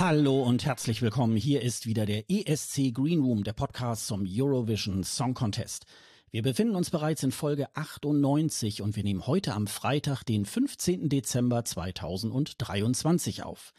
Hallo und herzlich willkommen. Hier ist wieder der ESC Green Room, der Podcast zum Eurovision Song Contest. Wir befinden uns bereits in Folge 98 und wir nehmen heute am Freitag, den 15. Dezember 2023 auf.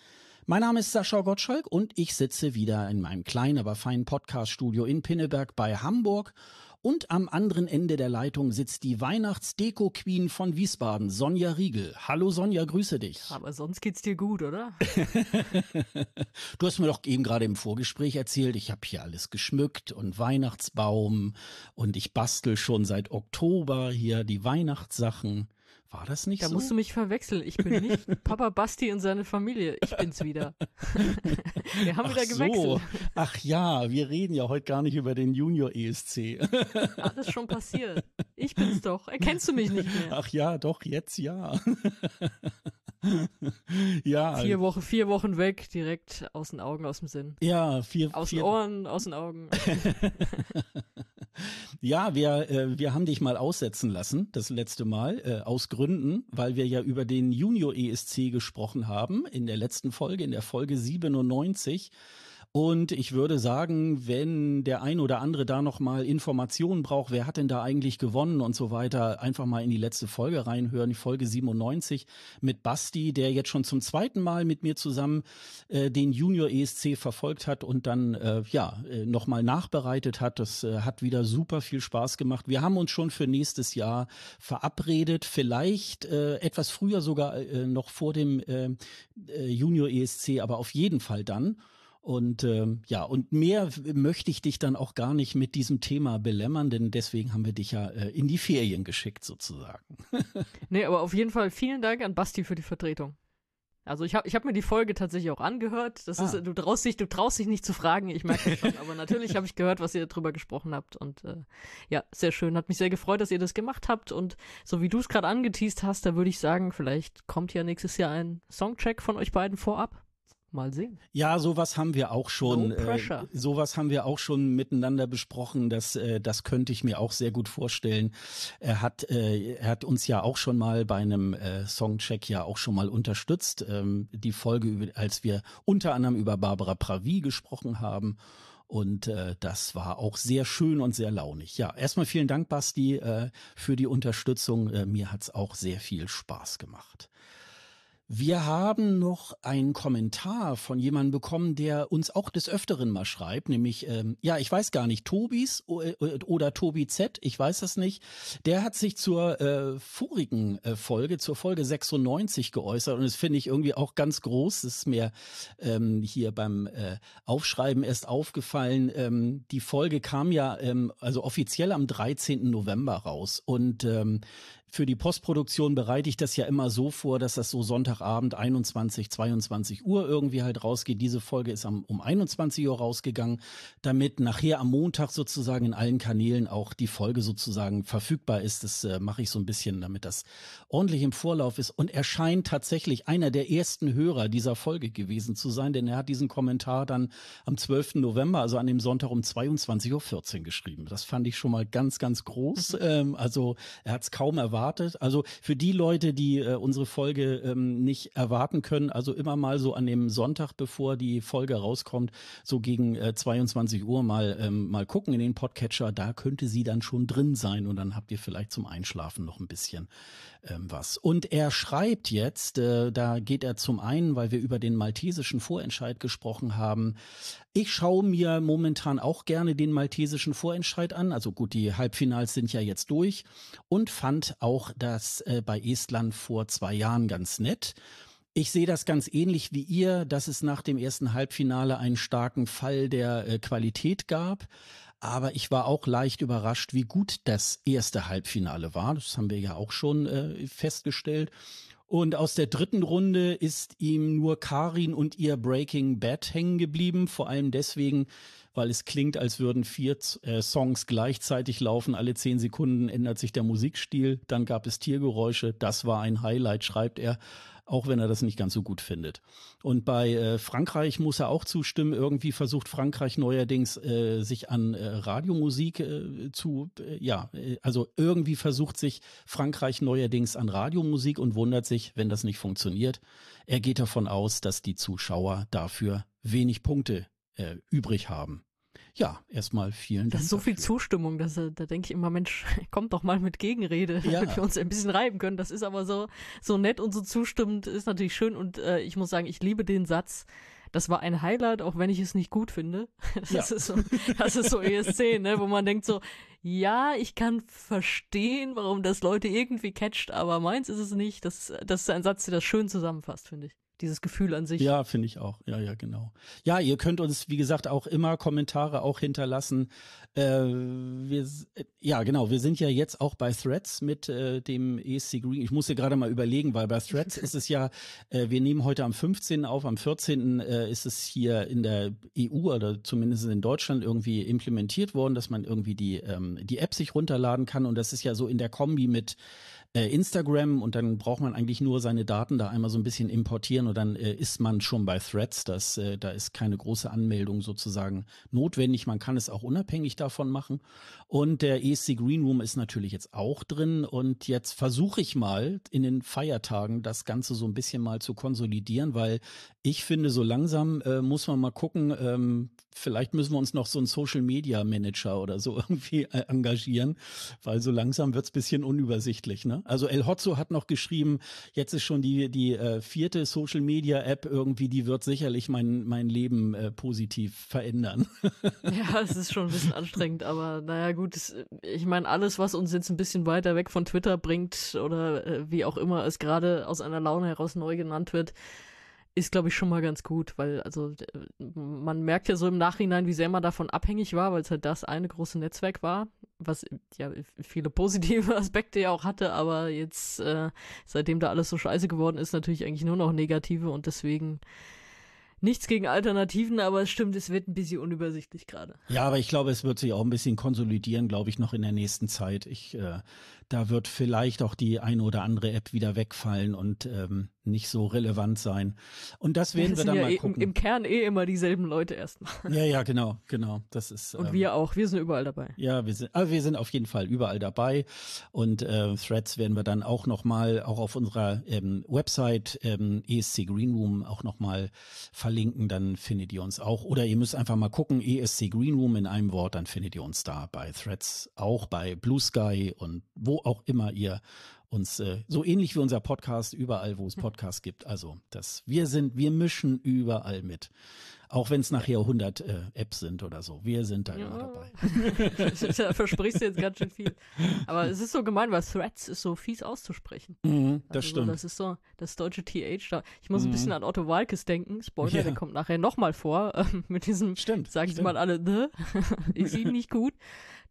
Mein Name ist Sascha Gottschalk und ich sitze wieder in meinem kleinen, aber feinen Podcaststudio in Pinneberg bei Hamburg und am anderen Ende der Leitung sitzt die Weihnachtsdeko-Queen von Wiesbaden, Sonja Riegel. Hallo Sonja, grüße dich. Aber sonst geht's dir gut, oder? du hast mir doch eben gerade im Vorgespräch erzählt, ich habe hier alles geschmückt und Weihnachtsbaum und ich bastel schon seit Oktober hier die Weihnachtssachen. War das nicht da so? Da musst du mich verwechseln. Ich bin nicht Papa Basti und seine Familie. Ich bin's wieder. wir haben Ach wieder gewechselt. So. Ach ja, wir reden ja heute gar nicht über den Junior ESC. Alles schon passiert. Ich bin's doch. Erkennst du mich nicht mehr? Ach ja, doch, jetzt ja. ja. Vier Wochen, vier Wochen weg, direkt aus den Augen, aus dem Sinn. Ja, vier. Aus vier, den Ohren, aus den Augen. ja, wir, äh, wir haben dich mal aussetzen lassen, das letzte Mal, äh, aus Gründen, weil wir ja über den Junior ESC gesprochen haben in der letzten Folge, in der Folge 97. Und ich würde sagen, wenn der ein oder andere da noch mal Informationen braucht, wer hat denn da eigentlich gewonnen und so weiter, einfach mal in die letzte Folge reinhören, die Folge 97 mit Basti, der jetzt schon zum zweiten Mal mit mir zusammen äh, den Junior ESC verfolgt hat und dann äh, ja äh, noch mal nachbereitet hat. Das äh, hat wieder super viel Spaß gemacht. Wir haben uns schon für nächstes Jahr verabredet, vielleicht äh, etwas früher sogar äh, noch vor dem äh, äh Junior ESC, aber auf jeden Fall dann. Und ähm, ja, und mehr möchte ich dich dann auch gar nicht mit diesem Thema belämmern, denn deswegen haben wir dich ja äh, in die Ferien geschickt sozusagen. nee, aber auf jeden Fall vielen Dank an Basti für die Vertretung. Also ich habe ich hab mir die Folge tatsächlich auch angehört. Das ah. ist, du traust dich, du traust dich nicht zu fragen, ich merke das schon, aber natürlich habe ich gehört, was ihr darüber gesprochen habt. Und äh, ja, sehr schön. Hat mich sehr gefreut, dass ihr das gemacht habt. Und so wie du es gerade angeteased hast, da würde ich sagen, vielleicht kommt ja nächstes Jahr ein Songcheck von euch beiden vorab. Mal sehen. Ja, sowas haben wir auch schon. No äh, sowas haben wir auch schon miteinander besprochen. Das, äh, das könnte ich mir auch sehr gut vorstellen. Er hat, äh, er hat uns ja auch schon mal bei einem äh, Songcheck ja auch schon mal unterstützt. Ähm, die Folge, als wir unter anderem über Barbara Pravi gesprochen haben. Und äh, das war auch sehr schön und sehr launig. Ja, erstmal vielen Dank, Basti, äh, für die Unterstützung. Äh, mir hat's auch sehr viel Spaß gemacht. Wir haben noch einen Kommentar von jemandem bekommen, der uns auch des Öfteren mal schreibt, nämlich, ähm, ja, ich weiß gar nicht, Tobis äh, oder Tobi Z, ich weiß das nicht. Der hat sich zur äh, vorigen äh, Folge, zur Folge 96 geäußert und das finde ich irgendwie auch ganz groß. Das ist mir ähm, hier beim äh, Aufschreiben erst aufgefallen. Ähm, die Folge kam ja ähm, also offiziell am 13. November raus und ähm, für die Postproduktion bereite ich das ja immer so vor, dass das so Sonntagabend 21, 22 Uhr irgendwie halt rausgeht. Diese Folge ist am, um 21 Uhr rausgegangen, damit nachher am Montag sozusagen in allen Kanälen auch die Folge sozusagen verfügbar ist. Das äh, mache ich so ein bisschen, damit das ordentlich im Vorlauf ist. Und er scheint tatsächlich einer der ersten Hörer dieser Folge gewesen zu sein, denn er hat diesen Kommentar dann am 12. November, also an dem Sonntag um 22.14 Uhr geschrieben. Das fand ich schon mal ganz, ganz groß. Mhm. Ähm, also er hat es kaum erwartet erwartet. Also für die Leute, die äh, unsere Folge ähm, nicht erwarten können, also immer mal so an dem Sonntag, bevor die Folge rauskommt, so gegen äh, 22 Uhr mal ähm, mal gucken in den Podcatcher, da könnte sie dann schon drin sein und dann habt ihr vielleicht zum Einschlafen noch ein bisschen ähm, was. Und er schreibt jetzt, äh, da geht er zum einen, weil wir über den maltesischen Vorentscheid gesprochen haben. Ich schaue mir momentan auch gerne den maltesischen Vorentscheid an. Also gut, die Halbfinals sind ja jetzt durch und fand auch das äh, bei Estland vor zwei Jahren ganz nett. Ich sehe das ganz ähnlich wie ihr, dass es nach dem ersten Halbfinale einen starken Fall der äh, Qualität gab. Aber ich war auch leicht überrascht, wie gut das erste Halbfinale war. Das haben wir ja auch schon äh, festgestellt. Und aus der dritten Runde ist ihm nur Karin und ihr Breaking Bad hängen geblieben. Vor allem deswegen, weil es klingt, als würden vier äh, Songs gleichzeitig laufen. Alle zehn Sekunden ändert sich der Musikstil. Dann gab es Tiergeräusche. Das war ein Highlight, schreibt er auch wenn er das nicht ganz so gut findet. Und bei äh, Frankreich muss er auch zustimmen. Irgendwie versucht Frankreich neuerdings äh, sich an äh, Radiomusik äh, zu, äh, ja, äh, also irgendwie versucht sich Frankreich neuerdings an Radiomusik und wundert sich, wenn das nicht funktioniert. Er geht davon aus, dass die Zuschauer dafür wenig Punkte äh, übrig haben. Ja, erstmal vielen Dank. Das ist so dafür. viel Zustimmung, dass, äh, da denke ich immer, Mensch, kommt doch mal mit Gegenrede, ja. damit wir uns ein bisschen reiben können. Das ist aber so, so nett und so zustimmend, ist natürlich schön. Und äh, ich muss sagen, ich liebe den Satz, das war ein Highlight, auch wenn ich es nicht gut finde. Das ja. ist so, das ist so ESC, ne, wo man denkt so, ja, ich kann verstehen, warum das Leute irgendwie catcht, aber meins ist es nicht. Das, das ist ein Satz, der das schön zusammenfasst, finde ich dieses Gefühl an sich. Ja, finde ich auch. Ja, ja, genau. Ja, ihr könnt uns, wie gesagt, auch immer Kommentare auch hinterlassen. Äh, wir, ja, genau. Wir sind ja jetzt auch bei Threads mit äh, dem ESC Green. Ich musste gerade mal überlegen, weil bei Threads ist es ja, äh, wir nehmen heute am 15. auf, am 14. Äh, ist es hier in der EU oder zumindest in Deutschland irgendwie implementiert worden, dass man irgendwie die, ähm, die App sich runterladen kann. Und das ist ja so in der Kombi mit äh, Instagram und dann braucht man eigentlich nur seine Daten da einmal so ein bisschen importieren und dann äh, ist man schon bei Threads. Das, äh, da ist keine große Anmeldung sozusagen notwendig. Man kann es auch unabhängig davon machen. Und der ESC Green Room ist natürlich jetzt auch drin und jetzt versuche ich mal in den Feiertagen das Ganze so ein bisschen mal zu konsolidieren, weil ich finde, so langsam äh, muss man mal gucken, ähm, vielleicht müssen wir uns noch so einen Social Media Manager oder so irgendwie äh, engagieren, weil so langsam wird's bisschen unübersichtlich. Ne? Also El Hotzo hat noch geschrieben, jetzt ist schon die, die äh, vierte Social Media App irgendwie, die wird sicherlich mein, mein Leben äh, positiv verändern. ja, es ist schon ein bisschen anstrengend, aber naja gut, es, ich meine, alles, was uns jetzt ein bisschen weiter weg von Twitter bringt oder äh, wie auch immer es gerade aus einer Laune heraus neu genannt wird, ist, glaube ich, schon mal ganz gut, weil also man merkt ja so im Nachhinein, wie sehr man davon abhängig war, weil es halt das eine große Netzwerk war, was ja viele positive Aspekte ja auch hatte, aber jetzt, äh, seitdem da alles so scheiße geworden ist, natürlich eigentlich nur noch negative und deswegen nichts gegen Alternativen, aber es stimmt, es wird ein bisschen unübersichtlich gerade. Ja, aber ich glaube, es wird sich auch ein bisschen konsolidieren, glaube ich, noch in der nächsten Zeit. Ich, äh, da wird vielleicht auch die eine oder andere App wieder wegfallen und ähm, nicht so relevant sein. Und das werden das wir dann ja mal eh, gucken. Im Kern eh immer dieselben Leute erstmal. Ja, ja, genau, genau. Das ist. Und ähm, wir auch. Wir sind überall dabei. Ja, wir sind, aber wir sind auf jeden Fall überall dabei. Und äh, Threads werden wir dann auch noch mal, auch auf unserer ähm, Website ähm, ESC Green Room auch noch mal verlinken. Dann findet ihr uns auch. Oder ihr müsst einfach mal gucken ESC Green Room in einem Wort. Dann findet ihr uns da bei Threads, auch bei Blue Sky und wo auch immer ihr uns äh, so ähnlich wie unser Podcast überall, wo es Podcasts gibt. Also das, wir sind, wir mischen überall mit. Auch wenn es nachher 100 äh, Apps sind oder so. Wir sind da ja. immer dabei. da versprichst du jetzt ganz schön viel. Aber es ist so gemein, weil Threads ist so fies auszusprechen. Mhm, das also, stimmt. Das ist so das deutsche TH. Da. Ich muss mhm. ein bisschen an Otto Walkes denken. Spoiler, ja. der kommt nachher nochmal vor. Äh, mit diesem, stimmt, sagen stimmt. Sie mal alle, ne? ist ihm nicht gut.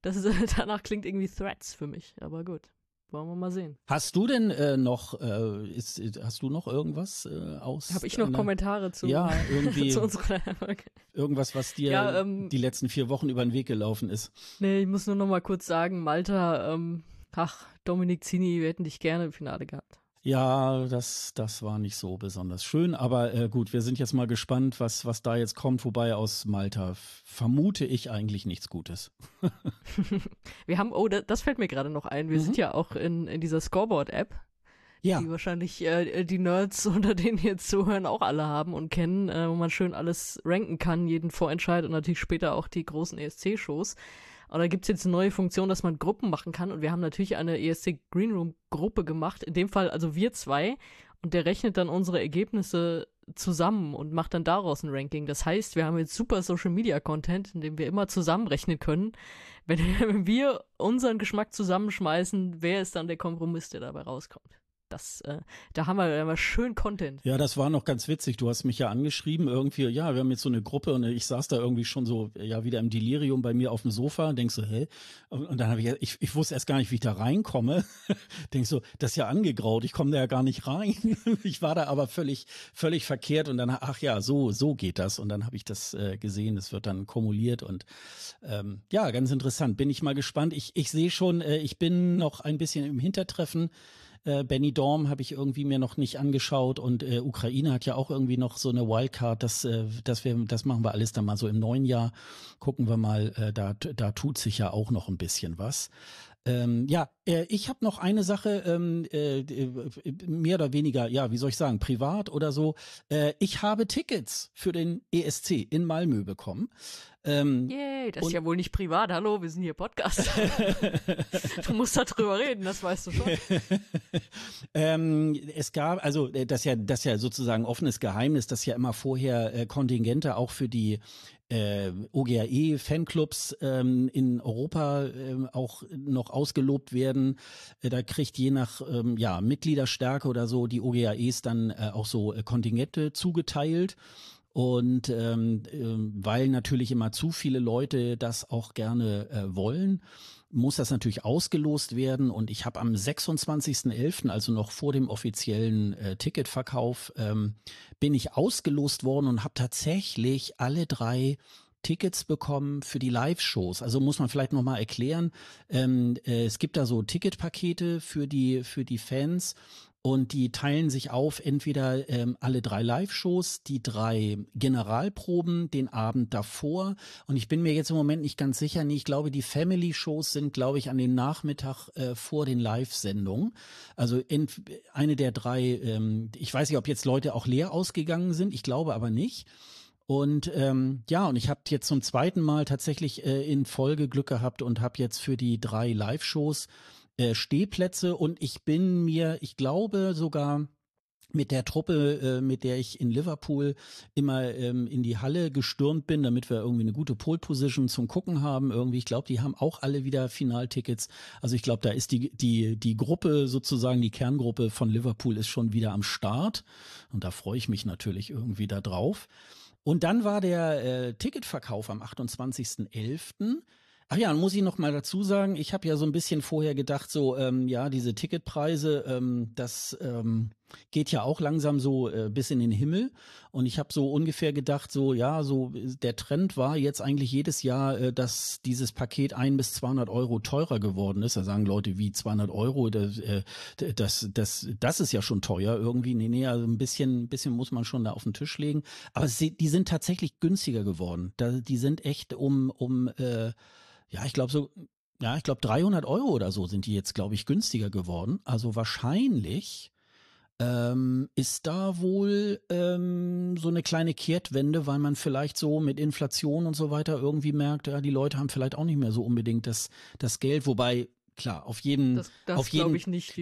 Das ist, danach klingt irgendwie Threads für mich. Aber gut. Wollen wir mal sehen. Hast du denn äh, noch, äh, ist, hast du noch irgendwas äh, aus? Habe ich noch einer, Kommentare zu, ja, irgendwie, zu unserer okay. Irgendwas, was dir ja, ähm, die letzten vier Wochen über den Weg gelaufen ist? Nee, ich muss nur noch mal kurz sagen, Malta, ähm, ach, Dominik Zini, wir hätten dich gerne im Finale gehabt. Ja, das, das war nicht so besonders schön. Aber äh, gut, wir sind jetzt mal gespannt, was, was da jetzt kommt. Wobei aus Malta vermute ich eigentlich nichts Gutes. wir haben, oh, das, fällt mir gerade noch ein. Wir mhm. sind ja auch in, in dieser Scoreboard-App. Ja. Die wahrscheinlich äh, die Nerds, unter denen jetzt zuhören, auch alle haben und kennen, äh, wo man schön alles ranken kann, jeden Vorentscheid und natürlich später auch die großen ESC-Shows. Und da gibt's jetzt eine neue Funktion, dass man Gruppen machen kann. Und wir haben natürlich eine ESC Greenroom Gruppe gemacht. In dem Fall also wir zwei. Und der rechnet dann unsere Ergebnisse zusammen und macht dann daraus ein Ranking. Das heißt, wir haben jetzt super Social Media Content, in dem wir immer zusammenrechnen können. Wenn wir unseren Geschmack zusammenschmeißen, wer ist dann der Kompromiss, der dabei rauskommt? Das, äh, da haben wir immer schön Content. Ja, das war noch ganz witzig. Du hast mich ja angeschrieben, irgendwie, ja, wir haben jetzt so eine Gruppe und ich saß da irgendwie schon so, ja, wieder im Delirium bei mir auf dem Sofa und denkst so, hä? Und dann habe ich, ich, ich wusste erst gar nicht, wie ich da reinkomme. denkst so, das ist ja angegraut, ich komme da ja gar nicht rein. ich war da aber völlig, völlig verkehrt und dann, ach ja, so, so geht das. Und dann habe ich das äh, gesehen, es wird dann kumuliert und ähm, ja, ganz interessant. Bin ich mal gespannt. Ich, ich sehe schon, äh, ich bin noch ein bisschen im Hintertreffen. Äh, Benny Dorm habe ich irgendwie mir noch nicht angeschaut und äh, Ukraine hat ja auch irgendwie noch so eine Wildcard. Das, äh, das, wir, das machen wir alles dann mal so im neuen Jahr. Gucken wir mal, äh, da, da tut sich ja auch noch ein bisschen was. Ähm, ja, äh, ich habe noch eine Sache, ähm, äh, mehr oder weniger, ja, wie soll ich sagen, privat oder so. Äh, ich habe Tickets für den ESC in Malmö bekommen. Ähm, Yay, das ist ja wohl nicht privat. Hallo, wir sind hier Podcast. du musst da drüber reden, das weißt du schon. ähm, es gab, also äh, das ja, das ja sozusagen offenes Geheimnis, dass ja immer vorher äh, Kontingente auch für die äh, OGAE-Fanclubs ähm, in Europa äh, auch noch ausgelobt werden. Äh, da kriegt je nach ähm, ja, Mitgliederstärke oder so die OGAEs dann äh, auch so äh, Kontingente zugeteilt. Und ähm, äh, weil natürlich immer zu viele Leute das auch gerne äh, wollen, muss das natürlich ausgelost werden. Und ich habe am 26.11., also noch vor dem offiziellen äh, Ticketverkauf, ähm, bin ich ausgelost worden und habe tatsächlich alle drei Tickets bekommen für die Live-Shows. Also muss man vielleicht nochmal erklären. Ähm, äh, es gibt da so Ticketpakete für die, für die Fans und die teilen sich auf, entweder ähm, alle drei Live-Shows, die drei Generalproben, den Abend davor. Und ich bin mir jetzt im Moment nicht ganz sicher. Nee, ich glaube, die Family-Shows sind, glaube ich, an dem Nachmittag äh, vor den Live-Sendungen. Also eine der drei, ähm, ich weiß nicht, ob jetzt Leute auch leer ausgegangen sind. Ich glaube aber nicht. Und ähm, ja, und ich habe jetzt zum zweiten Mal tatsächlich äh, in Folge Glück gehabt und habe jetzt für die drei Live-Shows äh, Stehplätze und ich bin mir, ich glaube sogar mit der Truppe, äh, mit der ich in Liverpool immer ähm, in die Halle gestürmt bin, damit wir irgendwie eine gute Pole Position zum Gucken haben. Irgendwie, ich glaube, die haben auch alle wieder Finaltickets. Also ich glaube, da ist die die die Gruppe sozusagen die Kerngruppe von Liverpool ist schon wieder am Start und da freue ich mich natürlich irgendwie da drauf. Und dann war der äh, Ticketverkauf am 28.11. Ach ja, muss ich noch mal dazu sagen, ich habe ja so ein bisschen vorher gedacht, so ähm, ja, diese Ticketpreise, ähm, das ähm, geht ja auch langsam so äh, bis in den Himmel. Und ich habe so ungefähr gedacht, so ja, so der Trend war jetzt eigentlich jedes Jahr, äh, dass dieses Paket ein bis 200 Euro teurer geworden ist. Da sagen Leute, wie 200 Euro, das, äh, das, das, das ist ja schon teuer irgendwie. Nee, nee, also ein bisschen, ein bisschen muss man schon da auf den Tisch legen. Aber sie, die sind tatsächlich günstiger geworden. Da, die sind echt um, um äh, ja, ich glaube so, ja, ich glaube 300 Euro oder so sind die jetzt, glaube ich, günstiger geworden. Also wahrscheinlich ähm, ist da wohl ähm, so eine kleine Kehrtwende, weil man vielleicht so mit Inflation und so weiter irgendwie merkt, ja, die Leute haben vielleicht auch nicht mehr so unbedingt das, das Geld, wobei klar, auf jeden, das, das auf jeden,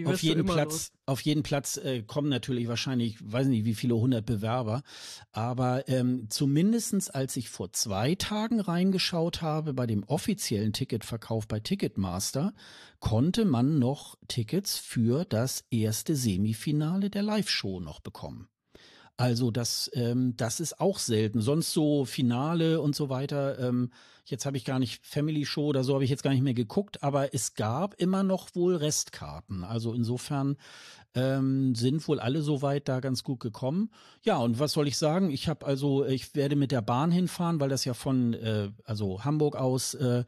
auf jeden Platz, los. auf jeden Platz äh, kommen natürlich wahrscheinlich, weiß nicht, wie viele hundert Bewerber. Aber ähm, zumindestens als ich vor zwei Tagen reingeschaut habe bei dem offiziellen Ticketverkauf bei Ticketmaster, konnte man noch Tickets für das erste Semifinale der Live-Show noch bekommen. Also das, ähm, das ist auch selten. Sonst so Finale und so weiter. Ähm, jetzt habe ich gar nicht Family Show oder so habe ich jetzt gar nicht mehr geguckt, aber es gab immer noch wohl Restkarten. Also insofern ähm, sind wohl alle soweit da ganz gut gekommen. Ja, und was soll ich sagen? Ich habe also, ich werde mit der Bahn hinfahren, weil das ja von äh, also Hamburg aus äh,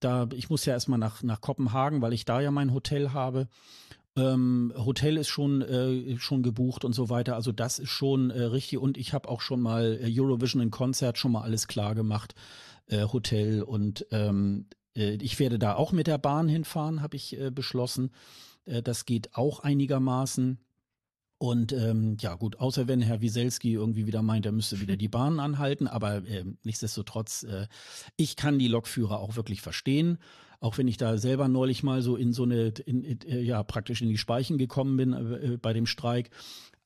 da, ich muss ja erstmal nach, nach Kopenhagen, weil ich da ja mein Hotel habe. Ähm, Hotel ist schon äh, schon gebucht und so weiter. Also das ist schon äh, richtig. Und ich habe auch schon mal äh, Eurovision in Konzert schon mal alles klar gemacht. Äh, Hotel und ähm, äh, ich werde da auch mit der Bahn hinfahren, habe ich äh, beschlossen. Äh, das geht auch einigermaßen. Und ähm, ja gut, außer wenn Herr Wieselski irgendwie wieder meint, er müsste wieder die Bahn anhalten, aber äh, nichtsdestotrotz, äh, ich kann die Lokführer auch wirklich verstehen. Auch wenn ich da selber neulich mal so in so eine, in, in, äh, ja, praktisch in die Speichen gekommen bin äh, bei dem Streik.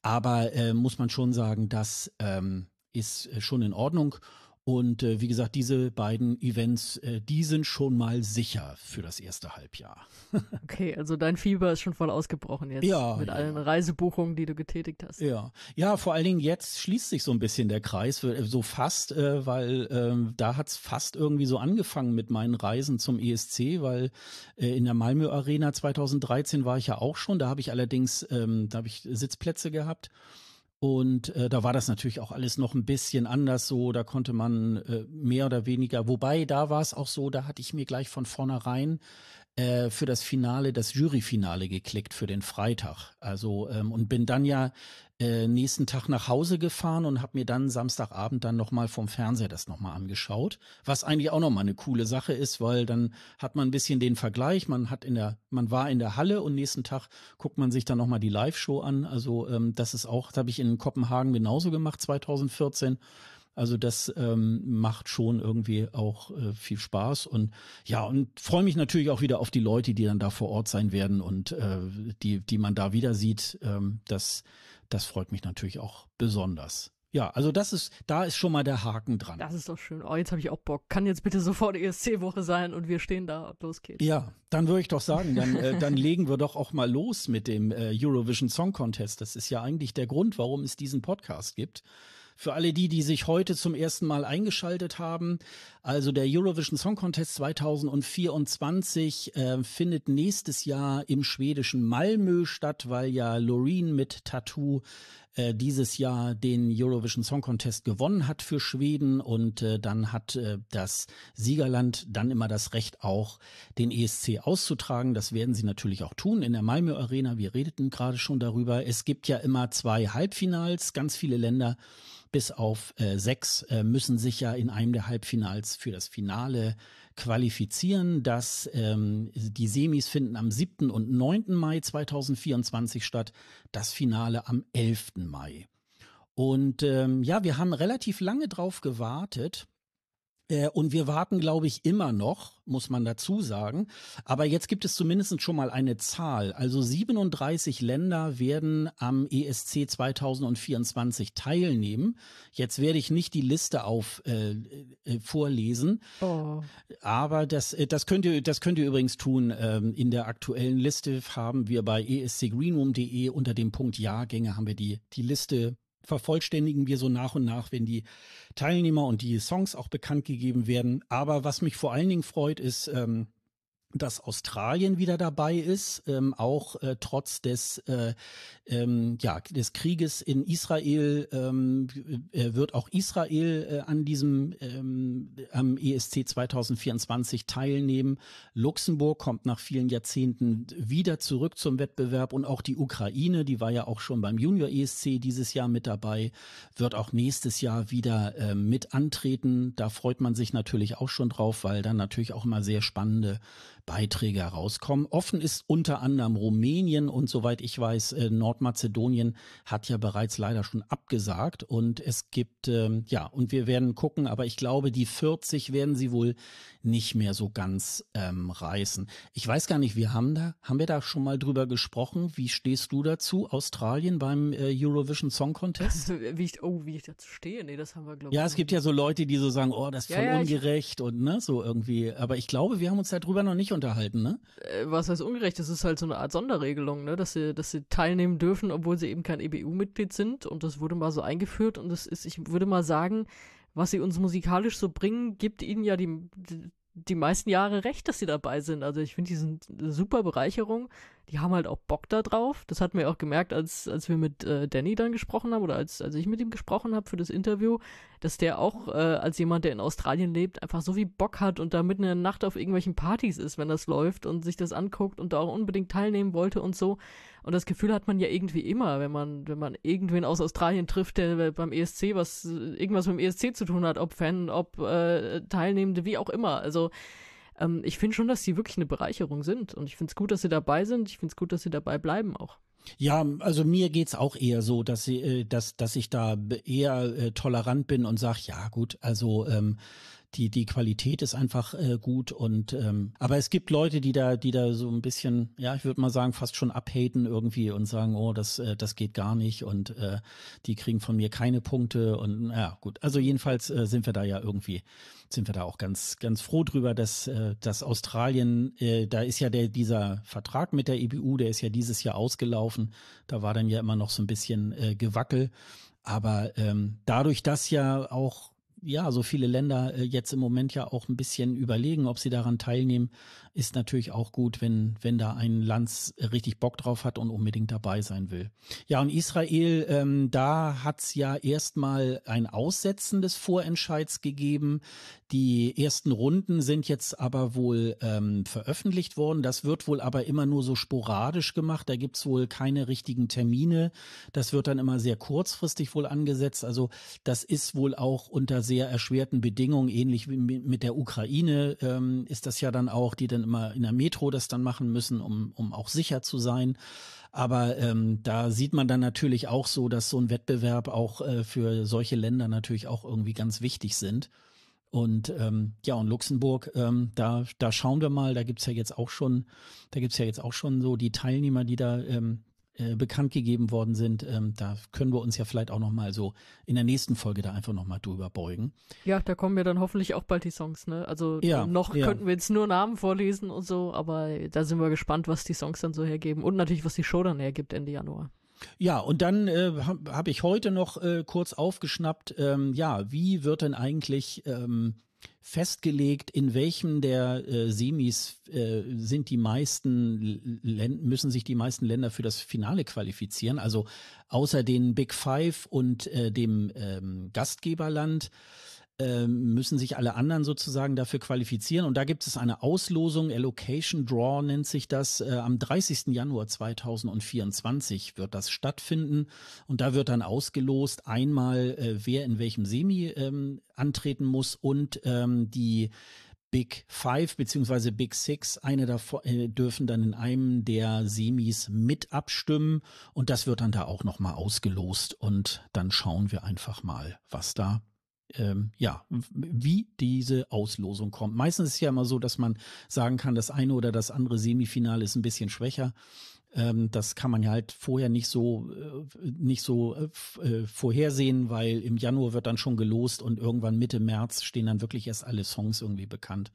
Aber äh, muss man schon sagen, das ähm, ist äh, schon in Ordnung. Und äh, wie gesagt, diese beiden Events, äh, die sind schon mal sicher für das erste Halbjahr. okay, also dein Fieber ist schon voll ausgebrochen jetzt. Ja. Mit ja. allen Reisebuchungen, die du getätigt hast. Ja. Ja, vor allen Dingen jetzt schließt sich so ein bisschen der Kreis, äh, so fast, äh, weil äh, da hat's fast irgendwie so angefangen mit meinen Reisen zum ESC, weil äh, in der Malmö Arena 2013 war ich ja auch schon. Da habe ich allerdings, ähm, da habe ich Sitzplätze gehabt. Und äh, da war das natürlich auch alles noch ein bisschen anders so. Da konnte man äh, mehr oder weniger, wobei da war es auch so, da hatte ich mir gleich von vornherein äh, für das Finale, das Juryfinale geklickt für den Freitag. Also ähm, und bin dann ja äh, nächsten Tag nach Hause gefahren und habe mir dann Samstagabend dann nochmal vom Fernseher das nochmal angeschaut. Was eigentlich auch nochmal eine coole Sache ist, weil dann hat man ein bisschen den Vergleich. Man hat in der, man war in der Halle und nächsten Tag guckt man sich dann nochmal die Live-Show an. Also ähm, das ist auch, das habe ich in Kopenhagen genauso gemacht, 2014. Also das ähm, macht schon irgendwie auch äh, viel Spaß und ja und freue mich natürlich auch wieder auf die Leute, die dann da vor Ort sein werden und äh, die die man da wieder sieht. Ähm, das das freut mich natürlich auch besonders. Ja, also das ist, da ist schon mal der Haken dran. Das ist doch schön. Oh, jetzt habe ich auch Bock. Kann jetzt bitte sofort ESC-Woche sein und wir stehen da und los geht's. Ja, dann würde ich doch sagen, dann, äh, dann legen wir doch auch mal los mit dem äh, Eurovision Song Contest. Das ist ja eigentlich der Grund, warum es diesen Podcast gibt. Für alle die, die sich heute zum ersten Mal eingeschaltet haben, also der Eurovision Song Contest 2024 äh, findet nächstes Jahr im schwedischen Malmö statt, weil ja Loreen mit Tattoo äh, dieses Jahr den Eurovision Song Contest gewonnen hat für Schweden und äh, dann hat äh, das Siegerland dann immer das Recht auch den ESC auszutragen. Das werden sie natürlich auch tun in der Malmö Arena. Wir redeten gerade schon darüber. Es gibt ja immer zwei Halbfinals, ganz viele Länder bis auf äh, sechs äh, müssen sich ja in einem der Halbfinals für das Finale qualifizieren. Das, ähm, die Semis finden am 7. und 9. Mai 2024 statt, das Finale am 11. Mai. Und ähm, ja, wir haben relativ lange drauf gewartet. Äh, und wir warten, glaube ich, immer noch, muss man dazu sagen. Aber jetzt gibt es zumindest schon mal eine Zahl. Also 37 Länder werden am ESC 2024 teilnehmen. Jetzt werde ich nicht die Liste auf äh, äh, vorlesen. Oh. Aber das, äh, das, könnt ihr, das könnt ihr übrigens tun. Ähm, in der aktuellen Liste haben wir bei escgreenroom.de unter dem Punkt Jahrgänge haben wir die, die Liste vervollständigen wir so nach und nach, wenn die Teilnehmer und die Songs auch bekannt gegeben werden. Aber was mich vor allen Dingen freut, ist, ähm, dass Australien wieder dabei ist, ähm, auch äh, trotz des, äh, ähm, ja, des Krieges in Israel ähm, äh, wird auch Israel äh, an diesem ähm, am ESC 2024 teilnehmen. Luxemburg kommt nach vielen Jahrzehnten wieder zurück zum Wettbewerb und auch die Ukraine, die war ja auch schon beim Junior ESC dieses Jahr mit dabei, wird auch nächstes Jahr wieder äh, mit antreten. Da freut man sich natürlich auch schon drauf, weil dann natürlich auch immer sehr spannende Beiträge herauskommen. Offen ist unter anderem Rumänien und soweit ich weiß, äh, Nordmazedonien hat ja bereits leider schon abgesagt und es gibt, ähm, ja, und wir werden gucken, aber ich glaube, die 40 werden sie wohl nicht mehr so ganz ähm, reißen. Ich weiß gar nicht, wir haben da, haben wir da schon mal drüber gesprochen? Wie stehst du dazu, Australien beim äh, Eurovision Song Contest? wie ich, oh, wie ich dazu stehe? Nee, das haben wir, glaube ich. Ja, es gibt ja so Leute, die so sagen, oh, das ist voll ja, ja, ungerecht ich, und ne, so irgendwie. Aber ich glaube, wir haben uns darüber noch nicht unterhalten, ne? Äh, was heißt ungerecht? Das ist halt so eine Art Sonderregelung, ne? Dass sie, dass sie teilnehmen dürfen, obwohl sie eben kein EBU-Mitglied sind. Und das wurde mal so eingeführt. Und das ist, ich würde mal sagen, was sie uns musikalisch so bringen, gibt ihnen ja die, die meisten Jahre recht, dass sie dabei sind. Also ich finde, die sind eine super Bereicherung die haben halt auch Bock da drauf. Das hatten wir auch gemerkt, als, als wir mit äh, Danny dann gesprochen haben oder als, als ich mit ihm gesprochen habe für das Interview, dass der auch äh, als jemand, der in Australien lebt, einfach so viel Bock hat und da mitten in der Nacht auf irgendwelchen Partys ist, wenn das läuft und sich das anguckt und da auch unbedingt teilnehmen wollte und so. Und das Gefühl hat man ja irgendwie immer, wenn man, wenn man irgendwen aus Australien trifft, der beim ESC was, irgendwas mit dem ESC zu tun hat, ob Fan, ob äh, Teilnehmende, wie auch immer. Also ähm, ich finde schon, dass sie wirklich eine Bereicherung sind. Und ich finde es gut, dass sie dabei sind. Ich finde es gut, dass sie dabei bleiben auch. Ja, also mir geht's auch eher so, dass sie, äh, dass, dass ich da eher äh, tolerant bin und sage, ja gut, also ähm, die, die Qualität ist einfach äh, gut und ähm, aber es gibt Leute, die da, die da so ein bisschen, ja, ich würde mal sagen, fast schon abhaten irgendwie und sagen, oh, das, äh, das geht gar nicht und äh, die kriegen von mir keine Punkte und ja, gut. Also jedenfalls äh, sind wir da ja irgendwie, sind wir da auch ganz, ganz froh drüber, dass, äh, dass Australien, äh, da ist ja der, dieser Vertrag mit der EBU, der ist ja dieses Jahr ausgelaufen. Da war dann ja immer noch so ein bisschen äh, Gewackel. Aber ähm, dadurch, dass ja auch ja, so viele Länder äh, jetzt im Moment ja auch ein bisschen überlegen, ob sie daran teilnehmen, ist natürlich auch gut, wenn, wenn da ein Land richtig Bock drauf hat und unbedingt dabei sein will. Ja, und Israel, ähm, da hat's ja erstmal ein Aussetzen des Vorentscheids gegeben. Die ersten Runden sind jetzt aber wohl ähm, veröffentlicht worden. Das wird wohl aber immer nur so sporadisch gemacht. Da gibt's wohl keine richtigen Termine. Das wird dann immer sehr kurzfristig wohl angesetzt. Also das ist wohl auch unter sehr erschwerten Bedingungen, ähnlich wie mit der Ukraine ähm, ist das ja dann auch, die dann immer in der Metro das dann machen müssen, um, um auch sicher zu sein. Aber ähm, da sieht man dann natürlich auch so, dass so ein Wettbewerb auch äh, für solche Länder natürlich auch irgendwie ganz wichtig sind. Und ähm, ja, und Luxemburg, ähm, da, da schauen wir mal, da gibt's ja jetzt auch schon, da gibt's ja jetzt auch schon so die Teilnehmer, die da ähm, äh, bekannt gegeben worden sind. Ähm, da können wir uns ja vielleicht auch nochmal so in der nächsten Folge da einfach nochmal drüber beugen. Ja, da kommen ja dann hoffentlich auch bald die Songs, ne? Also ja, noch ja. könnten wir jetzt nur Namen vorlesen und so, aber da sind wir gespannt, was die Songs dann so hergeben und natürlich, was die Show dann hergibt Ende Januar. Ja, und dann äh, habe hab ich heute noch äh, kurz aufgeschnappt, ähm, ja, wie wird denn eigentlich ähm, festgelegt, in welchem der äh, Semis äh, sind die meisten müssen sich die meisten Länder für das Finale qualifizieren. Also außer den Big Five und äh, dem ähm, Gastgeberland müssen sich alle anderen sozusagen dafür qualifizieren. Und da gibt es eine Auslosung, Allocation Draw nennt sich das. Äh, am 30. Januar 2024 wird das stattfinden. Und da wird dann ausgelost, einmal äh, wer in welchem Semi ähm, antreten muss und ähm, die Big Five beziehungsweise Big Six, eine davon äh, dürfen dann in einem der Semis mit abstimmen und das wird dann da auch nochmal ausgelost und dann schauen wir einfach mal, was da ähm, ja, wie diese Auslosung kommt. Meistens ist es ja immer so, dass man sagen kann, das eine oder das andere Semifinale ist ein bisschen schwächer. Ähm, das kann man ja halt vorher nicht so äh, nicht so äh, äh, vorhersehen, weil im Januar wird dann schon gelost und irgendwann Mitte März stehen dann wirklich erst alle Songs irgendwie bekannt.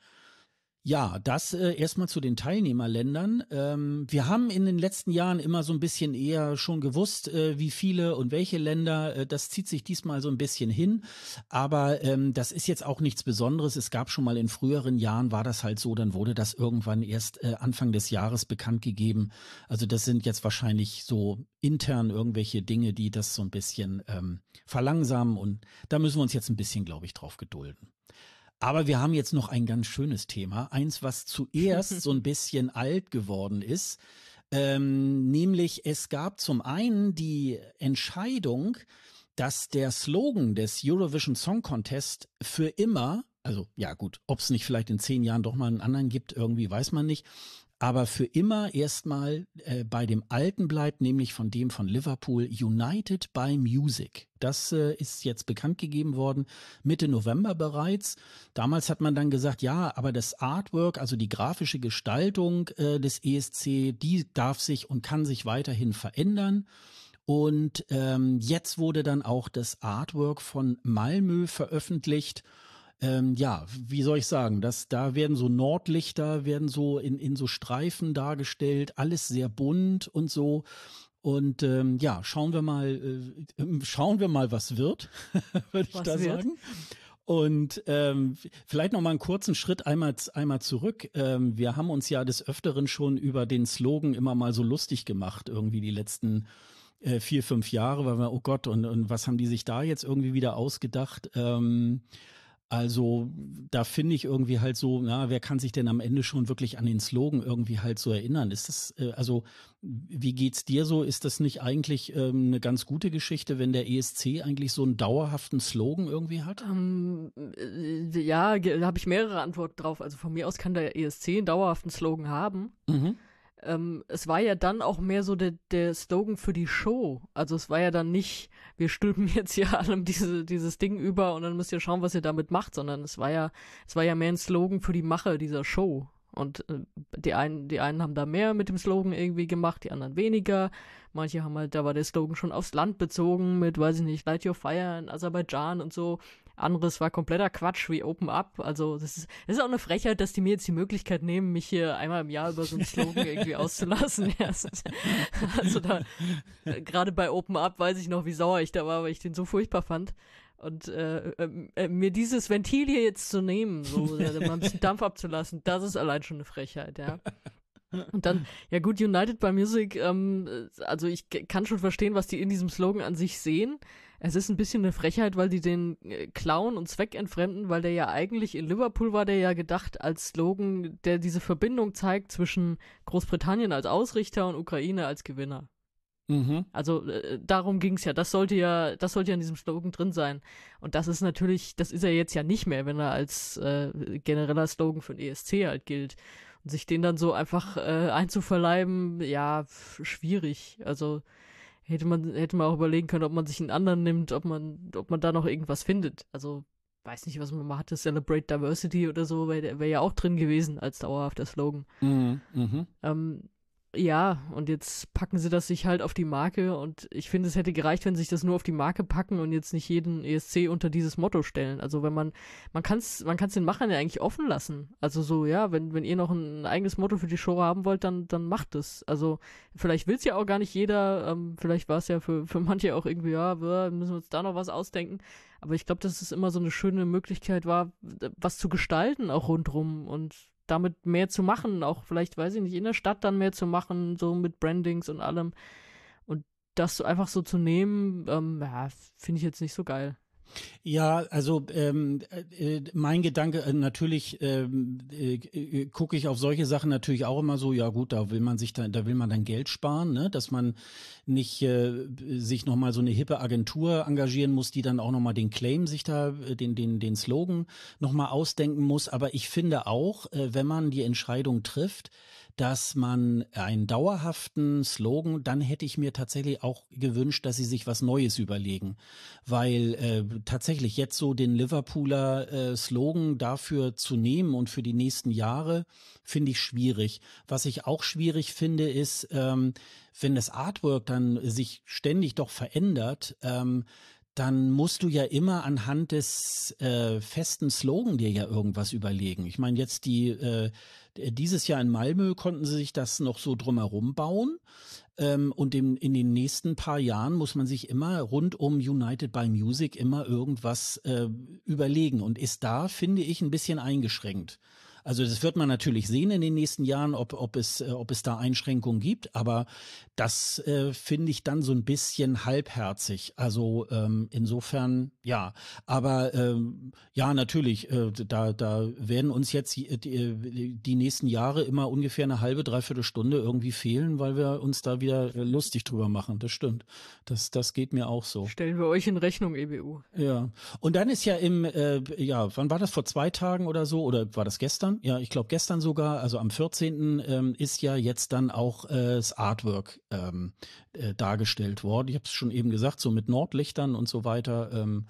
Ja, das äh, erstmal zu den Teilnehmerländern. Ähm, wir haben in den letzten Jahren immer so ein bisschen eher schon gewusst, äh, wie viele und welche Länder. Äh, das zieht sich diesmal so ein bisschen hin. Aber ähm, das ist jetzt auch nichts Besonderes. Es gab schon mal in früheren Jahren, war das halt so, dann wurde das irgendwann erst äh, Anfang des Jahres bekannt gegeben. Also das sind jetzt wahrscheinlich so intern irgendwelche Dinge, die das so ein bisschen ähm, verlangsamen. Und da müssen wir uns jetzt ein bisschen, glaube ich, drauf gedulden. Aber wir haben jetzt noch ein ganz schönes Thema. Eins, was zuerst so ein bisschen alt geworden ist. Ähm, nämlich es gab zum einen die Entscheidung, dass der Slogan des Eurovision Song Contest für immer, also ja gut, ob es nicht vielleicht in zehn Jahren doch mal einen anderen gibt, irgendwie weiß man nicht, aber für immer erstmal äh, bei dem alten bleibt, nämlich von dem von Liverpool, United by Music. Das äh, ist jetzt bekannt gegeben worden, Mitte November bereits. Damals hat man dann gesagt, ja, aber das Artwork, also die grafische Gestaltung äh, des ESC, die darf sich und kann sich weiterhin verändern. Und ähm, jetzt wurde dann auch das Artwork von Malmö veröffentlicht ähm, ja, wie soll ich sagen, das, da werden so Nordlichter, werden so in, in so Streifen dargestellt, alles sehr bunt und so. Und ähm, ja, schauen wir mal, äh, schauen wir mal, was wird, würde ich was da wird? sagen. Und ähm, vielleicht noch mal einen kurzen Schritt einmal einmal zurück. Ähm, wir haben uns ja des Öfteren schon über den Slogan immer mal so lustig gemacht, irgendwie die letzten äh, vier fünf Jahre, weil wir oh Gott und und was haben die sich da jetzt irgendwie wieder ausgedacht? Ähm, also da finde ich irgendwie halt so, na, wer kann sich denn am Ende schon wirklich an den Slogan irgendwie halt so erinnern? Ist das, äh, also wie geht's dir so? Ist das nicht eigentlich ähm, eine ganz gute Geschichte, wenn der ESC eigentlich so einen dauerhaften Slogan irgendwie hat? Ähm, äh, ja, da habe ich mehrere Antworten drauf. Also von mir aus kann der ESC einen dauerhaften Slogan haben. Mhm ähm, es war ja dann auch mehr so der, der Slogan für die Show. Also es war ja dann nicht, wir stülpen jetzt hier allem diese, dieses Ding über und dann müsst ihr schauen, was ihr damit macht, sondern es war ja, es war ja mehr ein Slogan für die Mache dieser Show. Und äh, die einen, die einen haben da mehr mit dem Slogan irgendwie gemacht, die anderen weniger. Manche haben halt, da war der Slogan schon aufs Land bezogen mit, weiß ich nicht, Light Your Fire in Aserbaidschan und so. Anderes war kompletter Quatsch wie Open Up. Also das ist, das ist auch eine Frechheit, dass die mir jetzt die Möglichkeit nehmen, mich hier einmal im Jahr über so einen Slogan irgendwie auszulassen. Ja, also da, gerade bei Open Up weiß ich noch, wie sauer ich da war, weil ich den so furchtbar fand. Und äh, äh, äh, mir dieses Ventil hier jetzt zu nehmen, so äh, mal ein bisschen Dampf abzulassen, das ist allein schon eine Frechheit, ja. Und dann, ja gut, United by Music, ähm, also ich kann schon verstehen, was die in diesem Slogan an sich sehen. Es ist ein bisschen eine Frechheit, weil die den äh, klauen und zweckentfremden, weil der ja eigentlich in Liverpool war der ja gedacht als Slogan, der diese Verbindung zeigt zwischen Großbritannien als Ausrichter und Ukraine als Gewinner. Mhm. Also äh, darum ging es ja. Das sollte ja, das sollte ja in diesem Slogan drin sein. Und das ist natürlich, das ist er jetzt ja nicht mehr, wenn er als äh, genereller Slogan für den ESC halt gilt. Und sich den dann so einfach äh, einzuverleiben, ja, schwierig. Also hätte man, hätte man auch überlegen können, ob man sich einen anderen nimmt, ob man, ob man da noch irgendwas findet. Also weiß nicht, was man mal hatte, Celebrate Diversity oder so, wäre wär ja auch drin gewesen als dauerhafter Slogan. Mhm, mh. ähm, ja, und jetzt packen sie das sich halt auf die Marke und ich finde, es hätte gereicht, wenn sie sich das nur auf die Marke packen und jetzt nicht jeden ESC unter dieses Motto stellen. Also wenn man, man kann es man kann's den Machern ja eigentlich offen lassen. Also so, ja, wenn, wenn ihr noch ein eigenes Motto für die Show haben wollt, dann, dann macht es. Also vielleicht will es ja auch gar nicht jeder, ähm, vielleicht war es ja für, für manche auch irgendwie, ja, müssen wir uns da noch was ausdenken. Aber ich glaube, dass es immer so eine schöne Möglichkeit war, was zu gestalten auch rundrum und damit mehr zu machen, auch vielleicht, weiß ich nicht, in der Stadt dann mehr zu machen, so mit Brandings und allem. Und das einfach so zu nehmen, ähm, ja, finde ich jetzt nicht so geil. Ja, also ähm, äh, mein Gedanke, äh, natürlich ähm, äh, äh, gucke ich auf solche Sachen natürlich auch immer so, ja gut, da will man sich dann, da will man dann Geld sparen, ne? dass man nicht äh, sich nochmal so eine hippe Agentur engagieren muss, die dann auch nochmal den Claim sich da, äh, den, den, den Slogan nochmal ausdenken muss. Aber ich finde auch, äh, wenn man die Entscheidung trifft, dass man einen dauerhaften Slogan, dann hätte ich mir tatsächlich auch gewünscht, dass sie sich was Neues überlegen. Weil äh, tatsächlich jetzt so den Liverpooler äh, Slogan dafür zu nehmen und für die nächsten Jahre, finde ich schwierig. Was ich auch schwierig finde, ist, ähm, wenn das Artwork dann sich ständig doch verändert, ähm, dann musst du ja immer anhand des äh, festen Slogan dir ja irgendwas überlegen. Ich meine, jetzt die äh, dieses Jahr in Malmö konnten sie sich das noch so drumherum bauen. Ähm, und in, in den nächsten paar Jahren muss man sich immer rund um United by Music immer irgendwas äh, überlegen und ist da, finde ich, ein bisschen eingeschränkt. Also das wird man natürlich sehen in den nächsten Jahren, ob, ob, es, äh, ob es da Einschränkungen gibt, aber das äh, finde ich dann so ein bisschen halbherzig. Also ähm, insofern ja, aber ähm, ja, natürlich, äh, da, da werden uns jetzt die, die, die nächsten Jahre immer ungefähr eine halbe, dreiviertel Stunde irgendwie fehlen, weil wir uns da wieder lustig drüber machen. Das stimmt. Das, das geht mir auch so. Stellen wir euch in Rechnung, EBU. Ja. Und dann ist ja im, äh, ja, wann war das? Vor zwei Tagen oder so? Oder war das gestern? Gestern, ja, ich glaube gestern sogar, also am 14. Ähm, ist ja jetzt dann auch äh, das Artwork ähm, äh, dargestellt worden. Ich habe es schon eben gesagt, so mit Nordlichtern und so weiter. Ähm,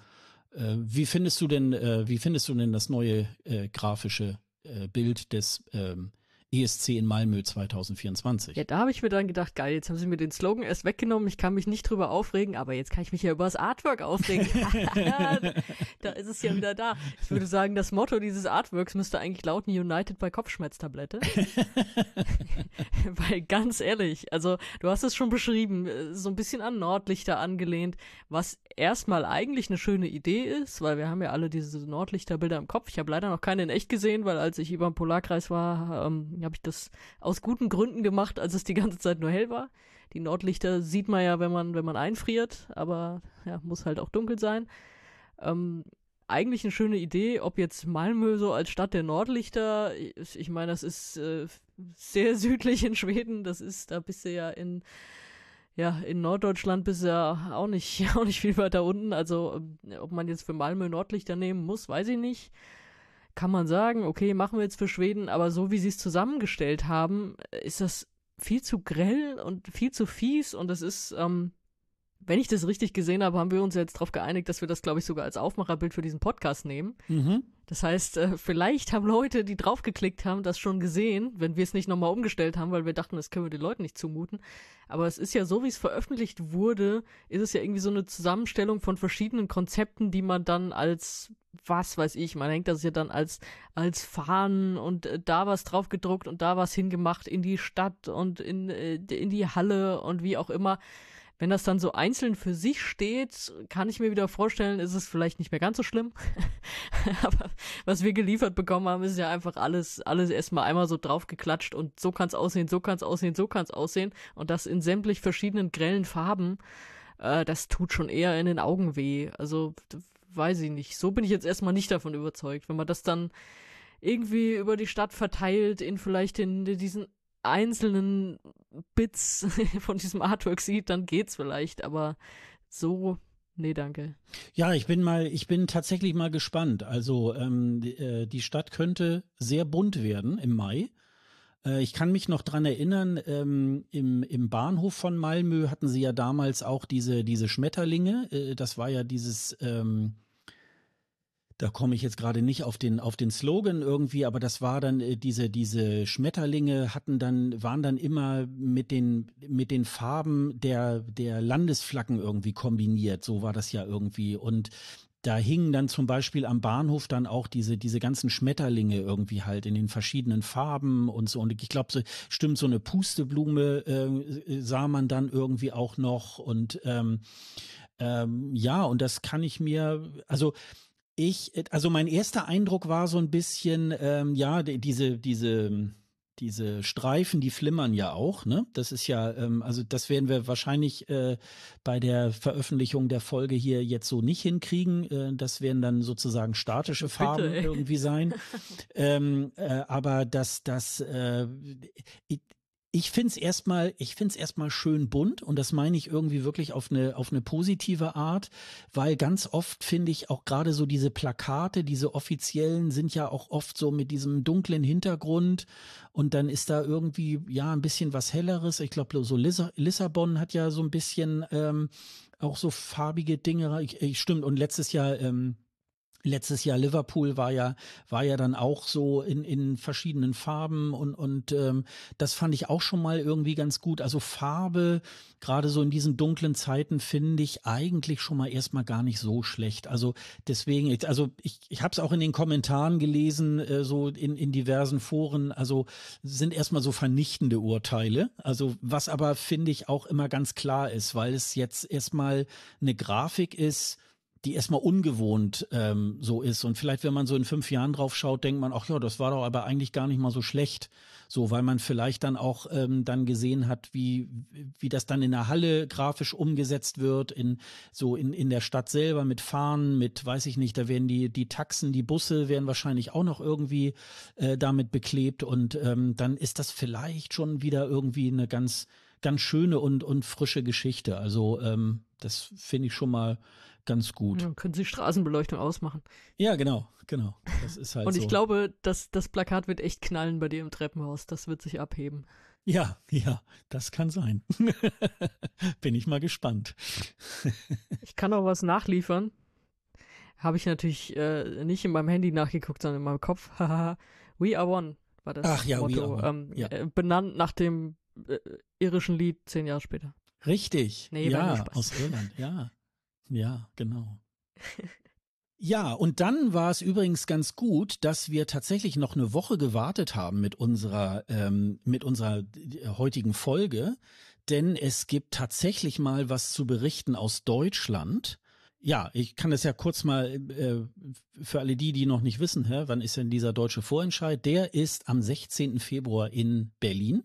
äh, wie findest du denn, äh, wie findest du denn das neue äh, grafische äh, Bild des ähm, ESC in Malmö 2024. Ja, da habe ich mir dann gedacht, geil, jetzt haben sie mir den Slogan erst weggenommen, ich kann mich nicht drüber aufregen, aber jetzt kann ich mich ja über das Artwork aufregen. da ist es ja wieder da. Ich würde sagen, das Motto dieses Artworks müsste eigentlich lauten United bei Kopfschmerztablette. Weil ganz ehrlich, also du hast es schon beschrieben, äh, so ein bisschen an Nordlichter angelehnt, was erstmal eigentlich eine schöne Idee ist, weil wir haben ja alle diese Nordlichterbilder im Kopf. Ich habe leider noch keine in echt gesehen, weil als ich über den Polarkreis war, ähm, habe ich das aus guten Gründen gemacht, als es die ganze Zeit nur hell war. Die Nordlichter sieht man ja, wenn man, wenn man einfriert, aber ja, muss halt auch dunkel sein. Ähm, eigentlich eine schöne Idee, ob jetzt Malmö so als Stadt der Nordlichter, ich, ich meine, das ist äh, sehr südlich in Schweden, das ist, da bist du ja in, ja, in Norddeutschland bist du ja auch nicht, auch nicht viel weiter unten, also ob man jetzt für Malmö Nordlichter nehmen muss, weiß ich nicht. Kann man sagen, okay, machen wir jetzt für Schweden, aber so wie sie es zusammengestellt haben, ist das viel zu grell und viel zu fies. Und es ist, ähm, wenn ich das richtig gesehen habe, haben wir uns jetzt darauf geeinigt, dass wir das, glaube ich, sogar als Aufmacherbild für diesen Podcast nehmen. Mhm. Das heißt, äh, vielleicht haben Leute, die draufgeklickt haben, das schon gesehen, wenn wir es nicht nochmal umgestellt haben, weil wir dachten, das können wir den Leuten nicht zumuten. Aber es ist ja so, wie es veröffentlicht wurde, ist es ja irgendwie so eine Zusammenstellung von verschiedenen Konzepten, die man dann als was weiß ich, man hängt das ja dann als, als Fahnen und äh, da was drauf gedruckt und da was hingemacht in die Stadt und in, äh, in die Halle und wie auch immer wenn das dann so einzeln für sich steht, kann ich mir wieder vorstellen, ist es vielleicht nicht mehr ganz so schlimm. Aber was wir geliefert bekommen haben, ist ja einfach alles, alles erstmal einmal so draufgeklatscht und so kann es aussehen, so kann es aussehen, so kann es aussehen. Und das in sämtlich verschiedenen grellen Farben. Äh, das tut schon eher in den Augen weh. Also, weiß ich nicht. So bin ich jetzt erstmal nicht davon überzeugt. Wenn man das dann irgendwie über die Stadt verteilt in vielleicht in diesen einzelnen Bits von diesem Artwork sieht, dann geht's vielleicht, aber so Nee, danke. Ja, ich bin mal, ich bin tatsächlich mal gespannt. Also ähm, die, äh, die Stadt könnte sehr bunt werden im Mai. Äh, ich kann mich noch dran erinnern, ähm, im, im Bahnhof von Malmö hatten sie ja damals auch diese, diese Schmetterlinge. Äh, das war ja dieses, ähm, da komme ich jetzt gerade nicht auf den auf den Slogan irgendwie, aber das war dann äh, diese diese Schmetterlinge hatten dann waren dann immer mit den mit den Farben der der Landesflaggen irgendwie kombiniert. So war das ja irgendwie und da hingen dann zum Beispiel am Bahnhof dann auch diese, diese ganzen Schmetterlinge irgendwie halt in den verschiedenen Farben und so. Und ich glaube, so, stimmt, so eine Pusteblume äh, sah man dann irgendwie auch noch. Und ähm, ähm, ja, und das kann ich mir, also ich, also mein erster Eindruck war so ein bisschen, ähm, ja, diese, diese, diese Streifen, die flimmern ja auch, ne? Das ist ja, ähm, also das werden wir wahrscheinlich äh, bei der Veröffentlichung der Folge hier jetzt so nicht hinkriegen. Äh, das werden dann sozusagen statische Farben Bitte, irgendwie sein. ähm, äh, aber das, das, äh, ich finde es erstmal, ich finde es erstmal schön bunt und das meine ich irgendwie wirklich auf eine, auf eine positive Art, weil ganz oft finde ich auch gerade so diese Plakate, diese offiziellen sind ja auch oft so mit diesem dunklen Hintergrund und dann ist da irgendwie, ja, ein bisschen was Helleres. Ich glaube, so Lissa Lissabon hat ja so ein bisschen ähm, auch so farbige Dinge. Ich, ich, stimmt. Und letztes Jahr, ähm, Letztes Jahr Liverpool war ja war ja dann auch so in in verschiedenen Farben und und ähm, das fand ich auch schon mal irgendwie ganz gut. Also Farbe gerade so in diesen dunklen Zeiten finde ich eigentlich schon mal erstmal gar nicht so schlecht. Also deswegen also ich ich habe es auch in den Kommentaren gelesen äh, so in in diversen Foren. Also sind erstmal so vernichtende Urteile. Also was aber finde ich auch immer ganz klar ist, weil es jetzt erstmal eine Grafik ist die erstmal ungewohnt ähm, so ist. Und vielleicht, wenn man so in fünf Jahren drauf schaut, denkt man, ach ja, das war doch aber eigentlich gar nicht mal so schlecht. So, weil man vielleicht dann auch ähm, dann gesehen hat, wie, wie das dann in der Halle grafisch umgesetzt wird, in so in, in der Stadt selber mit Fahnen, mit, weiß ich nicht, da werden die, die Taxen, die Busse werden wahrscheinlich auch noch irgendwie äh, damit beklebt und ähm, dann ist das vielleicht schon wieder irgendwie eine ganz, ganz schöne und, und frische Geschichte. Also ähm, das finde ich schon mal ganz gut. Ja, können Sie Straßenbeleuchtung ausmachen. Ja, genau, genau. Das ist halt Und ich so. glaube, dass das Plakat wird echt knallen bei dir im Treppenhaus. Das wird sich abheben. Ja, ja, das kann sein. Bin ich mal gespannt. ich kann auch was nachliefern. Habe ich natürlich äh, nicht in meinem Handy nachgeguckt, sondern in meinem Kopf. We are one war das Ach ja, Motto. We are one. Ähm, ja. Äh, benannt nach dem äh, irischen Lied zehn Jahre später. Richtig. Nee, ja, aus Irland, ja. Ja, genau. Ja, und dann war es übrigens ganz gut, dass wir tatsächlich noch eine Woche gewartet haben mit unserer, ähm, mit unserer äh, heutigen Folge, denn es gibt tatsächlich mal was zu berichten aus Deutschland. Ja, ich kann das ja kurz mal äh, für alle die, die noch nicht wissen, hä, wann ist denn dieser deutsche Vorentscheid? Der ist am 16. Februar in Berlin,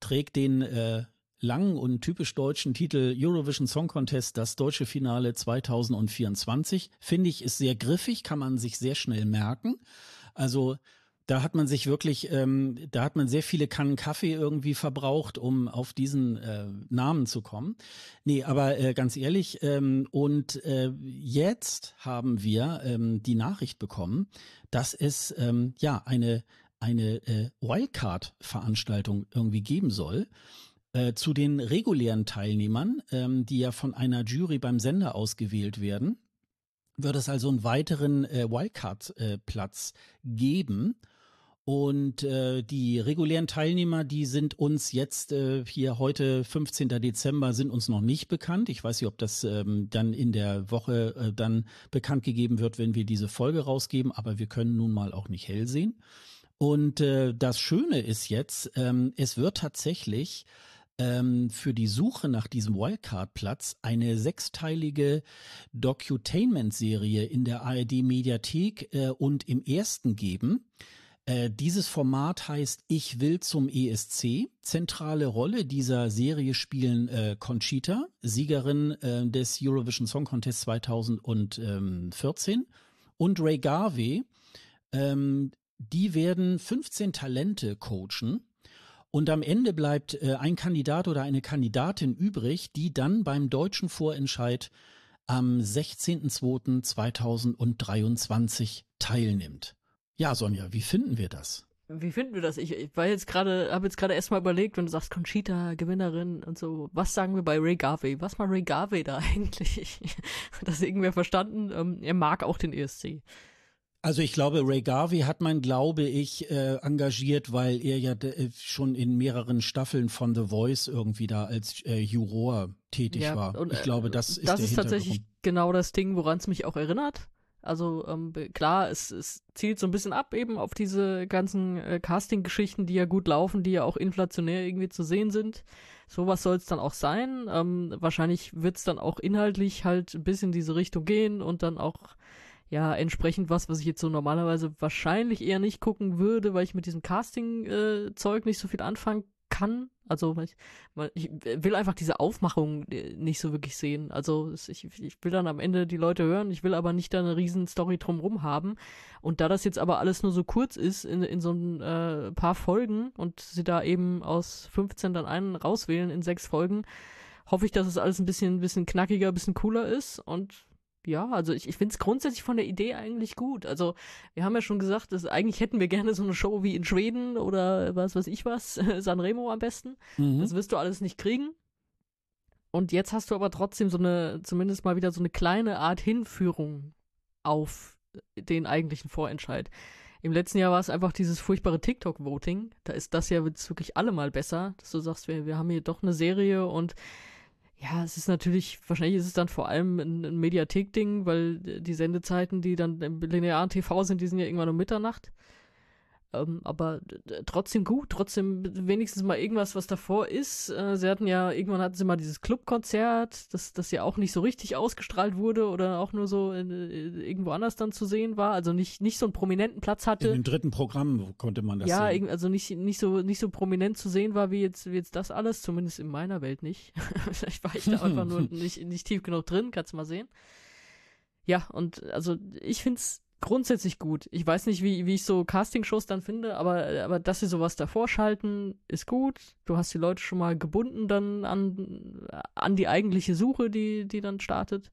trägt den äh, langen und typisch deutschen Titel Eurovision Song Contest, das deutsche Finale 2024. Finde ich, ist sehr griffig, kann man sich sehr schnell merken. Also da hat man sich wirklich, ähm, da hat man sehr viele Kannen Kaffee irgendwie verbraucht, um auf diesen äh, Namen zu kommen. Nee, aber äh, ganz ehrlich, ähm, und äh, jetzt haben wir ähm, die Nachricht bekommen, dass es ähm, ja eine eine äh, Wildcard-Veranstaltung irgendwie geben soll. Äh, zu den regulären Teilnehmern, ähm, die ja von einer Jury beim Sender ausgewählt werden, wird es also einen weiteren äh, Wildcard-Platz äh, geben. Und äh, die regulären Teilnehmer, die sind uns jetzt äh, hier heute, 15. Dezember, sind uns noch nicht bekannt. Ich weiß nicht, ob das ähm, dann in der Woche äh, dann bekannt gegeben wird, wenn wir diese Folge rausgeben, aber wir können nun mal auch nicht hell sehen. Und äh, das Schöne ist jetzt, ähm, es wird tatsächlich ähm, für die Suche nach diesem Wildcard-Platz eine sechsteilige Docutainment-Serie in der ARD-Mediathek äh, und im ersten geben. Äh, dieses Format heißt Ich will zum ESC. Zentrale Rolle dieser Serie spielen äh, Conchita, Siegerin äh, des Eurovision Song Contest 2014 und Ray Garvey. Ähm, die werden 15 Talente coachen und am Ende bleibt äh, ein Kandidat oder eine Kandidatin übrig, die dann beim deutschen Vorentscheid am 16.02.2023 teilnimmt. Ja, Sonja, wie finden wir das? Wie finden wir das? Ich, ich war jetzt gerade, habe jetzt gerade erstmal überlegt, wenn du sagst Conchita, Gewinnerin und so, was sagen wir bei Ray Garvey? Was macht Ray Garvey da eigentlich? Hat das irgendwer verstanden? Ähm, er mag auch den ESC. Also ich glaube, Ray Garvey hat man, glaube ich, äh, engagiert, weil er ja äh, schon in mehreren Staffeln von The Voice irgendwie da als äh, Juror tätig ja, war. Und, ich glaube, das ist Das ist tatsächlich genau das Ding, woran es mich auch erinnert. Also ähm, klar, es, es zielt so ein bisschen ab eben auf diese ganzen äh, Casting-Geschichten, die ja gut laufen, die ja auch inflationär irgendwie zu sehen sind. Sowas soll es dann auch sein. Ähm, wahrscheinlich wird es dann auch inhaltlich halt ein bisschen in diese Richtung gehen und dann auch ja, entsprechend was, was ich jetzt so normalerweise wahrscheinlich eher nicht gucken würde, weil ich mit diesem Casting-Zeug äh, nicht so viel anfangen kann. Also ich, ich, will einfach diese Aufmachung äh, nicht so wirklich sehen. Also ich, ich will dann am Ende die Leute hören, ich will aber nicht da eine riesen Story drumrum haben. Und da das jetzt aber alles nur so kurz ist, in, in so ein äh, paar Folgen und sie da eben aus 15 dann einen rauswählen in sechs Folgen, hoffe ich, dass es alles ein bisschen, ein bisschen knackiger, ein bisschen cooler ist und ja, also ich, ich finde es grundsätzlich von der Idee eigentlich gut. Also wir haben ja schon gesagt, dass eigentlich hätten wir gerne so eine Show wie in Schweden oder was weiß ich was, Sanremo am besten. Mhm. Das wirst du alles nicht kriegen. Und jetzt hast du aber trotzdem so eine, zumindest mal wieder so eine kleine Art Hinführung auf den eigentlichen Vorentscheid. Im letzten Jahr war es einfach dieses furchtbare TikTok-Voting. Da ist das ja wirklich allemal besser, dass du sagst, wir, wir haben hier doch eine Serie und ja, es ist natürlich, wahrscheinlich ist es dann vor allem ein, ein Mediathek-Ding, weil die Sendezeiten, die dann im linearen TV sind, die sind ja irgendwann um Mitternacht. Ähm, aber trotzdem gut, trotzdem wenigstens mal irgendwas, was davor ist. Äh, sie hatten ja, irgendwann hatten sie mal dieses Clubkonzert, das, das ja auch nicht so richtig ausgestrahlt wurde oder auch nur so in, in, irgendwo anders dann zu sehen war, also nicht, nicht so einen prominenten Platz hatte. In dem dritten Programm konnte man das ja, sehen. Ja, also nicht, nicht, so, nicht so prominent zu sehen war wie jetzt, wie jetzt das alles, zumindest in meiner Welt nicht. Vielleicht war ich da einfach nur nicht, nicht tief genug drin, kannst du mal sehen. Ja, und also ich find's grundsätzlich gut. Ich weiß nicht, wie, wie ich so Castingshows dann finde, aber, aber dass sie sowas davor schalten, ist gut. Du hast die Leute schon mal gebunden dann an, an die eigentliche Suche, die, die dann startet.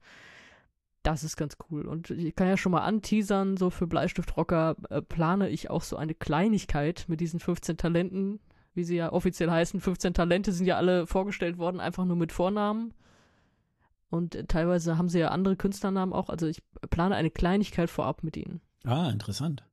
Das ist ganz cool. Und ich kann ja schon mal anteasern, so für Bleistiftrocker äh, plane ich auch so eine Kleinigkeit mit diesen 15 Talenten, wie sie ja offiziell heißen. 15 Talente sind ja alle vorgestellt worden, einfach nur mit Vornamen. Und teilweise haben sie ja andere Künstlernamen auch. Also ich plane eine Kleinigkeit vorab mit ihnen. Ah, interessant.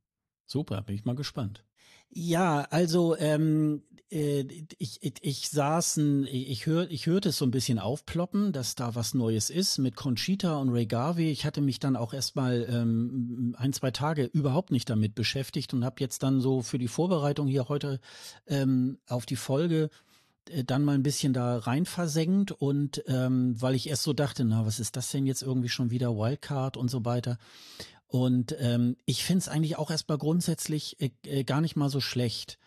Super, bin ich mal gespannt. Ja, also ähm, äh, ich, ich, ich saß, ich, hör, ich hörte es so ein bisschen aufploppen, dass da was Neues ist mit Conchita und Ray Garvey. Ich hatte mich dann auch erstmal ähm, ein, zwei Tage überhaupt nicht damit beschäftigt und habe jetzt dann so für die Vorbereitung hier heute ähm, auf die Folge äh, dann mal ein bisschen da rein versenkt und ähm, weil ich erst so dachte, na, was ist das denn jetzt irgendwie schon wieder Wildcard und so weiter. Und ähm, ich finde es eigentlich auch erstmal grundsätzlich äh, äh, gar nicht mal so schlecht.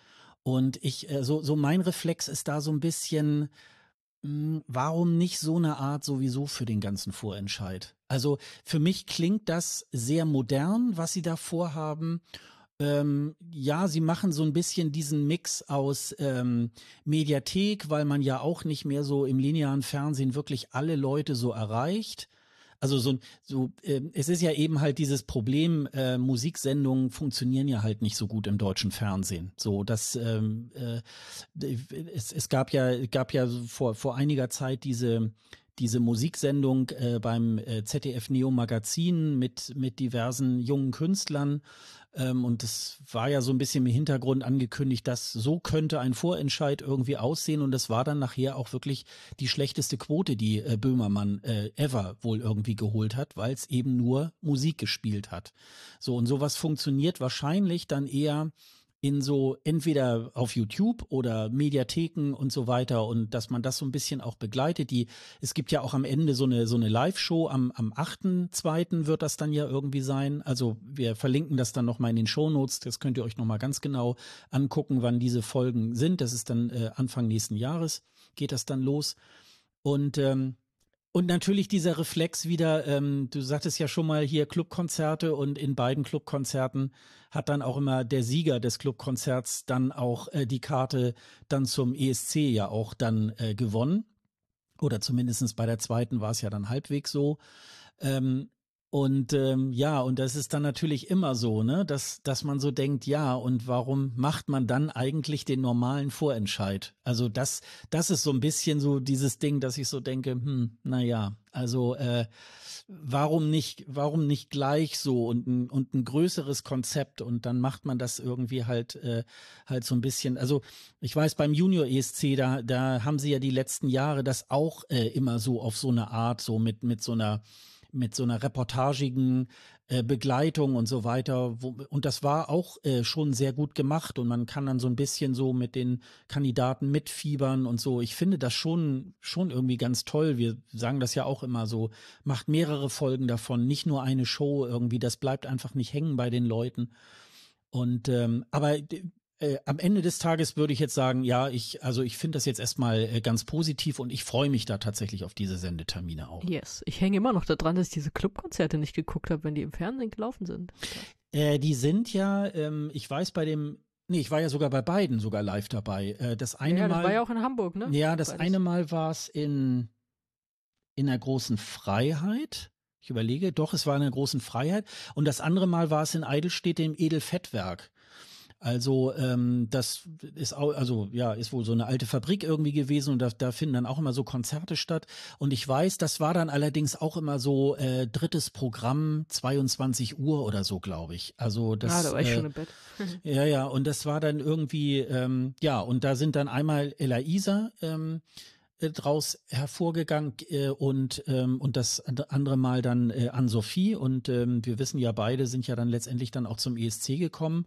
Und ich, äh, so, so mein Reflex ist da so ein bisschen, mh, hm, warum nicht so eine Art sowieso für den ganzen Vorentscheid? Also für mich klingt das sehr modern, was sie da vorhaben. Ähm, ja, sie machen so ein bisschen diesen Mix aus ähm, Mediathek, weil man ja auch nicht mehr so im linearen Fernsehen wirklich alle Leute so erreicht. Also so, so äh, es ist ja eben halt dieses Problem, äh, Musiksendungen funktionieren ja halt nicht so gut im deutschen Fernsehen. So, dass ähm, äh, es, es gab ja gab ja vor vor einiger Zeit diese diese Musiksendung äh, beim äh, ZDF Neo Magazin mit mit diversen jungen Künstlern ähm, und es war ja so ein bisschen im Hintergrund angekündigt, dass so könnte ein Vorentscheid irgendwie aussehen. Und das war dann nachher auch wirklich die schlechteste Quote, die äh, Böhmermann äh, ever wohl irgendwie geholt hat, weil es eben nur Musik gespielt hat. So, und sowas funktioniert wahrscheinlich dann eher in so entweder auf YouTube oder Mediatheken und so weiter und dass man das so ein bisschen auch begleitet. Die, es gibt ja auch am Ende so eine, so eine Live-Show am, am 8.2. wird das dann ja irgendwie sein. Also wir verlinken das dann nochmal in den Shownotes. Das könnt ihr euch nochmal ganz genau angucken, wann diese Folgen sind. Das ist dann äh, Anfang nächsten Jahres geht das dann los. Und ähm, und natürlich dieser Reflex wieder, ähm, du sagtest ja schon mal hier Clubkonzerte und in beiden Clubkonzerten hat dann auch immer der Sieger des Clubkonzerts dann auch äh, die Karte dann zum ESC ja auch dann äh, gewonnen. Oder zumindestens bei der zweiten war es ja dann halbwegs so. Ähm, und ähm, ja, und das ist dann natürlich immer so, ne, dass, dass man so denkt, ja, und warum macht man dann eigentlich den normalen Vorentscheid? Also das, das ist so ein bisschen so dieses Ding, dass ich so denke, hm, naja, also äh, warum nicht, warum nicht gleich so und ein, und ein größeres Konzept und dann macht man das irgendwie halt äh, halt so ein bisschen. Also ich weiß beim Junior ESC da da haben sie ja die letzten Jahre das auch äh, immer so auf so eine Art so mit mit so einer mit so einer reportagigen äh, Begleitung und so weiter. Wo, und das war auch äh, schon sehr gut gemacht und man kann dann so ein bisschen so mit den Kandidaten mitfiebern und so. Ich finde das schon, schon irgendwie ganz toll. Wir sagen das ja auch immer so, macht mehrere Folgen davon, nicht nur eine Show irgendwie. Das bleibt einfach nicht hängen bei den Leuten. Und ähm, aber äh, am Ende des Tages würde ich jetzt sagen, ja, ich, also ich finde das jetzt erstmal äh, ganz positiv und ich freue mich da tatsächlich auf diese Sendetermine auch. Yes. Ich hänge immer noch daran, dass ich diese Clubkonzerte nicht geguckt habe, wenn die im Fernsehen gelaufen sind. Äh, die sind ja, ähm, ich weiß bei dem Nee, ich war ja sogar bei beiden sogar live dabei. Äh, das eine ja, das Mal. war ja auch in Hamburg, ne? Ja, das Beides. eine Mal war es in, in der großen Freiheit. Ich überlege, doch, es war in der großen Freiheit. Und das andere Mal war es in Eidelstedt im Edelfettwerk. Also ähm, das ist auch, also ja, ist wohl so eine alte Fabrik irgendwie gewesen und da, da finden dann auch immer so Konzerte statt. Und ich weiß, das war dann allerdings auch immer so äh, drittes Programm, 22 Uhr oder so, glaube ich. Also das. Ah, da war ich äh, schon im Bett. ja, ja, und das war dann irgendwie, ähm, ja, und da sind dann einmal Ella Isa, ähm, äh, draus hervorgegangen äh, und ähm, und das andere Mal dann äh, an Sophie und ähm, wir wissen ja beide sind ja dann letztendlich dann auch zum ESC gekommen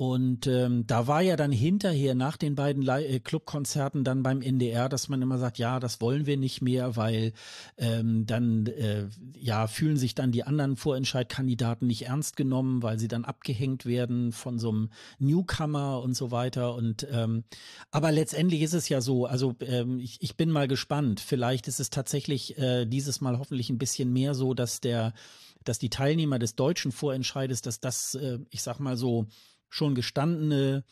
und ähm, da war ja dann hinterher nach den beiden äh, Clubkonzerten dann beim NDR, dass man immer sagt, ja, das wollen wir nicht mehr, weil ähm, dann äh, ja fühlen sich dann die anderen Vorentscheidkandidaten nicht ernst genommen, weil sie dann abgehängt werden von so einem Newcomer und so weiter. Und ähm, aber letztendlich ist es ja so, also ähm, ich, ich bin mal gespannt. Vielleicht ist es tatsächlich äh, dieses Mal hoffentlich ein bisschen mehr so, dass der, dass die Teilnehmer des deutschen Vorentscheides, dass das, äh, ich sag mal so schon gestandene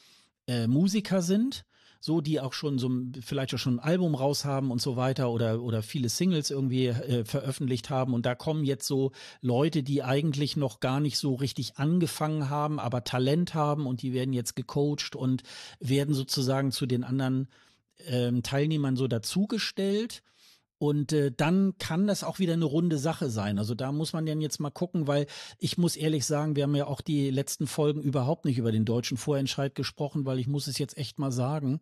äh, Musiker sind, so die auch schon so vielleicht auch schon ein Album raus haben und so weiter oder oder viele Singles irgendwie äh, veröffentlicht haben. Und da kommen jetzt so Leute, die eigentlich noch gar nicht so richtig angefangen haben, aber Talent haben und die werden jetzt gecoacht und werden sozusagen zu den anderen ähm, Teilnehmern so dazugestellt und äh, dann kann das auch wieder eine runde Sache sein. Also da muss man dann jetzt mal gucken, weil ich muss ehrlich sagen, wir haben ja auch die letzten Folgen überhaupt nicht über den deutschen Vorentscheid gesprochen, weil ich muss es jetzt echt mal sagen,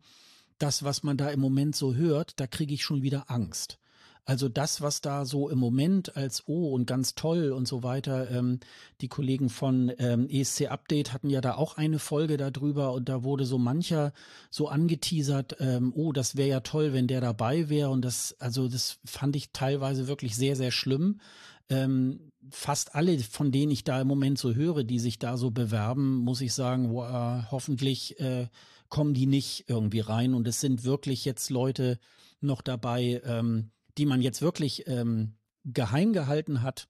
das, was man da im Moment so hört, da kriege ich schon wieder Angst. Also das, was da so im Moment als oh und ganz toll und so weiter, ähm, die Kollegen von ähm, ESC Update hatten ja da auch eine Folge darüber und da wurde so mancher so angeteasert, ähm, oh, das wäre ja toll, wenn der dabei wäre und das, also das fand ich teilweise wirklich sehr, sehr schlimm. Ähm, fast alle, von denen ich da im Moment so höre, die sich da so bewerben, muss ich sagen, wo, äh, hoffentlich äh, kommen die nicht irgendwie rein und es sind wirklich jetzt Leute noch dabei, ähm, die man jetzt wirklich ähm, geheim gehalten hat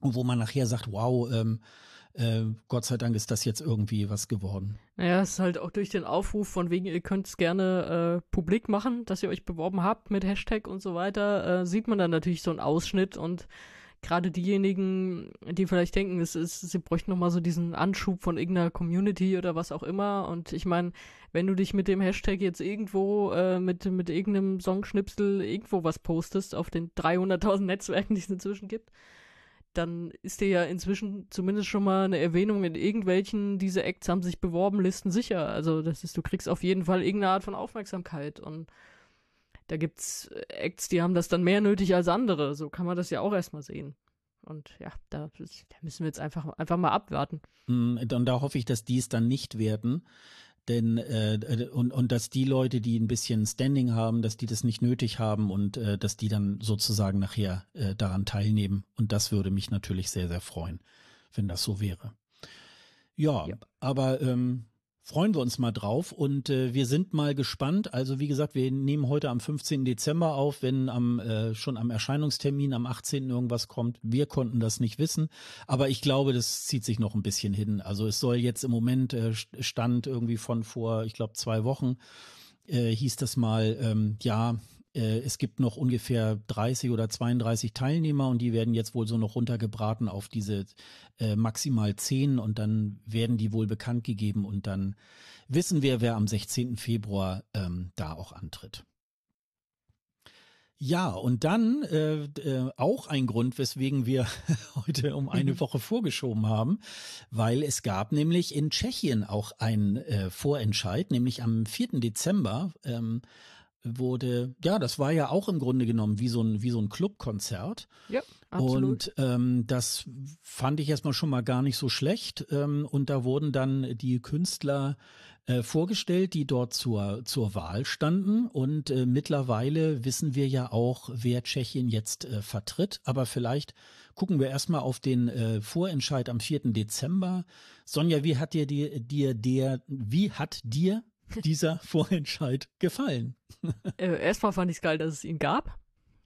und wo man nachher sagt, wow, ähm, äh, Gott sei Dank ist das jetzt irgendwie was geworden. Naja, es ist halt auch durch den Aufruf von wegen, ihr könnt es gerne äh, publik machen, dass ihr euch beworben habt mit Hashtag und so weiter, äh, sieht man dann natürlich so einen Ausschnitt und gerade diejenigen, die vielleicht denken, es ist, sie bräuchten nochmal so diesen Anschub von irgendeiner Community oder was auch immer. Und ich meine, wenn du dich mit dem Hashtag jetzt irgendwo äh, mit, mit irgendeinem Songschnipsel irgendwo was postest auf den 300.000 Netzwerken, die es inzwischen gibt, dann ist dir ja inzwischen zumindest schon mal eine Erwähnung in irgendwelchen, diese Acts haben sich beworben, Listen sicher. Also das ist, du kriegst auf jeden Fall irgendeine Art von Aufmerksamkeit und da gibt's Acts, die haben das dann mehr nötig als andere. So kann man das ja auch erstmal sehen. Und ja, da, da müssen wir jetzt einfach, einfach mal abwarten. Mm, und da hoffe ich, dass die es dann nicht werden. Denn äh, und, und dass die Leute, die ein bisschen Standing haben, dass die das nicht nötig haben und äh, dass die dann sozusagen nachher äh, daran teilnehmen. Und das würde mich natürlich sehr, sehr freuen, wenn das so wäre. Ja, ja. aber ähm, freuen wir uns mal drauf und äh, wir sind mal gespannt. Also wie gesagt, wir nehmen heute am 15. Dezember auf, wenn am äh, schon am Erscheinungstermin am 18. irgendwas kommt. Wir konnten das nicht wissen, aber ich glaube, das zieht sich noch ein bisschen hin. Also es soll jetzt im Moment äh, Stand irgendwie von vor, ich glaube, zwei Wochen äh, hieß das mal, ähm, ja, es gibt noch ungefähr 30 oder 32 Teilnehmer und die werden jetzt wohl so noch runtergebraten auf diese äh, maximal 10 und dann werden die wohl bekannt gegeben und dann wissen wir, wer am 16. Februar ähm, da auch antritt. Ja, und dann äh, äh, auch ein Grund, weswegen wir heute um eine mhm. Woche vorgeschoben haben, weil es gab nämlich in Tschechien auch einen äh, Vorentscheid, nämlich am 4. Dezember ähm, wurde, ja, das war ja auch im Grunde genommen wie so ein, wie so ein Clubkonzert. Ja, absolut. Und ähm, das fand ich erstmal schon mal gar nicht so schlecht. Ähm, und da wurden dann die Künstler äh, vorgestellt, die dort zur, zur Wahl standen. Und äh, mittlerweile wissen wir ja auch, wer Tschechien jetzt äh, vertritt. Aber vielleicht gucken wir erstmal auf den äh, Vorentscheid am 4. Dezember. Sonja, wie hat dir, dir, dir der, wie hat dir dieser Vorentscheid gefallen? Äh, erstmal fand ich es geil, dass es ihn gab.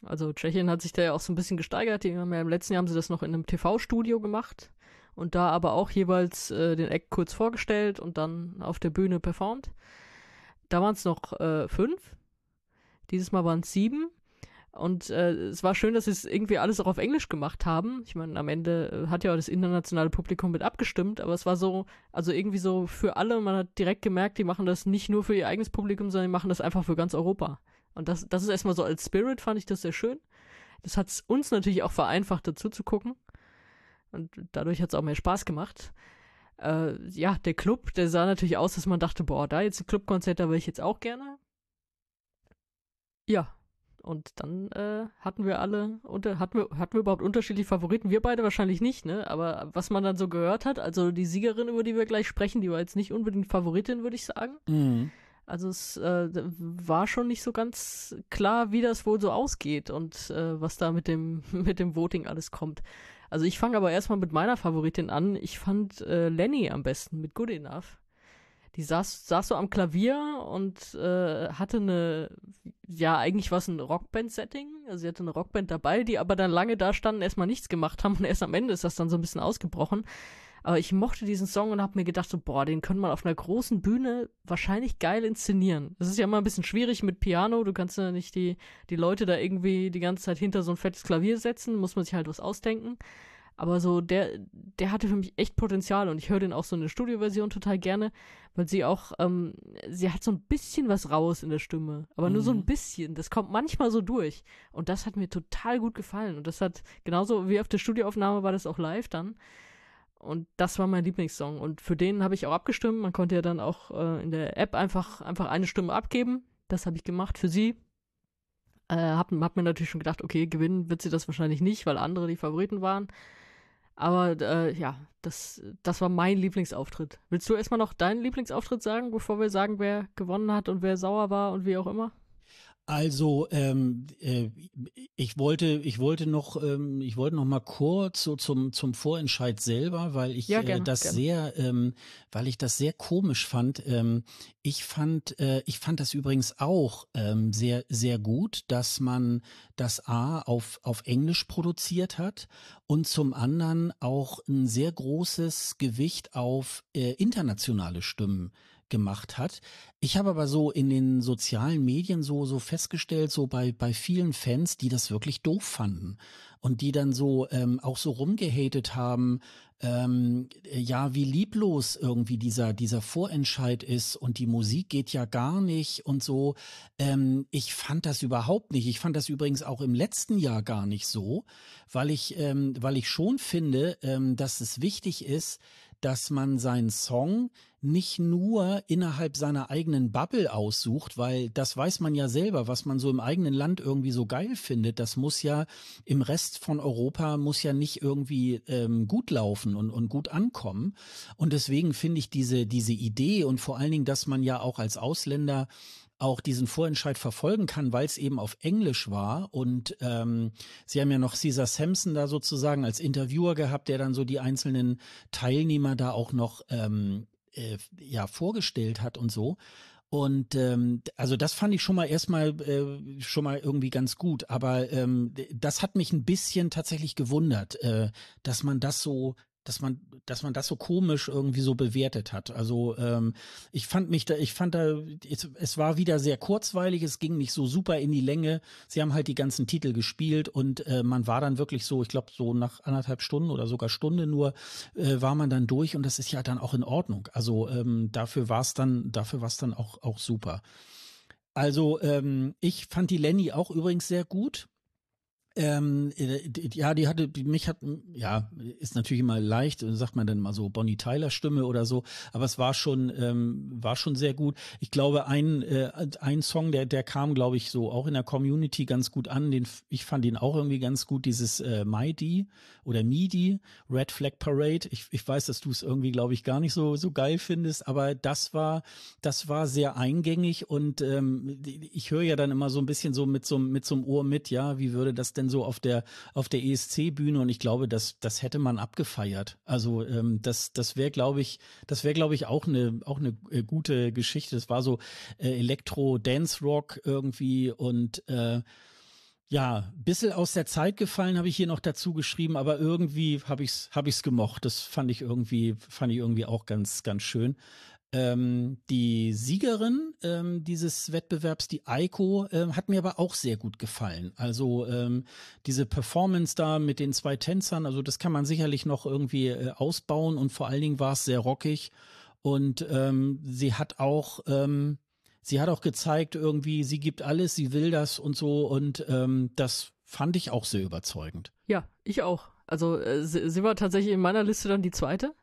Also Tschechien hat sich da ja auch so ein bisschen gesteigert. Im letzten Jahr haben sie das noch in einem TV-Studio gemacht und da aber auch jeweils äh, den Act kurz vorgestellt und dann auf der Bühne performt. Da waren es noch äh, fünf. Dieses Mal waren es sieben. Und äh, es war schön, dass sie es irgendwie alles auch auf Englisch gemacht haben. Ich meine, am Ende äh, hat ja auch das internationale Publikum mit abgestimmt, aber es war so, also irgendwie so für alle. Man hat direkt gemerkt, die machen das nicht nur für ihr eigenes Publikum, sondern die machen das einfach für ganz Europa. Und das, das ist erstmal so als Spirit, fand ich das sehr schön. Das hat es uns natürlich auch vereinfacht, dazu zu gucken. Und dadurch hat es auch mehr Spaß gemacht. Äh, ja, der Club, der sah natürlich aus, dass man dachte, boah, da jetzt ein Clubkonzert, da will ich jetzt auch gerne. Ja, und dann äh, hatten wir alle, unter, hatten, wir, hatten wir überhaupt unterschiedliche Favoriten? Wir beide wahrscheinlich nicht, ne? Aber was man dann so gehört hat, also die Siegerin, über die wir gleich sprechen, die war jetzt nicht unbedingt Favoritin, würde ich sagen. Mhm. Also es äh, war schon nicht so ganz klar, wie das wohl so ausgeht und äh, was da mit dem, mit dem Voting alles kommt. Also ich fange aber erstmal mit meiner Favoritin an. Ich fand äh, Lenny am besten mit Good Enough die saß, saß so am Klavier und äh, hatte eine, ja, eigentlich war es ein Rockband-Setting. Also sie hatte eine Rockband dabei, die aber dann lange da standen, erstmal nichts gemacht haben und erst am Ende ist das dann so ein bisschen ausgebrochen. Aber ich mochte diesen Song und habe mir gedacht, so, boah, den könnte man auf einer großen Bühne wahrscheinlich geil inszenieren. Das ist ja immer ein bisschen schwierig mit Piano. Du kannst ja nicht die, die Leute da irgendwie die ganze Zeit hinter so ein fettes Klavier setzen, muss man sich halt was ausdenken. Aber so, der, der hatte für mich echt Potenzial und ich höre den auch so in der Studioversion total gerne, weil sie auch, ähm, sie hat so ein bisschen was raus in der Stimme. Aber mhm. nur so ein mhm. bisschen. Das kommt manchmal so durch. Und das hat mir total gut gefallen. Und das hat, genauso wie auf der Studioaufnahme war das auch live dann. Und das war mein Lieblingssong. Und für den habe ich auch abgestimmt. Man konnte ja dann auch äh, in der App einfach, einfach eine Stimme abgeben. Das habe ich gemacht für sie. Äh, hab, hab mir natürlich schon gedacht, okay, gewinnen wird sie das wahrscheinlich nicht, weil andere die Favoriten waren. Aber äh, ja, das, das war mein Lieblingsauftritt. Willst du erstmal noch deinen Lieblingsauftritt sagen, bevor wir sagen, wer gewonnen hat und wer sauer war und wie auch immer? Also ähm, äh, ich wollte, ich wollte noch, ähm, ich wollte noch mal kurz so zum zum Vorentscheid selber, weil ich ja, gerne, äh, das gerne. sehr, ähm, weil ich das sehr komisch fand. Ähm, ich fand, äh, ich fand das übrigens auch ähm, sehr sehr gut, dass man das A auf auf Englisch produziert hat und zum anderen auch ein sehr großes Gewicht auf äh, internationale Stimmen gemacht hat. Ich habe aber so in den sozialen Medien so so festgestellt, so bei bei vielen Fans, die das wirklich doof fanden und die dann so ähm, auch so rumgehatet haben, ähm, ja, wie lieblos irgendwie dieser dieser Vorentscheid ist und die Musik geht ja gar nicht und so. Ähm, ich fand das überhaupt nicht. Ich fand das übrigens auch im letzten Jahr gar nicht so, weil ich ähm, weil ich schon finde, ähm, dass es wichtig ist, dass man seinen Song nicht nur innerhalb seiner eigenen Bubble aussucht, weil das weiß man ja selber, was man so im eigenen Land irgendwie so geil findet. Das muss ja im Rest von Europa muss ja nicht irgendwie ähm, gut laufen und, und gut ankommen. Und deswegen finde ich diese, diese Idee und vor allen Dingen, dass man ja auch als Ausländer auch diesen Vorentscheid verfolgen kann, weil es eben auf Englisch war. Und ähm, sie haben ja noch Caesar Sampson da sozusagen als Interviewer gehabt, der dann so die einzelnen Teilnehmer da auch noch ähm, äh, ja vorgestellt hat und so. Und ähm, also das fand ich schon mal erstmal äh, schon mal irgendwie ganz gut. Aber ähm, das hat mich ein bisschen tatsächlich gewundert, äh, dass man das so dass man, dass man das so komisch irgendwie so bewertet hat. Also ähm, ich fand mich da, ich fand da, es, es war wieder sehr kurzweilig, es ging nicht so super in die Länge. Sie haben halt die ganzen Titel gespielt und äh, man war dann wirklich so, ich glaube so nach anderthalb Stunden oder sogar Stunde nur äh, war man dann durch und das ist ja dann auch in Ordnung. Also ähm, dafür war es dann, dafür war es dann auch auch super. Also ähm, ich fand die Lenny auch übrigens sehr gut. Ähm, äh, ja, die hatte, die, mich hat, ja, ist natürlich immer leicht, sagt man dann mal so Bonnie Tyler Stimme oder so, aber es war schon, ähm, war schon sehr gut. Ich glaube, ein, äh, ein Song, der, der kam, glaube ich, so auch in der Community ganz gut an. Den, ich fand ihn auch irgendwie ganz gut, dieses äh, Mighty oder MIDI, Red Flag Parade. Ich, ich weiß, dass du es irgendwie, glaube ich, gar nicht so, so geil findest, aber das war, das war sehr eingängig und ähm, ich höre ja dann immer so ein bisschen so mit so, mit so einem Ohr mit, ja, wie würde das denn denn so auf der auf der ESC-Bühne und ich glaube, das das hätte man abgefeiert. Also ähm, das das wäre, glaube ich, das wäre, glaube ich, auch eine auch eine äh, gute Geschichte. Das war so äh, Elektro, Dance Rock irgendwie und äh, ja, bisschen aus der Zeit gefallen habe ich hier noch dazu geschrieben, aber irgendwie habe ich's habe ich's gemocht. Das fand ich irgendwie fand ich irgendwie auch ganz ganz schön. Ähm, die Siegerin ähm, dieses Wettbewerbs, die Eiko, ähm, hat mir aber auch sehr gut gefallen. Also ähm, diese Performance da mit den zwei Tänzern, also das kann man sicherlich noch irgendwie äh, ausbauen und vor allen Dingen war es sehr rockig und ähm, sie hat auch ähm, sie hat auch gezeigt irgendwie, sie gibt alles, sie will das und so und das fand ich auch sehr überzeugend. Ja, ich auch. Also äh, sie, sie war tatsächlich in meiner Liste dann die zweite.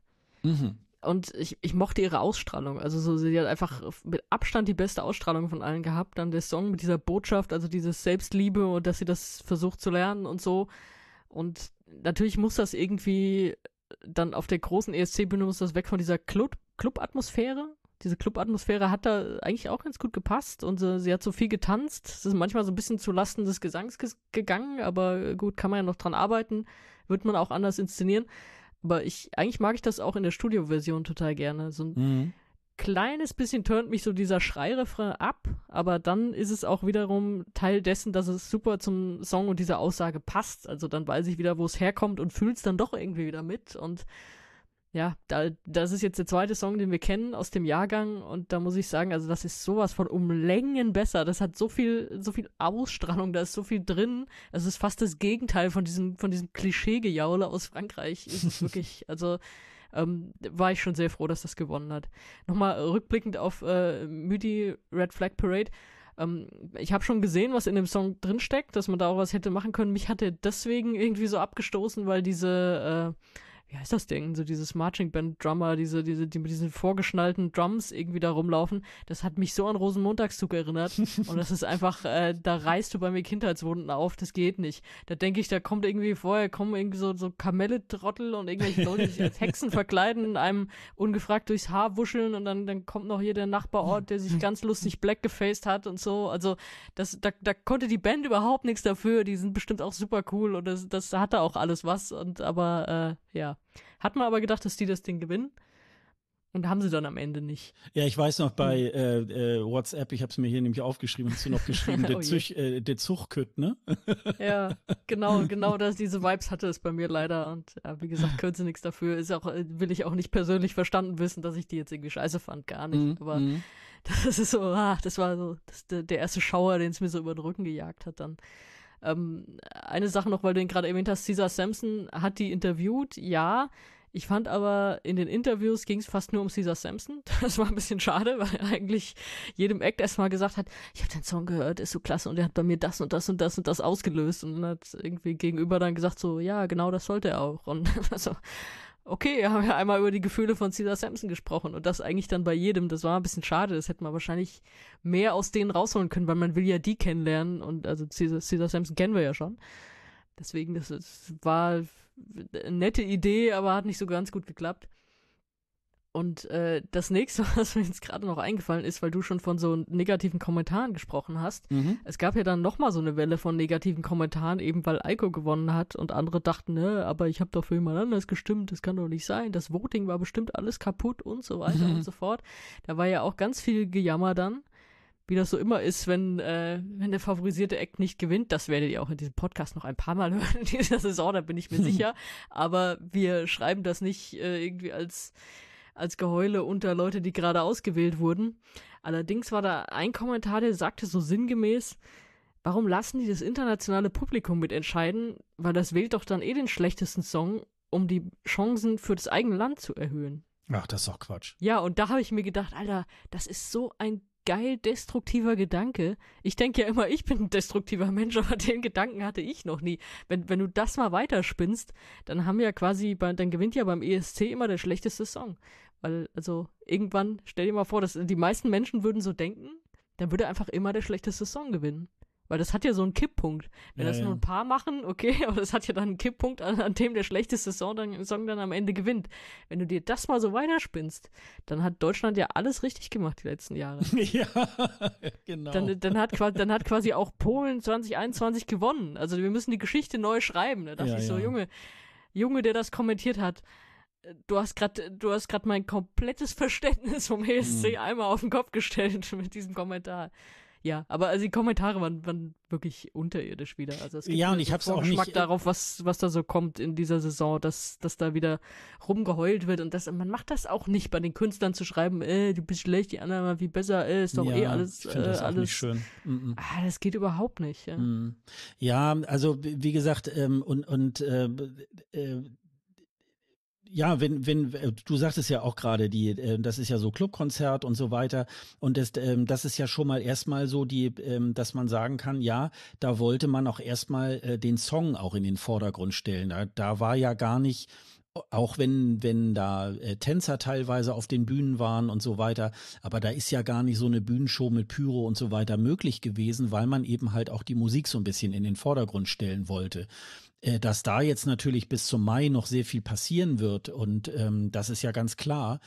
Mhm. Und ich, ich mochte ihre Ausstrahlung. Also so, sie hat einfach mit Abstand die beste Ausstrahlung von allen gehabt. Dann der Song mit dieser Botschaft, also dieses Selbstliebe und dass sie das versucht zu lernen und so. Und natürlich muss das irgendwie dann auf der großen ESC-Bühne muss das weg von dieser Club-Atmosphäre. Diese Club-Atmosphäre hat da eigentlich auch ganz gut gepasst und sie, sie hat so viel getanzt. Es ist manchmal so ein bisschen zu Lasten des Gesangs gegangen, aber gut, kann man ja noch dran arbeiten. Wird man auch anders inszenieren. Aber ich, eigentlich mag ich das auch in der Studioversion total gerne. So ein mhm. kleines bisschen turnt mich so dieser Schreirefrain ab, aber dann ist es auch wiederum Teil dessen, dass es super zum Song und dieser Aussage passt. Also dann weiß ich wieder, wo es herkommt und fühl's dann doch irgendwie wieder mit und ja, da, das ist jetzt der zweite Song, den wir kennen aus dem Jahrgang und da muss ich sagen, also das ist sowas von um Längen besser. Das hat so viel, so viel Ausstrahlung, da ist so viel drin. Es ist fast das Gegenteil von diesem, von diesem Klischee-Gejaule aus Frankreich. Ist es wirklich, also ähm, war ich schon sehr froh, dass das gewonnen hat. Nochmal rückblickend auf äh, Müdi Red Flag Parade. Ähm, ich habe schon gesehen, was in dem Song drinsteckt, dass man da auch was hätte machen können. Mich hatte deswegen irgendwie so abgestoßen, weil diese äh, wie heißt das Ding? So dieses Marching Band Drummer, diese, diese, die mit diesen vorgeschnallten Drums irgendwie da rumlaufen. Das hat mich so an Rosenmontagszug erinnert. und das ist einfach, äh, da reißt du bei mir Kindheitswunden auf, das geht nicht. Da denke ich, da kommt irgendwie vorher, kommen irgendwie so, so Kamelle-Trottel und irgendwelche Leute, die sich als Hexen verkleiden, einem ungefragt durchs Haar wuscheln und dann, dann kommt noch hier der Nachbarort, der sich ganz lustig black gefaced hat und so. Also, das, da, da konnte die Band überhaupt nichts dafür. Die sind bestimmt auch super cool und das, das hatte auch alles was und aber, äh, ja. Hat man aber gedacht, dass die das Ding gewinnen. Und haben sie dann am Ende nicht. Ja, ich weiß noch bei hm. äh, äh, WhatsApp, ich habe es mir hier nämlich aufgeschrieben, hast du noch geschrieben, der, oh Züch, äh, der Zuchkütt, ne? ja, genau, genau das, diese Vibes hatte es bei mir leider. Und ja, wie gesagt, können sie nichts dafür. Ist auch, äh, will ich auch nicht persönlich verstanden wissen, dass ich die jetzt irgendwie scheiße fand, gar nicht. Mm, Aber mm. das ist so, ah, das war so das, der erste Schauer, den es mir so über den Rücken gejagt hat dann. Ähm, eine Sache noch, weil du ihn gerade erwähnt hast, Caesar Sampson hat die interviewt, ja. Ich fand aber, in den Interviews ging es fast nur um Caesar Sampson. Das war ein bisschen schade, weil er eigentlich jedem Act erstmal gesagt hat, ich habe den Song gehört, ist so klasse und er hat bei mir das und das und das und das ausgelöst und dann hat irgendwie gegenüber dann gesagt so, ja, genau das sollte er auch. Und also, okay, wir haben ja einmal über die Gefühle von Caesar Sampson gesprochen und das eigentlich dann bei jedem. Das war ein bisschen schade. Das hätte man wahrscheinlich mehr aus denen rausholen können, weil man will ja die kennenlernen und also Caesar, Caesar Sampson kennen wir ja schon. Deswegen, das, das war eine nette Idee, aber hat nicht so ganz gut geklappt. Und äh, das nächste, was mir jetzt gerade noch eingefallen ist, weil du schon von so negativen Kommentaren gesprochen hast, mhm. es gab ja dann nochmal so eine Welle von negativen Kommentaren, eben weil Eiko gewonnen hat und andere dachten, ne, aber ich habe doch für jemand anderes gestimmt, das kann doch nicht sein, das Voting war bestimmt alles kaputt und so weiter mhm. und so fort. Da war ja auch ganz viel Gejammer dann, wie das so immer ist, wenn, äh, wenn der favorisierte Act nicht gewinnt. Das werdet ihr auch in diesem Podcast noch ein paar Mal hören in dieser Saison, da bin ich mir sicher. Aber wir schreiben das nicht äh, irgendwie als als Geheule unter Leute, die gerade ausgewählt wurden. Allerdings war da ein Kommentar, der sagte so sinngemäß, warum lassen die das internationale Publikum mitentscheiden, weil das wählt doch dann eh den schlechtesten Song, um die Chancen für das eigene Land zu erhöhen. Ach, das ist doch Quatsch. Ja, und da habe ich mir gedacht, Alter, das ist so ein geil destruktiver Gedanke. Ich denke ja immer, ich bin ein destruktiver Mensch, aber den Gedanken hatte ich noch nie. Wenn, wenn du das mal weiterspinnst, dann haben ja quasi, dann gewinnt ja beim ESC immer der schlechteste Song. Weil, also, irgendwann, stell dir mal vor, dass die meisten Menschen würden so denken, dann würde einfach immer der schlechteste Song gewinnen. Weil das hat ja so einen Kipppunkt. Wenn ja, das ja. nur ein paar machen, okay, aber das hat ja dann einen Kipppunkt, an, an dem der schlechteste Song dann, Song dann am Ende gewinnt. Wenn du dir das mal so weiterspinnst, dann hat Deutschland ja alles richtig gemacht die letzten Jahre. Ja, genau. Dann, dann, hat, dann hat quasi auch Polen 2021 gewonnen. Also wir müssen die Geschichte neu schreiben. Da dachte ja, ich so, Junge, Junge, der das kommentiert hat, du hast gerade du hast gerade mein komplettes Verständnis vom ESC mhm. einmal auf den Kopf gestellt mit diesem Kommentar. Ja, aber also die Kommentare waren, waren wirklich unterirdisch wieder. Also es gibt ja, und ich habe auch nicht darauf, was was da so kommt in dieser Saison, dass dass da wieder rumgeheult wird und das man macht das auch nicht bei den Künstlern zu schreiben, äh, du bist schlecht, die anderen mal wie besser, äh, ist doch ja, eh alles ich äh, das alles nicht schön. Mm Ah, das geht überhaupt nicht. Ja, mm. ja also wie gesagt ähm, und und äh, äh, ja, wenn, wenn, äh, du sagtest ja auch gerade, die, äh, das ist ja so Clubkonzert und so weiter. Und das, ähm, das ist ja schon mal erstmal so, die, ähm, dass man sagen kann, ja, da wollte man auch erstmal äh, den Song auch in den Vordergrund stellen. Da, da war ja gar nicht, auch wenn, wenn da äh, Tänzer teilweise auf den Bühnen waren und so weiter, aber da ist ja gar nicht so eine Bühnenshow mit Pyro und so weiter möglich gewesen, weil man eben halt auch die Musik so ein bisschen in den Vordergrund stellen wollte. Äh, dass da jetzt natürlich bis zum Mai noch sehr viel passieren wird und ähm, das ist ja ganz klar.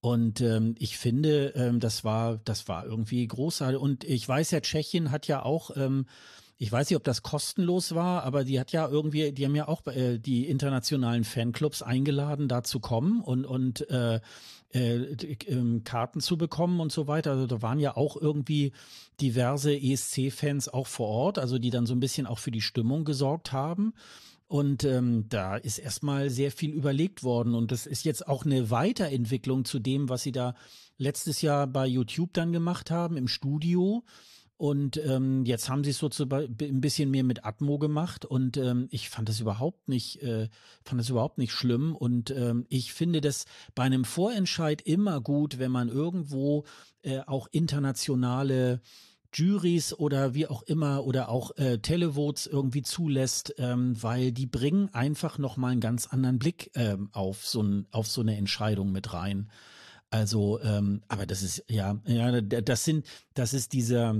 Und ähm, ich finde, ähm, das war, das war irgendwie großartig. Und ich weiß ja, Tschechien hat ja auch, ähm, ich weiß nicht, ob das kostenlos war, aber die hat ja irgendwie, die haben ja auch äh, die internationalen Fanclubs eingeladen, da zu kommen und und äh, äh, ähm, Karten zu bekommen und so weiter. Also da waren ja auch irgendwie diverse ESC-Fans auch vor Ort, also die dann so ein bisschen auch für die Stimmung gesorgt haben. Und ähm, da ist erstmal sehr viel überlegt worden. Und das ist jetzt auch eine Weiterentwicklung zu dem, was sie da letztes Jahr bei YouTube dann gemacht haben im Studio. Und ähm, jetzt haben sie es so zu, ein bisschen mehr mit Atmo gemacht und ähm, ich fand das überhaupt nicht, äh, fand das überhaupt nicht schlimm. Und ähm, ich finde das bei einem Vorentscheid immer gut, wenn man irgendwo äh, auch internationale Juries oder wie auch immer oder auch äh, Televotes irgendwie zulässt, ähm, weil die bringen einfach noch mal einen ganz anderen Blick ähm, auf so ein, auf so eine Entscheidung mit rein. Also, ähm, aber das ist ja, ja, das sind, das ist dieser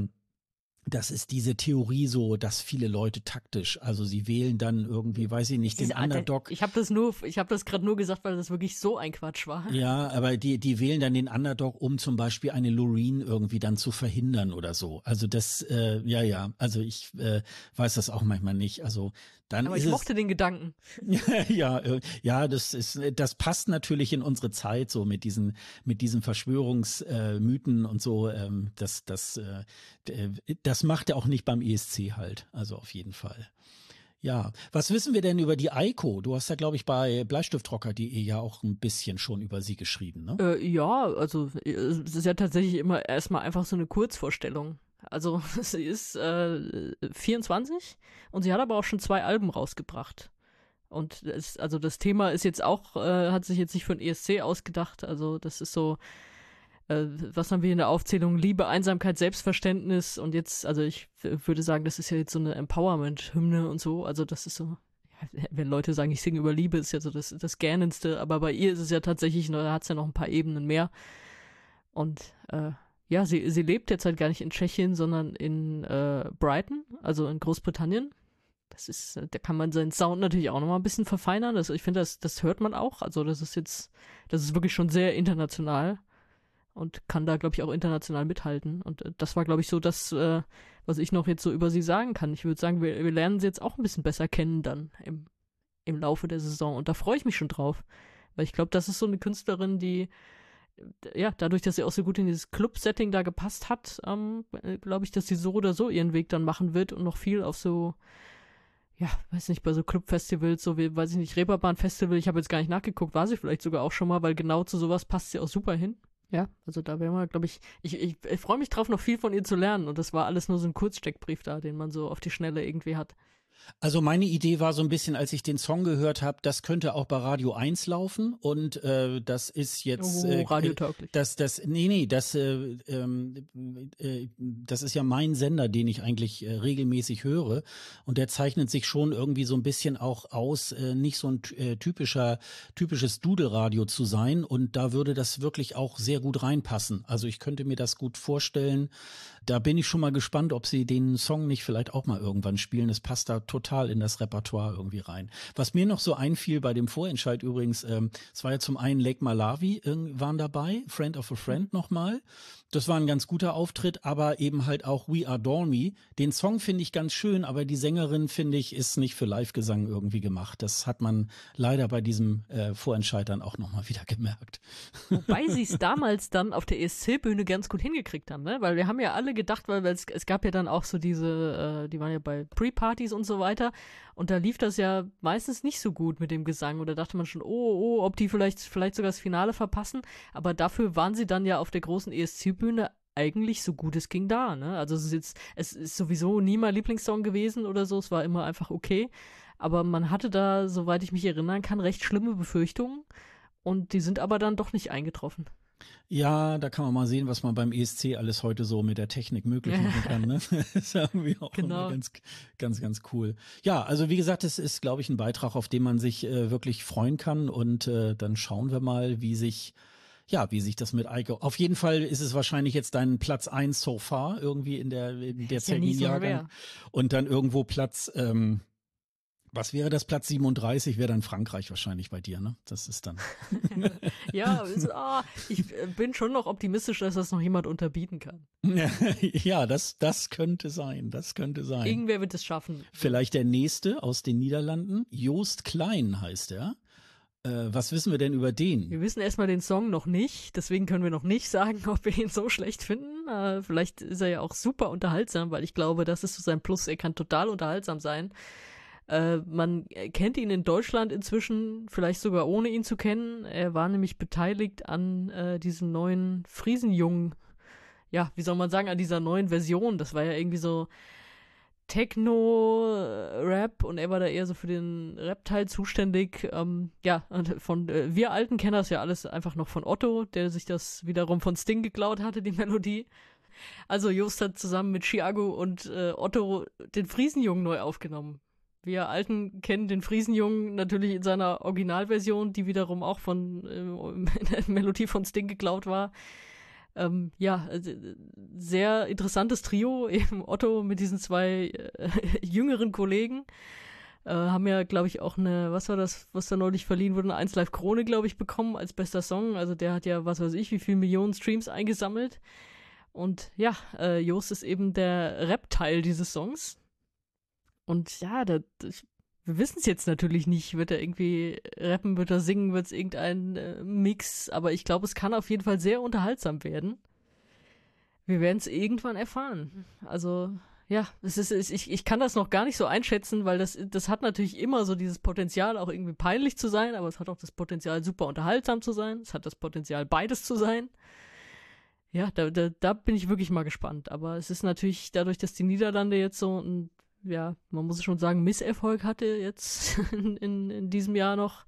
das ist diese Theorie so, dass viele Leute taktisch, also sie wählen dann irgendwie, weiß ich nicht, den Underdog. Ich habe das nur, ich habe das gerade nur gesagt, weil das wirklich so ein Quatsch war. Ja, aber die, die wählen dann den Underdog, um zum Beispiel eine Loreen irgendwie dann zu verhindern oder so. Also das, äh, ja, ja, also ich äh, weiß das auch manchmal nicht. Also dann Aber ich mochte den Gedanken. ja, äh, ja, das ist, das passt natürlich in unsere Zeit so mit diesen, mit diesen Verschwörungsmythen äh, und so. Ähm, das, das, äh, das macht er auch nicht beim ESC halt. Also auf jeden Fall. Ja, was wissen wir denn über die Eiko? Du hast ja, glaube ich, bei Bleistiftrocker.de ja auch ein bisschen schon über sie geschrieben, ne? Äh, ja, also es ist ja tatsächlich immer erstmal einfach so eine Kurzvorstellung. Also sie ist äh, 24 und sie hat aber auch schon zwei Alben rausgebracht. Und es, also das Thema ist jetzt auch, äh, hat sich jetzt nicht für den ESC ausgedacht. Also das ist so, äh, was haben wir in der Aufzählung? Liebe, Einsamkeit, Selbstverständnis. Und jetzt, also ich würde sagen, das ist ja jetzt so eine Empowerment-Hymne und so. Also das ist so, wenn Leute sagen, ich singe über Liebe, ist ja so das, das Gähnendste, aber bei ihr ist es ja tatsächlich, da hat es ja noch ein paar Ebenen mehr. Und äh, ja, sie, sie lebt jetzt halt gar nicht in Tschechien, sondern in äh, Brighton, also in Großbritannien. Das ist, da kann man seinen Sound natürlich auch nochmal ein bisschen verfeinern. Das, ich finde, das, das hört man auch. Also das ist jetzt, das ist wirklich schon sehr international und kann da, glaube ich, auch international mithalten. Und äh, das war, glaube ich, so das, äh, was ich noch jetzt so über sie sagen kann. Ich würde sagen, wir, wir lernen sie jetzt auch ein bisschen besser kennen dann im, im Laufe der Saison. Und da freue ich mich schon drauf. Weil ich glaube, das ist so eine Künstlerin, die, äh, ja, dadurch, dass sie auch so gut in dieses Club-Setting da gepasst hat, ähm, äh, glaube ich, dass sie so oder so ihren Weg dann machen wird und noch viel auf so, ja, weiß nicht, bei so Clubfestivals, so wie, weiß ich nicht, Reeperbahn-Festival, ich habe jetzt gar nicht nachgeguckt, war sie vielleicht sogar auch schon mal, weil genau zu sowas passt sie auch super hin. Ja, also da wäre mal, glaube ich, ich, ich, ich freue mich drauf, noch viel von ihr zu lernen. Und das war alles nur so ein Kurzsteckbrief da, den man so auf die Schnelle irgendwie hat. Also meine Idee war so ein bisschen, als ich den Song gehört habe, das könnte auch bei Radio 1 laufen und äh, das ist jetzt oh, äh, radiotauglich. Das das nee nee, das äh, ähm, äh, das ist ja mein Sender, den ich eigentlich äh, regelmäßig höre und der zeichnet sich schon irgendwie so ein bisschen auch aus, äh, nicht so ein äh, typischer typisches Dudelradio zu sein und da würde das wirklich auch sehr gut reinpassen. Also ich könnte mir das gut vorstellen. Da bin ich schon mal gespannt, ob sie den Song nicht vielleicht auch mal irgendwann spielen. Das passt da total in das Repertoire irgendwie rein. Was mir noch so einfiel bei dem Vorentscheid übrigens, ähm, es war ja zum einen Lake Malawi äh, waren dabei, Friend of a Friend nochmal. Das war ein ganz guter Auftritt, aber eben halt auch We Adore Me. Den Song finde ich ganz schön, aber die Sängerin, finde ich, ist nicht für Live-Gesang irgendwie gemacht. Das hat man leider bei diesem äh, Vorentscheid dann auch nochmal wieder gemerkt. Wobei sie es damals dann auf der ESC-Bühne ganz gut hingekriegt haben, ne? Weil wir haben ja alle gedacht, weil, weil es, es gab ja dann auch so diese, äh, die waren ja bei Pre-Partys und so weiter. Und da lief das ja meistens nicht so gut mit dem Gesang. Und da dachte man schon, oh, oh, ob die vielleicht, vielleicht sogar das Finale verpassen. Aber dafür waren sie dann ja auf der großen ESC-Bühne eigentlich so gut es ging da. Ne? Also es ist jetzt, es ist sowieso nie mein Lieblingssong gewesen oder so. Es war immer einfach okay. Aber man hatte da, soweit ich mich erinnern kann, recht schlimme Befürchtungen. Und die sind aber dann doch nicht eingetroffen. Ja, da kann man mal sehen, was man beim ESC alles heute so mit der Technik möglich machen kann. Ne? das ist irgendwie auch genau. ganz, ganz, ganz cool. Ja, also wie gesagt, es ist, glaube ich, ein Beitrag, auf den man sich äh, wirklich freuen kann. Und äh, dann schauen wir mal, wie sich ja, wie sich das mit Eiko. Auf jeden Fall ist es wahrscheinlich jetzt dein Platz eins so far irgendwie in der in der Jahrgang. Ja und dann irgendwo Platz ähm, was wäre das Platz 37? Wäre dann Frankreich wahrscheinlich bei dir, ne? Das ist dann. ja, ist, oh, ich äh, bin schon noch optimistisch, dass das noch jemand unterbieten kann. ja, das, das könnte sein. Das könnte sein. Irgendwer wird es schaffen. Vielleicht der nächste aus den Niederlanden. Joost Klein heißt er. Äh, was wissen wir denn über den? Wir wissen erstmal den Song noch nicht, deswegen können wir noch nicht sagen, ob wir ihn so schlecht finden. Äh, vielleicht ist er ja auch super unterhaltsam, weil ich glaube, das ist so sein Plus. Er kann total unterhaltsam sein. Äh, man kennt ihn in Deutschland inzwischen, vielleicht sogar ohne ihn zu kennen. Er war nämlich beteiligt an äh, diesem neuen Friesenjungen, ja, wie soll man sagen, an dieser neuen Version. Das war ja irgendwie so Techno-Rap und er war da eher so für den Rap-Teil zuständig. Ähm, ja, von äh, wir Alten kennen das ja alles einfach noch von Otto, der sich das wiederum von Sting geklaut hatte, die Melodie. Also Just hat zusammen mit Chiago und äh, Otto den Friesenjungen neu aufgenommen. Wir Alten kennen den Friesenjungen natürlich in seiner Originalversion, die wiederum auch von äh, Melodie von Sting geklaut war. Ähm, ja, also, sehr interessantes Trio, eben Otto mit diesen zwei äh, jüngeren Kollegen. Äh, haben ja, glaube ich, auch eine, was war das, was da neulich verliehen wurde, eine 1 Live Krone, glaube ich, bekommen als bester Song. Also der hat ja, was weiß ich, wie viele Millionen Streams eingesammelt. Und ja, äh, Jost ist eben der Rap-Teil dieses Songs. Und ja, da, das, wir wissen es jetzt natürlich nicht. Wird er irgendwie rappen, wird er singen, wird es irgendein äh, Mix. Aber ich glaube, es kann auf jeden Fall sehr unterhaltsam werden. Wir werden es irgendwann erfahren. Also, ja, es ist, ich, ich kann das noch gar nicht so einschätzen, weil das, das hat natürlich immer so dieses Potenzial, auch irgendwie peinlich zu sein, aber es hat auch das Potenzial, super unterhaltsam zu sein. Es hat das Potenzial, beides zu sein. Ja, da, da, da bin ich wirklich mal gespannt. Aber es ist natürlich dadurch, dass die Niederlande jetzt so ein ja, man muss schon sagen, Misserfolg hatte jetzt in, in, in diesem Jahr noch.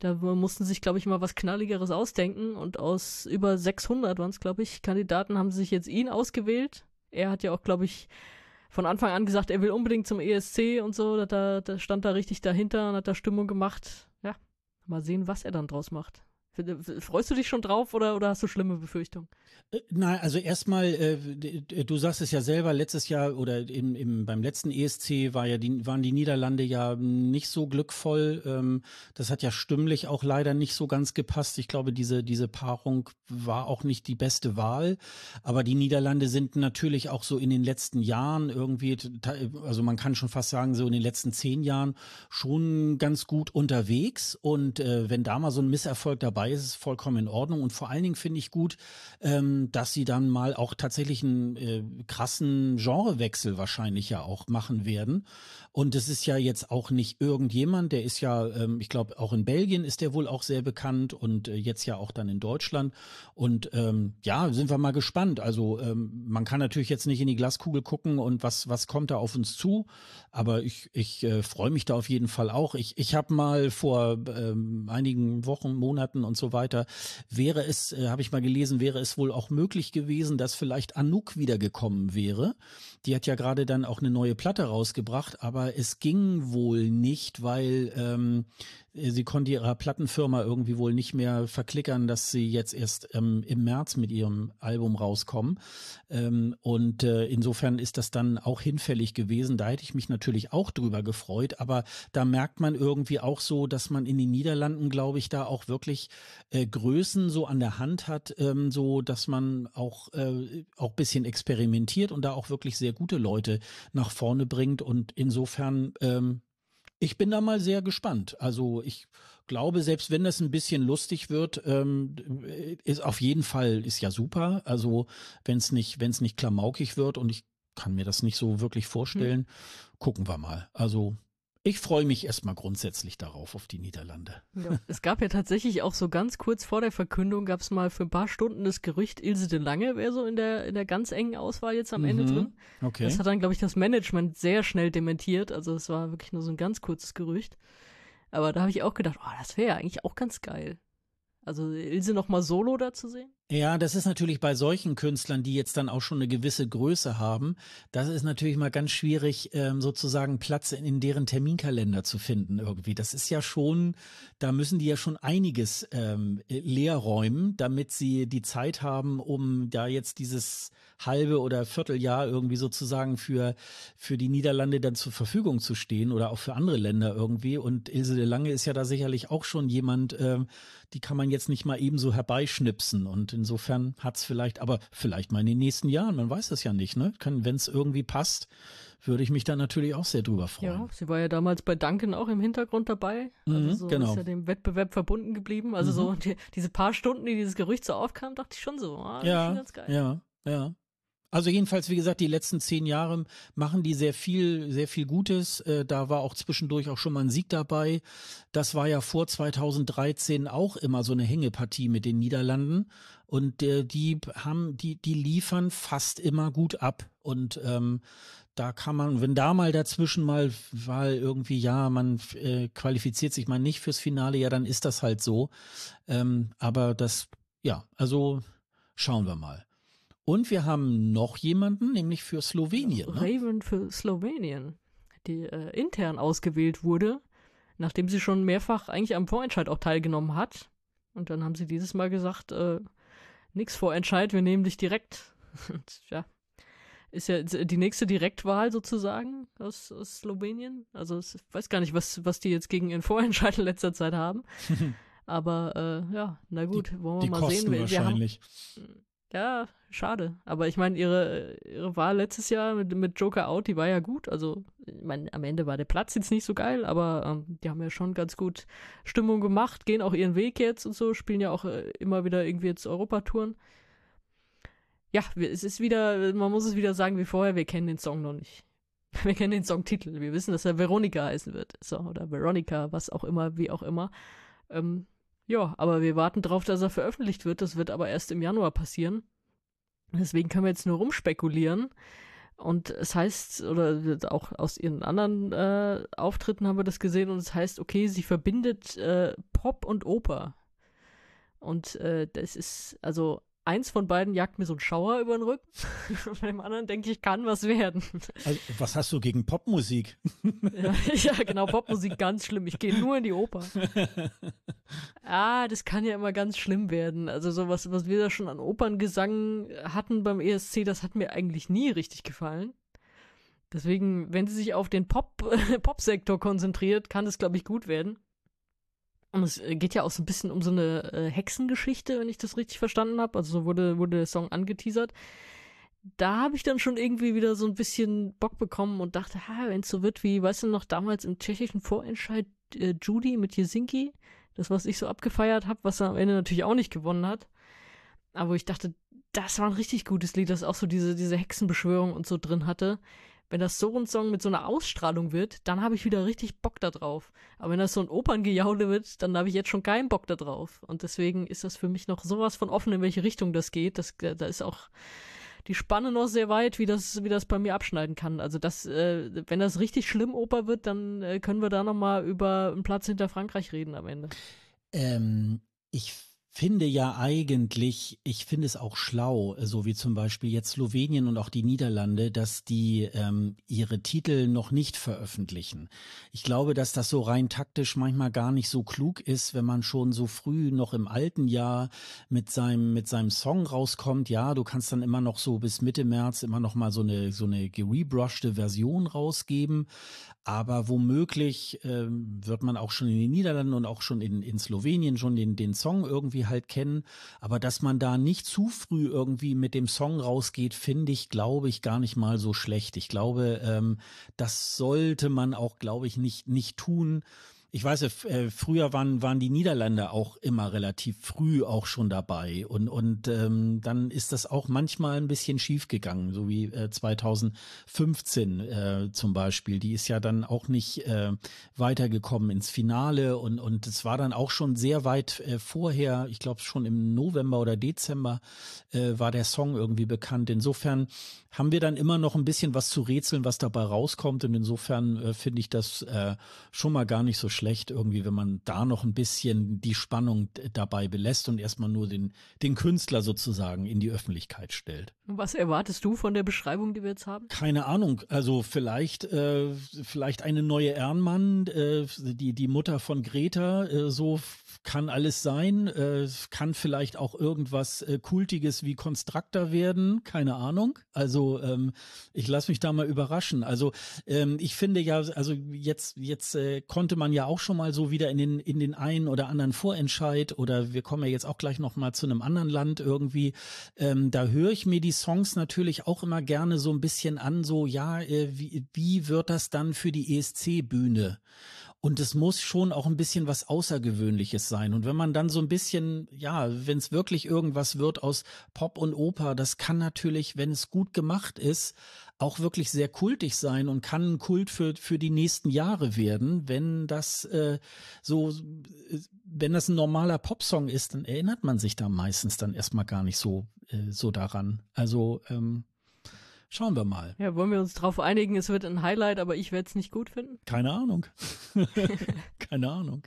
Da mussten sich, glaube ich, mal was Knalligeres ausdenken und aus über 600 waren es, glaube ich, Kandidaten haben sich jetzt ihn ausgewählt. Er hat ja auch, glaube ich, von Anfang an gesagt, er will unbedingt zum ESC und so. Da, da stand da richtig dahinter und hat da Stimmung gemacht. Ja, mal sehen, was er dann draus macht. Freust du dich schon drauf oder, oder hast du schlimme Befürchtungen? Äh, nein, also erstmal, äh, du sagst es ja selber, letztes Jahr oder im, im, beim letzten ESC war ja die, waren die Niederlande ja nicht so glückvoll. Ähm, das hat ja stimmlich auch leider nicht so ganz gepasst. Ich glaube, diese, diese Paarung war auch nicht die beste Wahl. Aber die Niederlande sind natürlich auch so in den letzten Jahren irgendwie, also man kann schon fast sagen, so in den letzten zehn Jahren schon ganz gut unterwegs. Und äh, wenn da mal so ein Misserfolg dabei ist, ist es vollkommen in Ordnung. Und vor allen Dingen finde ich gut, ähm, dass sie dann mal auch tatsächlich einen äh, krassen Genrewechsel wahrscheinlich ja auch machen werden. Und es ist ja jetzt auch nicht irgendjemand, der ist ja, ähm, ich glaube, auch in Belgien ist der wohl auch sehr bekannt und äh, jetzt ja auch dann in Deutschland. Und ähm, ja, sind wir mal gespannt. Also ähm, man kann natürlich jetzt nicht in die Glaskugel gucken und was, was kommt da auf uns zu. Aber ich, ich äh, freue mich da auf jeden Fall auch. Ich, ich habe mal vor ähm, einigen Wochen, Monaten und so weiter, wäre es, äh, habe ich mal gelesen, wäre es wohl auch möglich gewesen, dass vielleicht Anouk wiedergekommen wäre. Die hat ja gerade dann auch eine neue Platte rausgebracht, aber es ging wohl nicht, weil ähm, äh, sie konnte ihrer Plattenfirma irgendwie wohl nicht mehr verklickern, dass sie jetzt erst ähm, im März mit ihrem Album rauskommen. Ähm, und äh, insofern ist das dann auch hinfällig gewesen. Da hätte ich mich natürlich auch drüber gefreut, aber da merkt man irgendwie auch so, dass man in den Niederlanden, glaube ich, da auch wirklich äh, Größen so an der Hand hat, ähm, so dass man auch äh, auch bisschen experimentiert und da auch wirklich sehr gute Leute nach vorne bringt. Und insofern ähm, ich bin da mal sehr gespannt. Also ich glaube, selbst wenn das ein bisschen lustig wird, ähm, ist auf jeden Fall ist ja super. Also wenn es nicht, wenn es nicht klamaukig wird und ich kann mir das nicht so wirklich vorstellen, hm. gucken wir mal. Also ich freue mich erstmal grundsätzlich darauf, auf die Niederlande. Ja, es gab ja tatsächlich auch so ganz kurz vor der Verkündung, gab es mal für ein paar Stunden das Gerücht, Ilse de Lange wäre so in der, in der ganz engen Auswahl jetzt am mhm. Ende drin. Okay. Das hat dann, glaube ich, das Management sehr schnell dementiert. Also es war wirklich nur so ein ganz kurzes Gerücht. Aber da habe ich auch gedacht, oh, das wäre ja eigentlich auch ganz geil. Also Ilse noch mal solo da zu sehen? Ja, das ist natürlich bei solchen Künstlern, die jetzt dann auch schon eine gewisse Größe haben, das ist natürlich mal ganz schwierig, ähm, sozusagen Platz in, in, deren Terminkalender zu finden irgendwie. Das ist ja schon, da müssen die ja schon einiges ähm, leer räumen, damit sie die Zeit haben, um da jetzt dieses halbe oder Vierteljahr irgendwie sozusagen für, für die Niederlande dann zur Verfügung zu stehen oder auch für andere Länder irgendwie. Und Ilse de Lange ist ja da sicherlich auch schon jemand, ähm, die kann man jetzt nicht mal ebenso herbeischnipsen. Und insofern hat es vielleicht, aber vielleicht mal in den nächsten Jahren, man weiß das ja nicht, ne? Wenn es irgendwie passt, würde ich mich da natürlich auch sehr drüber freuen. Ja, sie war ja damals bei Duncan auch im Hintergrund dabei. Also mhm, so genau. ist ja dem Wettbewerb verbunden geblieben. Also mhm. so die, diese paar Stunden, die dieses Gerücht so aufkam, dachte ich schon so, ah, ja, ganz geil. Ja, ja. Also jedenfalls, wie gesagt, die letzten zehn Jahre machen die sehr viel, sehr viel Gutes. Äh, da war auch zwischendurch auch schon mal ein Sieg dabei. Das war ja vor 2013 auch immer so eine Hängepartie mit den Niederlanden. Und äh, die haben, die, die liefern fast immer gut ab. Und ähm, da kann man, wenn da mal dazwischen mal, weil irgendwie, ja, man äh, qualifiziert sich mal nicht fürs Finale, ja, dann ist das halt so. Ähm, aber das, ja, also schauen wir mal. Und wir haben noch jemanden, nämlich für Slowenien. Ne? Raven für Slowenien, die äh, intern ausgewählt wurde, nachdem sie schon mehrfach eigentlich am Vorentscheid auch teilgenommen hat. Und dann haben sie dieses Mal gesagt, äh, nix Vorentscheid, wir nehmen dich direkt. Und, ja, ist ja die nächste Direktwahl sozusagen aus, aus Slowenien. Also ich weiß gar nicht, was, was die jetzt gegen ihren Vorentscheid in letzter Zeit haben. Aber äh, ja, na gut, die, wollen wir mal sehen. Wir, wahrscheinlich. Wir haben, ja, schade. Aber ich meine, ihre, ihre Wahl letztes Jahr mit, mit Joker out, die war ja gut. Also, ich meine, am Ende war der Platz jetzt nicht so geil, aber ähm, die haben ja schon ganz gut Stimmung gemacht, gehen auch ihren Weg jetzt und so, spielen ja auch äh, immer wieder irgendwie jetzt Europatouren. Ja, es ist wieder, man muss es wieder sagen wie vorher, wir kennen den Song noch nicht. Wir kennen den Songtitel. Wir wissen, dass er Veronika heißen wird. So, oder Veronica, was auch immer, wie auch immer. Ähm, ja, aber wir warten darauf, dass er veröffentlicht wird. Das wird aber erst im Januar passieren. Deswegen können wir jetzt nur rumspekulieren. Und es heißt, oder auch aus ihren anderen äh, Auftritten haben wir das gesehen, und es heißt, okay, sie verbindet äh, Pop und Oper. Und äh, das ist, also eins von beiden jagt mir so ein Schauer über den Rücken. Und beim anderen denke ich, kann was werden. Also, was hast du gegen Popmusik? ja, ja, genau, Popmusik ganz schlimm. Ich gehe nur in die Oper. ah, das kann ja immer ganz schlimm werden. Also sowas, was wir da schon an Operngesang hatten beim ESC, das hat mir eigentlich nie richtig gefallen. Deswegen, wenn sie sich auf den Pop, Pop-Sektor konzentriert, kann das, glaube ich, gut werden. Und es äh, geht ja auch so ein bisschen um so eine äh, Hexengeschichte, wenn ich das richtig verstanden habe. Also so wurde, wurde der Song angeteasert. Da habe ich dann schon irgendwie wieder so ein bisschen Bock bekommen und dachte, wenn es so wird wie, weißt du noch, damals im tschechischen Vorentscheid äh, Judy mit Jesinki, das, was ich so abgefeiert habe, was er am Ende natürlich auch nicht gewonnen hat. Aber ich dachte, das war ein richtig gutes Lied, das auch so diese, diese Hexenbeschwörung und so drin hatte wenn das so ein Song mit so einer Ausstrahlung wird, dann habe ich wieder richtig Bock da drauf. Aber wenn das so ein Operngejaule wird, dann habe ich jetzt schon keinen Bock da drauf. Und deswegen ist das für mich noch sowas von offen, in welche Richtung das geht. Das, äh, da ist auch die Spanne noch sehr weit, wie das, wie das bei mir abschneiden kann. Also das, äh, wenn das richtig schlimm Oper wird, dann äh, können wir da nochmal über einen Platz hinter Frankreich reden am Ende. Ähm, ich finde ja eigentlich, ich finde es auch schlau, so wie zum Beispiel jetzt Slowenien und auch die Niederlande, dass die ähm, ihre Titel noch nicht veröffentlichen. Ich glaube, dass das so rein taktisch manchmal gar nicht so klug ist, wenn man schon so früh noch im alten Jahr mit seinem mit seinem Song rauskommt. Ja, du kannst dann immer noch so bis Mitte März immer noch mal so eine so eine gerebrushte Version rausgeben, aber womöglich ähm, wird man auch schon in den Niederlanden und auch schon in, in Slowenien schon den, den Song irgendwie halt kennen. Aber dass man da nicht zu früh irgendwie mit dem Song rausgeht, finde ich, glaube ich, gar nicht mal so schlecht. Ich glaube, ähm, das sollte man auch, glaube ich, nicht, nicht tun ich weiß, äh, früher waren, waren die Niederländer auch immer relativ früh auch schon dabei und, und ähm, dann ist das auch manchmal ein bisschen schief gegangen, so wie äh, 2015 äh, zum Beispiel. Die ist ja dann auch nicht äh, weitergekommen ins Finale und, und es war dann auch schon sehr weit äh, vorher, ich glaube schon im November oder Dezember äh, war der Song irgendwie bekannt. Insofern haben wir dann immer noch ein bisschen was zu rätseln, was dabei rauskommt. Und insofern äh, finde ich das äh, schon mal gar nicht so schlecht, irgendwie, wenn man da noch ein bisschen die Spannung dabei belässt und erstmal nur den, den Künstler sozusagen in die Öffentlichkeit stellt. Was erwartest du von der Beschreibung, die wir jetzt haben? Keine Ahnung. Also vielleicht, äh, vielleicht eine neue Ernmann, äh, die, die Mutter von Greta, äh, so kann alles sein. Äh, kann vielleicht auch irgendwas äh, Kultiges wie Konstruktor werden. Keine Ahnung. Also ähm, ich lasse mich da mal überraschen. Also ähm, ich finde ja, also jetzt jetzt äh, konnte man ja auch schon mal so wieder in den in den einen oder anderen Vorentscheid oder wir kommen ja jetzt auch gleich noch mal zu einem anderen Land irgendwie. Ähm, da höre ich mir die Songs natürlich auch immer gerne so ein bisschen an. So ja, äh, wie wie wird das dann für die ESC-Bühne? Und es muss schon auch ein bisschen was Außergewöhnliches sein. Und wenn man dann so ein bisschen, ja, wenn es wirklich irgendwas wird aus Pop und Oper, das kann natürlich, wenn es gut gemacht ist, auch wirklich sehr kultig sein und kann ein Kult für, für die nächsten Jahre werden. Wenn das äh, so, wenn das ein normaler Popsong ist, dann erinnert man sich da meistens dann erstmal gar nicht so, äh, so daran. Also, ähm, Schauen wir mal. Ja, wollen wir uns darauf einigen, es wird ein Highlight, aber ich werde es nicht gut finden? Keine Ahnung. Keine Ahnung.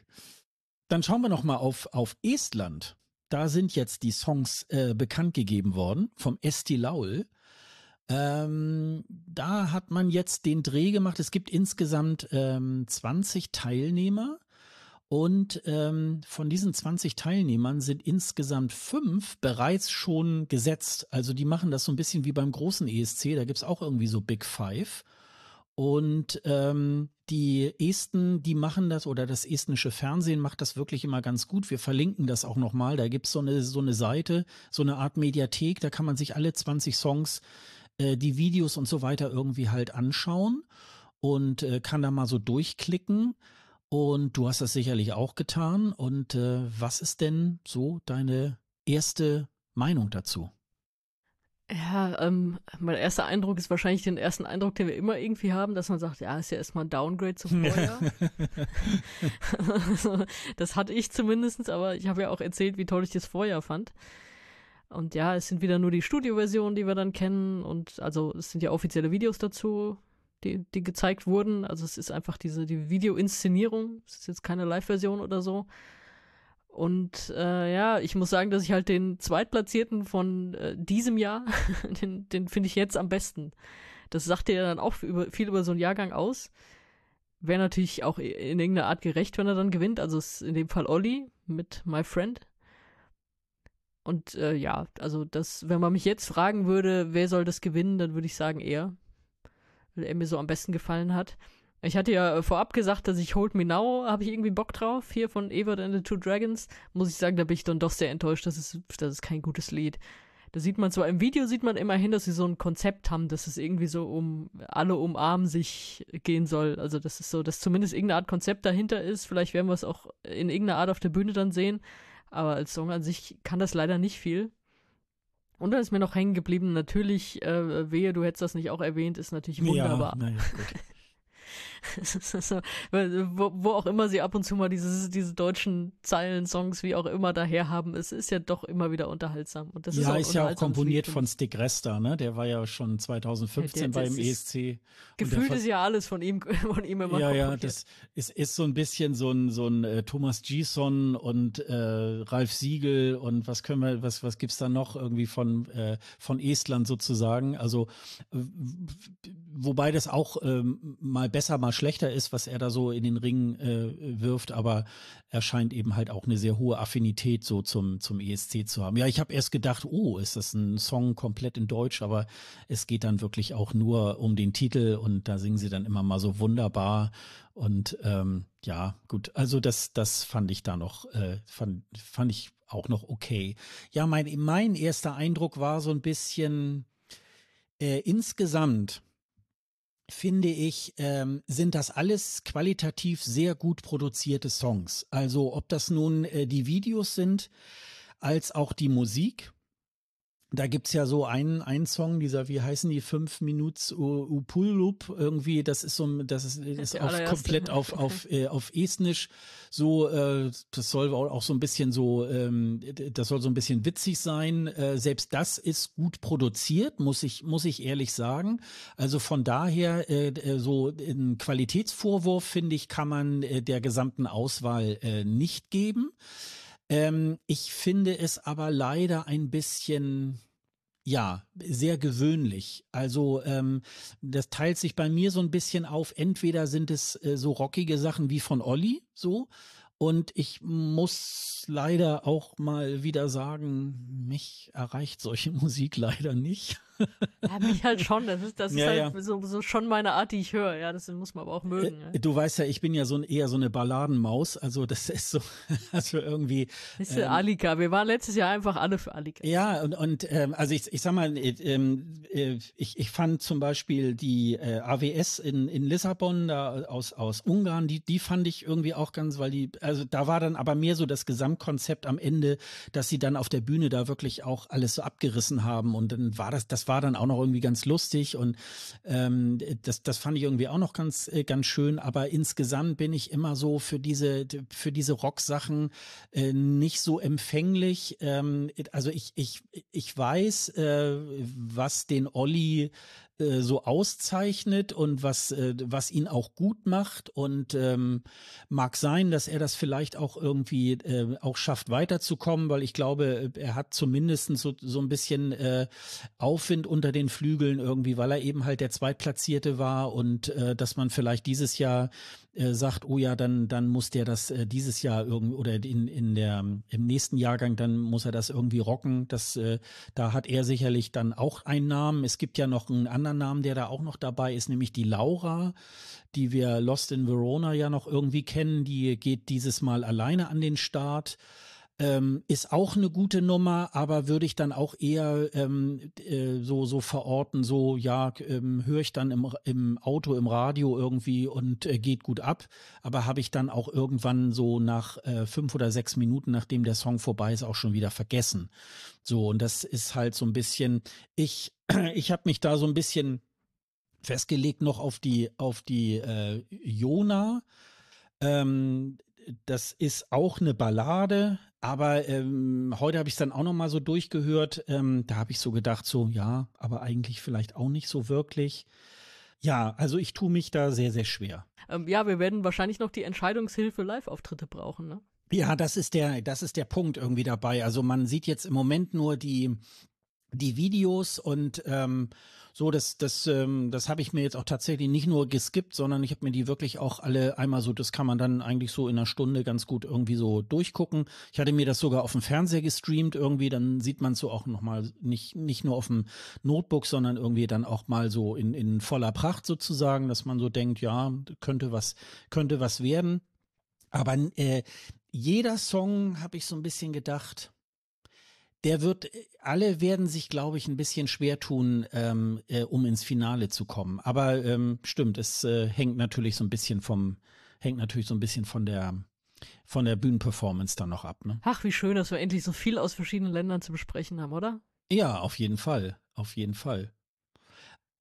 Dann schauen wir noch mal auf, auf Estland. Da sind jetzt die Songs äh, bekannt gegeben worden vom Esti Laul. Ähm, da hat man jetzt den Dreh gemacht. Es gibt insgesamt ähm, 20 Teilnehmer. Und ähm, von diesen 20 Teilnehmern sind insgesamt fünf bereits schon gesetzt. Also die machen das so ein bisschen wie beim großen ESC. Da gibt's auch irgendwie so Big Five. Und ähm, die Esten, die machen das, oder das estnische Fernsehen macht das wirklich immer ganz gut. Wir verlinken das auch nochmal. Da gibt's so eine, so eine Seite, so eine Art Mediathek, da kann man sich alle 20 Songs, äh, die Videos und so weiter irgendwie halt anschauen und äh, kann da mal so durchklicken. Und du hast das sicherlich auch getan. Und äh, was ist denn so deine erste Meinung dazu? Ja, ähm, mein erster Eindruck ist wahrscheinlich den ersten Eindruck, den wir immer irgendwie haben, dass man sagt, ja, ist ja erstmal ein Downgrade zum Vorjahr. also, das hatte ich zumindest, aber ich habe ja auch erzählt, wie toll ich das Vorjahr fand. Und ja, es sind wieder nur die Studioversionen, die wir dann kennen und also es sind ja offizielle Videos dazu, die, die gezeigt wurden. Also es ist einfach diese die Videoinszenierung. Es ist jetzt keine Live-Version oder so. Und äh, ja, ich muss sagen, dass ich halt den Zweitplatzierten von äh, diesem Jahr, den, den finde ich jetzt am besten. Das sagt ja dann auch über, viel über so einen Jahrgang aus. Wäre natürlich auch in irgendeiner Art gerecht, wenn er dann gewinnt. Also ist in dem Fall Olli mit My Friend. Und äh, ja, also das, wenn man mich jetzt fragen würde, wer soll das gewinnen, dann würde ich sagen er. Weil er mir so am besten gefallen hat. Ich hatte ja vorab gesagt, dass ich Hold Me Now habe ich irgendwie Bock drauf. Hier von Evert and the Two Dragons. Muss ich sagen, da bin ich dann doch sehr enttäuscht. Das ist, das ist kein gutes Lied. Da sieht man zwar im Video, sieht man immerhin, dass sie so ein Konzept haben, dass es irgendwie so um alle umarmen sich gehen soll. Also, das ist so, dass zumindest irgendeine Art Konzept dahinter ist. Vielleicht werden wir es auch in irgendeiner Art auf der Bühne dann sehen. Aber als Song an sich kann das leider nicht viel. Und dann ist mir noch hängen geblieben, natürlich, äh, wehe, du hättest das nicht auch erwähnt, ist natürlich wunderbar. Ja, naja, gut. so, wo, wo, auch immer sie ab und zu mal dieses, diese deutschen Zeilen-Songs, wie auch immer, daher haben, es ist ja doch immer wieder unterhaltsam. Und das ja, ist, ist ja auch komponiert von Stick Resta, ne? Der war ja schon 2015 ja, beim ESC. Gefühlt ist ja alles von ihm, von ihm immer Ja, ja, das ist, ist so ein bisschen so ein, so ein äh, Thomas Gison und äh, Ralf Siegel und was können wir, was, was gibt's da noch irgendwie von, äh, von Estland sozusagen? Also, wobei das auch ähm, mal besser, mal schlechter ist, was er da so in den Ring äh, wirft, aber er scheint eben halt auch eine sehr hohe Affinität so zum, zum ESC zu haben. Ja, ich habe erst gedacht, oh, ist das ein Song komplett in Deutsch, aber es geht dann wirklich auch nur um den Titel und da singen sie dann immer mal so wunderbar und ähm, ja, gut, also das, das fand ich da noch, äh, fand, fand ich auch noch okay. Ja, mein, mein erster Eindruck war so ein bisschen äh, insgesamt finde ich, ähm, sind das alles qualitativ sehr gut produzierte Songs. Also ob das nun äh, die Videos sind, als auch die Musik. Da gibt's ja so einen, einen Song, dieser, wie heißen die, fünf Minuten Upulup, irgendwie, das ist so, das ist, ist auf, komplett auf, auf, äh, auf Estnisch, so, äh, das soll auch so ein bisschen so, ähm, das soll so ein bisschen witzig sein, äh, selbst das ist gut produziert, muss ich, muss ich ehrlich sagen. Also von daher, äh, äh so ein Qualitätsvorwurf, finde ich, kann man äh, der gesamten Auswahl äh, nicht geben. Ähm, ich finde es aber leider ein bisschen ja, sehr gewöhnlich. Also ähm, das teilt sich bei mir so ein bisschen auf. Entweder sind es äh, so rockige Sachen wie von Olli, so, und ich muss leider auch mal wieder sagen, mich erreicht solche Musik leider nicht. Ja, mich halt schon. Das ist, das ja, ist halt ja. so, so, schon meine Art, die ich höre. Ja, das muss man aber auch mögen. Äh, du weißt ja, ich bin ja so ein, eher so eine Balladenmaus. Also das ist so, also irgendwie. Ist ähm, Alika. Wir waren letztes Jahr einfach alle für Alika. Ja, und, und ähm, also ich, ich sag mal, äh, ähm, äh, ich, ich fand zum Beispiel die äh, AWS in, in Lissabon da aus, aus Ungarn, die, die fand ich irgendwie auch ganz, weil die, also da war dann aber mehr so das Gesamtkonzept am Ende, dass sie dann auf der Bühne da wirklich auch alles so abgerissen haben und dann war das, das war dann auch noch irgendwie ganz lustig und ähm, das, das fand ich irgendwie auch noch ganz, äh, ganz schön. Aber insgesamt bin ich immer so für diese, für diese Rock-Sachen äh, nicht so empfänglich. Ähm, also ich, ich, ich weiß, äh, was den Olli äh, so auszeichnet und was, äh, was ihn auch gut macht. Und ähm, mag sein, dass er das vielleicht auch irgendwie äh, auch schafft, weiterzukommen, weil ich glaube, er hat zumindest so, so ein bisschen äh, Aufwind unter den Flügeln irgendwie, weil er eben halt der Zweitplatzierte war und äh, dass man vielleicht dieses Jahr äh, sagt, oh ja, dann, dann muss der das äh, dieses Jahr irgendwie oder in, in der, im nächsten Jahrgang, dann muss er das irgendwie rocken. Das, äh, da hat er sicherlich dann auch einen Namen. Es gibt ja noch einen anderen Namen, der da auch noch dabei ist, nämlich die Laura, die wir Lost in Verona ja noch irgendwie kennen. Die geht dieses Mal alleine an den Start. Ähm, ist auch eine gute Nummer, aber würde ich dann auch eher ähm, äh, so so verorten, so ja, ähm, höre ich dann im, im Auto, im Radio irgendwie und äh, geht gut ab, aber habe ich dann auch irgendwann so nach äh, fünf oder sechs Minuten, nachdem der Song vorbei ist, auch schon wieder vergessen. So, und das ist halt so ein bisschen, ich, ich habe mich da so ein bisschen festgelegt noch auf die, auf die äh, Jona. Ähm, das ist auch eine Ballade, aber ähm, heute habe ich es dann auch noch mal so durchgehört. Ähm, da habe ich so gedacht, so ja, aber eigentlich vielleicht auch nicht so wirklich. Ja, also ich tue mich da sehr, sehr schwer. Ähm, ja, wir werden wahrscheinlich noch die Entscheidungshilfe Live-Auftritte brauchen, ne? Ja, das ist der, das ist der Punkt irgendwie dabei. Also man sieht jetzt im Moment nur die, die Videos und ähm, so, das, das, ähm, das habe ich mir jetzt auch tatsächlich nicht nur geskippt, sondern ich habe mir die wirklich auch alle einmal so, das kann man dann eigentlich so in einer Stunde ganz gut irgendwie so durchgucken. Ich hatte mir das sogar auf dem Fernseher gestreamt irgendwie, dann sieht man so auch nochmal nicht, nicht nur auf dem Notebook, sondern irgendwie dann auch mal so in, in voller Pracht sozusagen, dass man so denkt, ja, könnte was, könnte was werden. Aber äh, jeder Song habe ich so ein bisschen gedacht, der wird, alle werden sich, glaube ich, ein bisschen schwer tun, ähm, äh, um ins Finale zu kommen. Aber ähm, stimmt, es äh, hängt natürlich so ein bisschen vom, hängt natürlich so ein bisschen von der, von der Bühnenperformance dann noch ab. Ne? Ach, wie schön, dass wir endlich so viel aus verschiedenen Ländern zu besprechen haben, oder? Ja, auf jeden Fall, auf jeden Fall.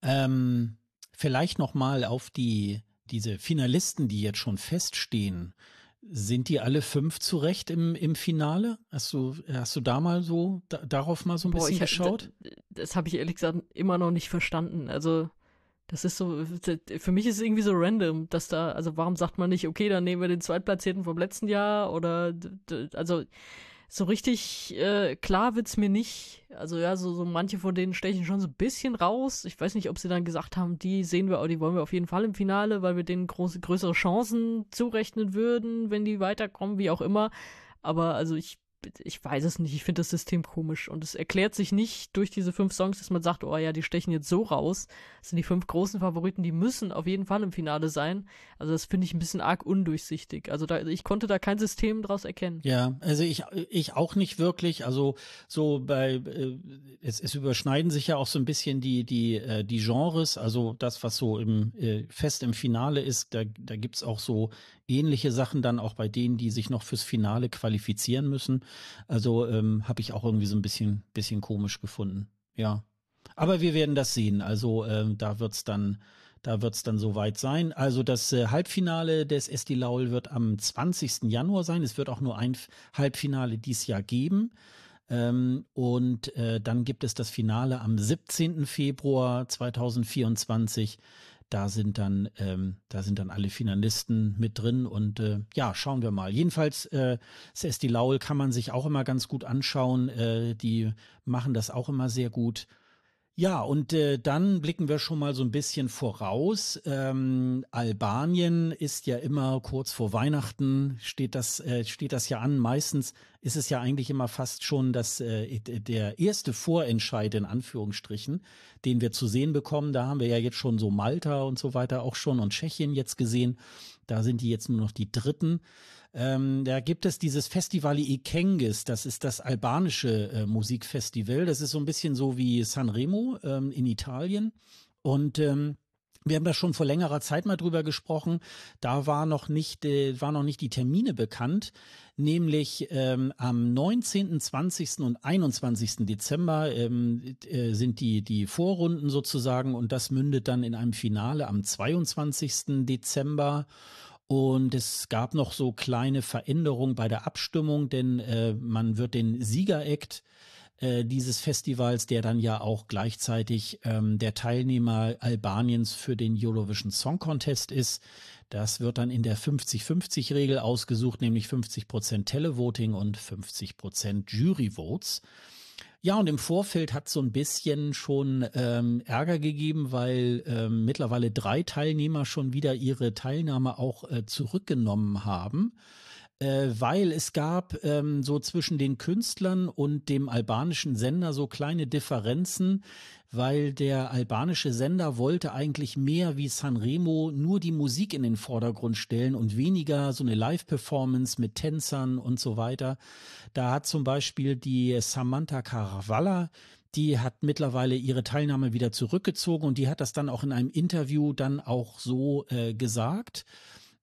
Ähm, vielleicht noch mal auf die diese Finalisten, die jetzt schon feststehen, sind die alle fünf zurecht im, im Finale? Hast du, hast du da mal so, da, darauf mal so ein Boah, bisschen ich, geschaut? Das, das habe ich ehrlich gesagt immer noch nicht verstanden. Also, das ist so, für mich ist es irgendwie so random, dass da, also warum sagt man nicht, okay, dann nehmen wir den Zweitplatzierten vom letzten Jahr oder, also, so richtig äh, klar wird's mir nicht. Also ja, so, so manche von denen stechen schon so ein bisschen raus. Ich weiß nicht, ob sie dann gesagt haben, die sehen wir, die wollen wir auf jeden Fall im Finale, weil wir denen große, größere Chancen zurechnen würden, wenn die weiterkommen, wie auch immer. Aber also ich ich weiß es nicht, ich finde das System komisch und es erklärt sich nicht durch diese fünf Songs, dass man sagt, oh ja, die stechen jetzt so raus. Das sind die fünf großen Favoriten, die müssen auf jeden Fall im Finale sein. Also das finde ich ein bisschen arg undurchsichtig. Also da, ich konnte da kein System draus erkennen. Ja, also ich, ich auch nicht wirklich. Also so bei, äh, es, es überschneiden sich ja auch so ein bisschen die, die, äh, die Genres. Also das, was so im, äh, fest im Finale ist, da, da gibt's auch so ähnliche Sachen dann auch bei denen, die sich noch fürs Finale qualifizieren müssen. Also ähm, habe ich auch irgendwie so ein bisschen, bisschen komisch gefunden. Ja. Aber wir werden das sehen. Also ähm, da wird's dann, da dann soweit sein. Also das äh, Halbfinale des Esti Laul wird am 20. Januar sein. Es wird auch nur ein Halbfinale dies Jahr geben. Ähm, und äh, dann gibt es das Finale am 17. Februar 2024. Da sind dann, ähm, da sind dann alle Finalisten mit drin und äh, ja, schauen wir mal. Jedenfalls, äh, Sesti Laul kann man sich auch immer ganz gut anschauen. Äh, die machen das auch immer sehr gut. Ja, und äh, dann blicken wir schon mal so ein bisschen voraus. Ähm, Albanien ist ja immer kurz vor Weihnachten, steht das, äh, steht das ja an. Meistens ist es ja eigentlich immer fast schon das, äh, der erste Vorentscheid in Anführungsstrichen, den wir zu sehen bekommen. Da haben wir ja jetzt schon so Malta und so weiter auch schon und Tschechien jetzt gesehen. Da sind die jetzt nur noch die dritten. Ähm, da gibt es dieses Festival Ikengis, das ist das albanische äh, Musikfestival. Das ist so ein bisschen so wie Sanremo ähm, in Italien. Und ähm, wir haben da schon vor längerer Zeit mal drüber gesprochen. Da war noch nicht, äh, war noch nicht die Termine bekannt. Nämlich ähm, am 19., 20. und 21. Dezember ähm, äh, sind die, die Vorrunden sozusagen und das mündet dann in einem Finale am 22. Dezember. Und es gab noch so kleine Veränderungen bei der Abstimmung, denn äh, man wird den Siegereck äh, dieses Festivals, der dann ja auch gleichzeitig ähm, der Teilnehmer Albaniens für den Eurovision Song Contest ist. Das wird dann in der 50-50-Regel ausgesucht, nämlich 50 Prozent Televoting und 50 Prozent Juryvotes. Ja, und im Vorfeld hat so ein bisschen schon ähm, Ärger gegeben, weil ähm, mittlerweile drei Teilnehmer schon wieder ihre Teilnahme auch äh, zurückgenommen haben äh, weil es gab ähm, so zwischen den Künstlern und dem albanischen Sender so kleine Differenzen, weil der albanische Sender wollte eigentlich mehr wie Sanremo nur die Musik in den Vordergrund stellen und weniger so eine Live-Performance mit Tänzern und so weiter. Da hat zum Beispiel die Samantha Caravalla die hat mittlerweile ihre Teilnahme wieder zurückgezogen und die hat das dann auch in einem Interview dann auch so äh, gesagt.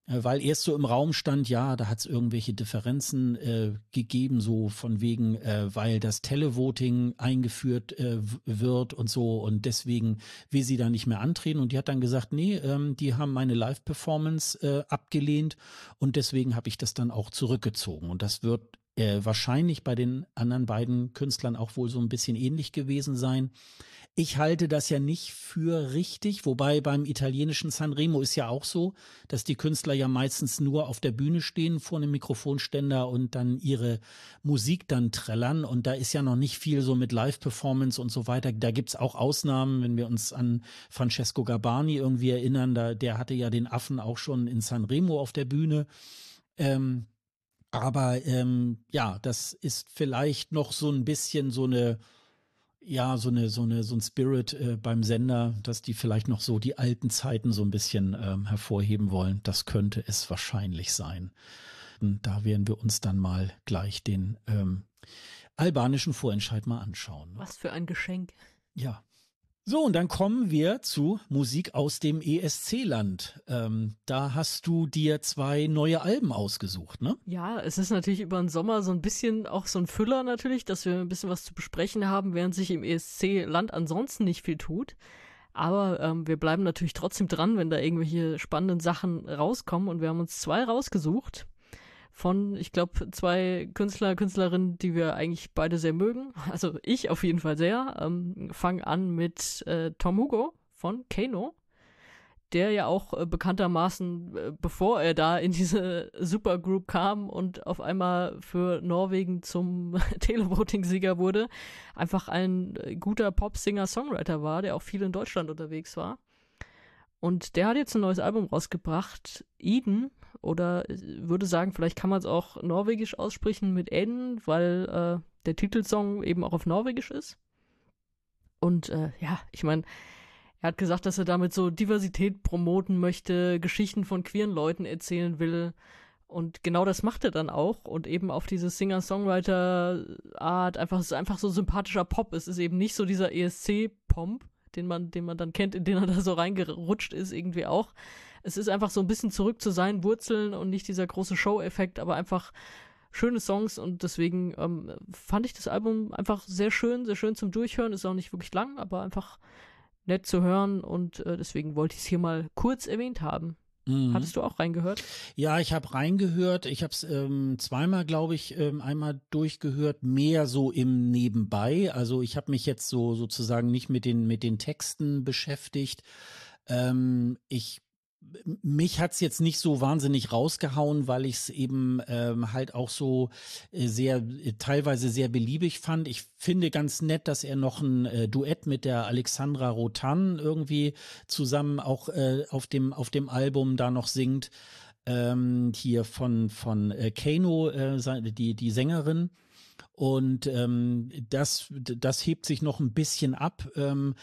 Äh, weil erst so im Raum stand, ja, da hat es irgendwelche Differenzen äh, gegeben, so von wegen, äh, weil das Televoting eingeführt äh, wird und so und deswegen will sie da nicht mehr antreten und die hat dann gesagt, nee, ähm, die haben meine Live-Performance äh, abgelehnt und deswegen habe ich das dann auch zurückgezogen und das wird äh, wahrscheinlich bei den anderen beiden Künstlern auch wohl so ein bisschen ähnlich gewesen sein. Ich halte das ja nicht für richtig, wobei beim italienischen Sanremo ist ja auch so, dass die Künstler ja meistens nur auf der Bühne stehen vor einem Mikrofonständer und dann ihre Musik dann trällern und da ist ja noch nicht viel so mit Live-Performance und so weiter. Da gibt's auch Ausnahmen, wenn wir uns an Francesco Gabani irgendwie erinnern, da, der hatte ja den Affen auch schon in Sanremo auf der Bühne. Ähm, aber ähm, ja, das ist vielleicht noch so ein bisschen so eine ja, so eine, so eine, so ein Spirit äh, beim Sender, dass die vielleicht noch so die alten Zeiten so ein bisschen ähm, hervorheben wollen. Das könnte es wahrscheinlich sein. Und da werden wir uns dann mal gleich den ähm, albanischen Vorentscheid mal anschauen. Ne? Was für ein Geschenk. Ja. So, und dann kommen wir zu Musik aus dem ESC-Land. Ähm, da hast du dir zwei neue Alben ausgesucht, ne? Ja, es ist natürlich über den Sommer so ein bisschen auch so ein Füller natürlich, dass wir ein bisschen was zu besprechen haben, während sich im ESC-Land ansonsten nicht viel tut. Aber ähm, wir bleiben natürlich trotzdem dran, wenn da irgendwelche spannenden Sachen rauskommen. Und wir haben uns zwei rausgesucht von, ich glaube, zwei Künstler, Künstlerinnen, die wir eigentlich beide sehr mögen. Also ich auf jeden Fall sehr. Ähm, Fang an mit äh, Tom Hugo von Kano, der ja auch äh, bekanntermaßen, äh, bevor er da in diese Supergroup kam und auf einmal für Norwegen zum Televoting-Sieger wurde, einfach ein äh, guter Pop-Singer-Songwriter war, der auch viel in Deutschland unterwegs war. Und der hat jetzt ein neues Album rausgebracht, Eden, oder äh, würde sagen, vielleicht kann man es auch norwegisch aussprechen mit Eden, weil äh, der Titelsong eben auch auf norwegisch ist. Und äh, ja, ich meine, er hat gesagt, dass er damit so Diversität promoten möchte, Geschichten von queeren Leuten erzählen will. Und genau das macht er dann auch. Und eben auf diese Singer-Songwriter-Art, einfach, einfach so sympathischer Pop. Es ist eben nicht so dieser ESC-Pomp, den man, den man dann kennt, in den er da so reingerutscht ist, irgendwie auch. Es ist einfach so ein bisschen zurück zu seinen Wurzeln und nicht dieser große Show-Effekt, aber einfach schöne Songs und deswegen ähm, fand ich das Album einfach sehr schön, sehr schön zum Durchhören. Ist auch nicht wirklich lang, aber einfach nett zu hören und äh, deswegen wollte ich es hier mal kurz erwähnt haben. Mhm. Hattest du auch reingehört? Ja, ich habe reingehört. Ich habe es ähm, zweimal, glaube ich, ähm, einmal durchgehört, mehr so im Nebenbei. Also ich habe mich jetzt so sozusagen nicht mit den mit den Texten beschäftigt. Ähm, ich mich hat's jetzt nicht so wahnsinnig rausgehauen, weil ich es eben ähm, halt auch so äh, sehr, äh, teilweise sehr beliebig fand. Ich finde ganz nett, dass er noch ein äh, Duett mit der Alexandra Rotan irgendwie zusammen auch äh, auf dem auf dem Album da noch singt. Ähm, hier von von äh, Kano, äh, die die Sängerin. Und ähm, das, das hebt sich noch ein bisschen ab. Ähm,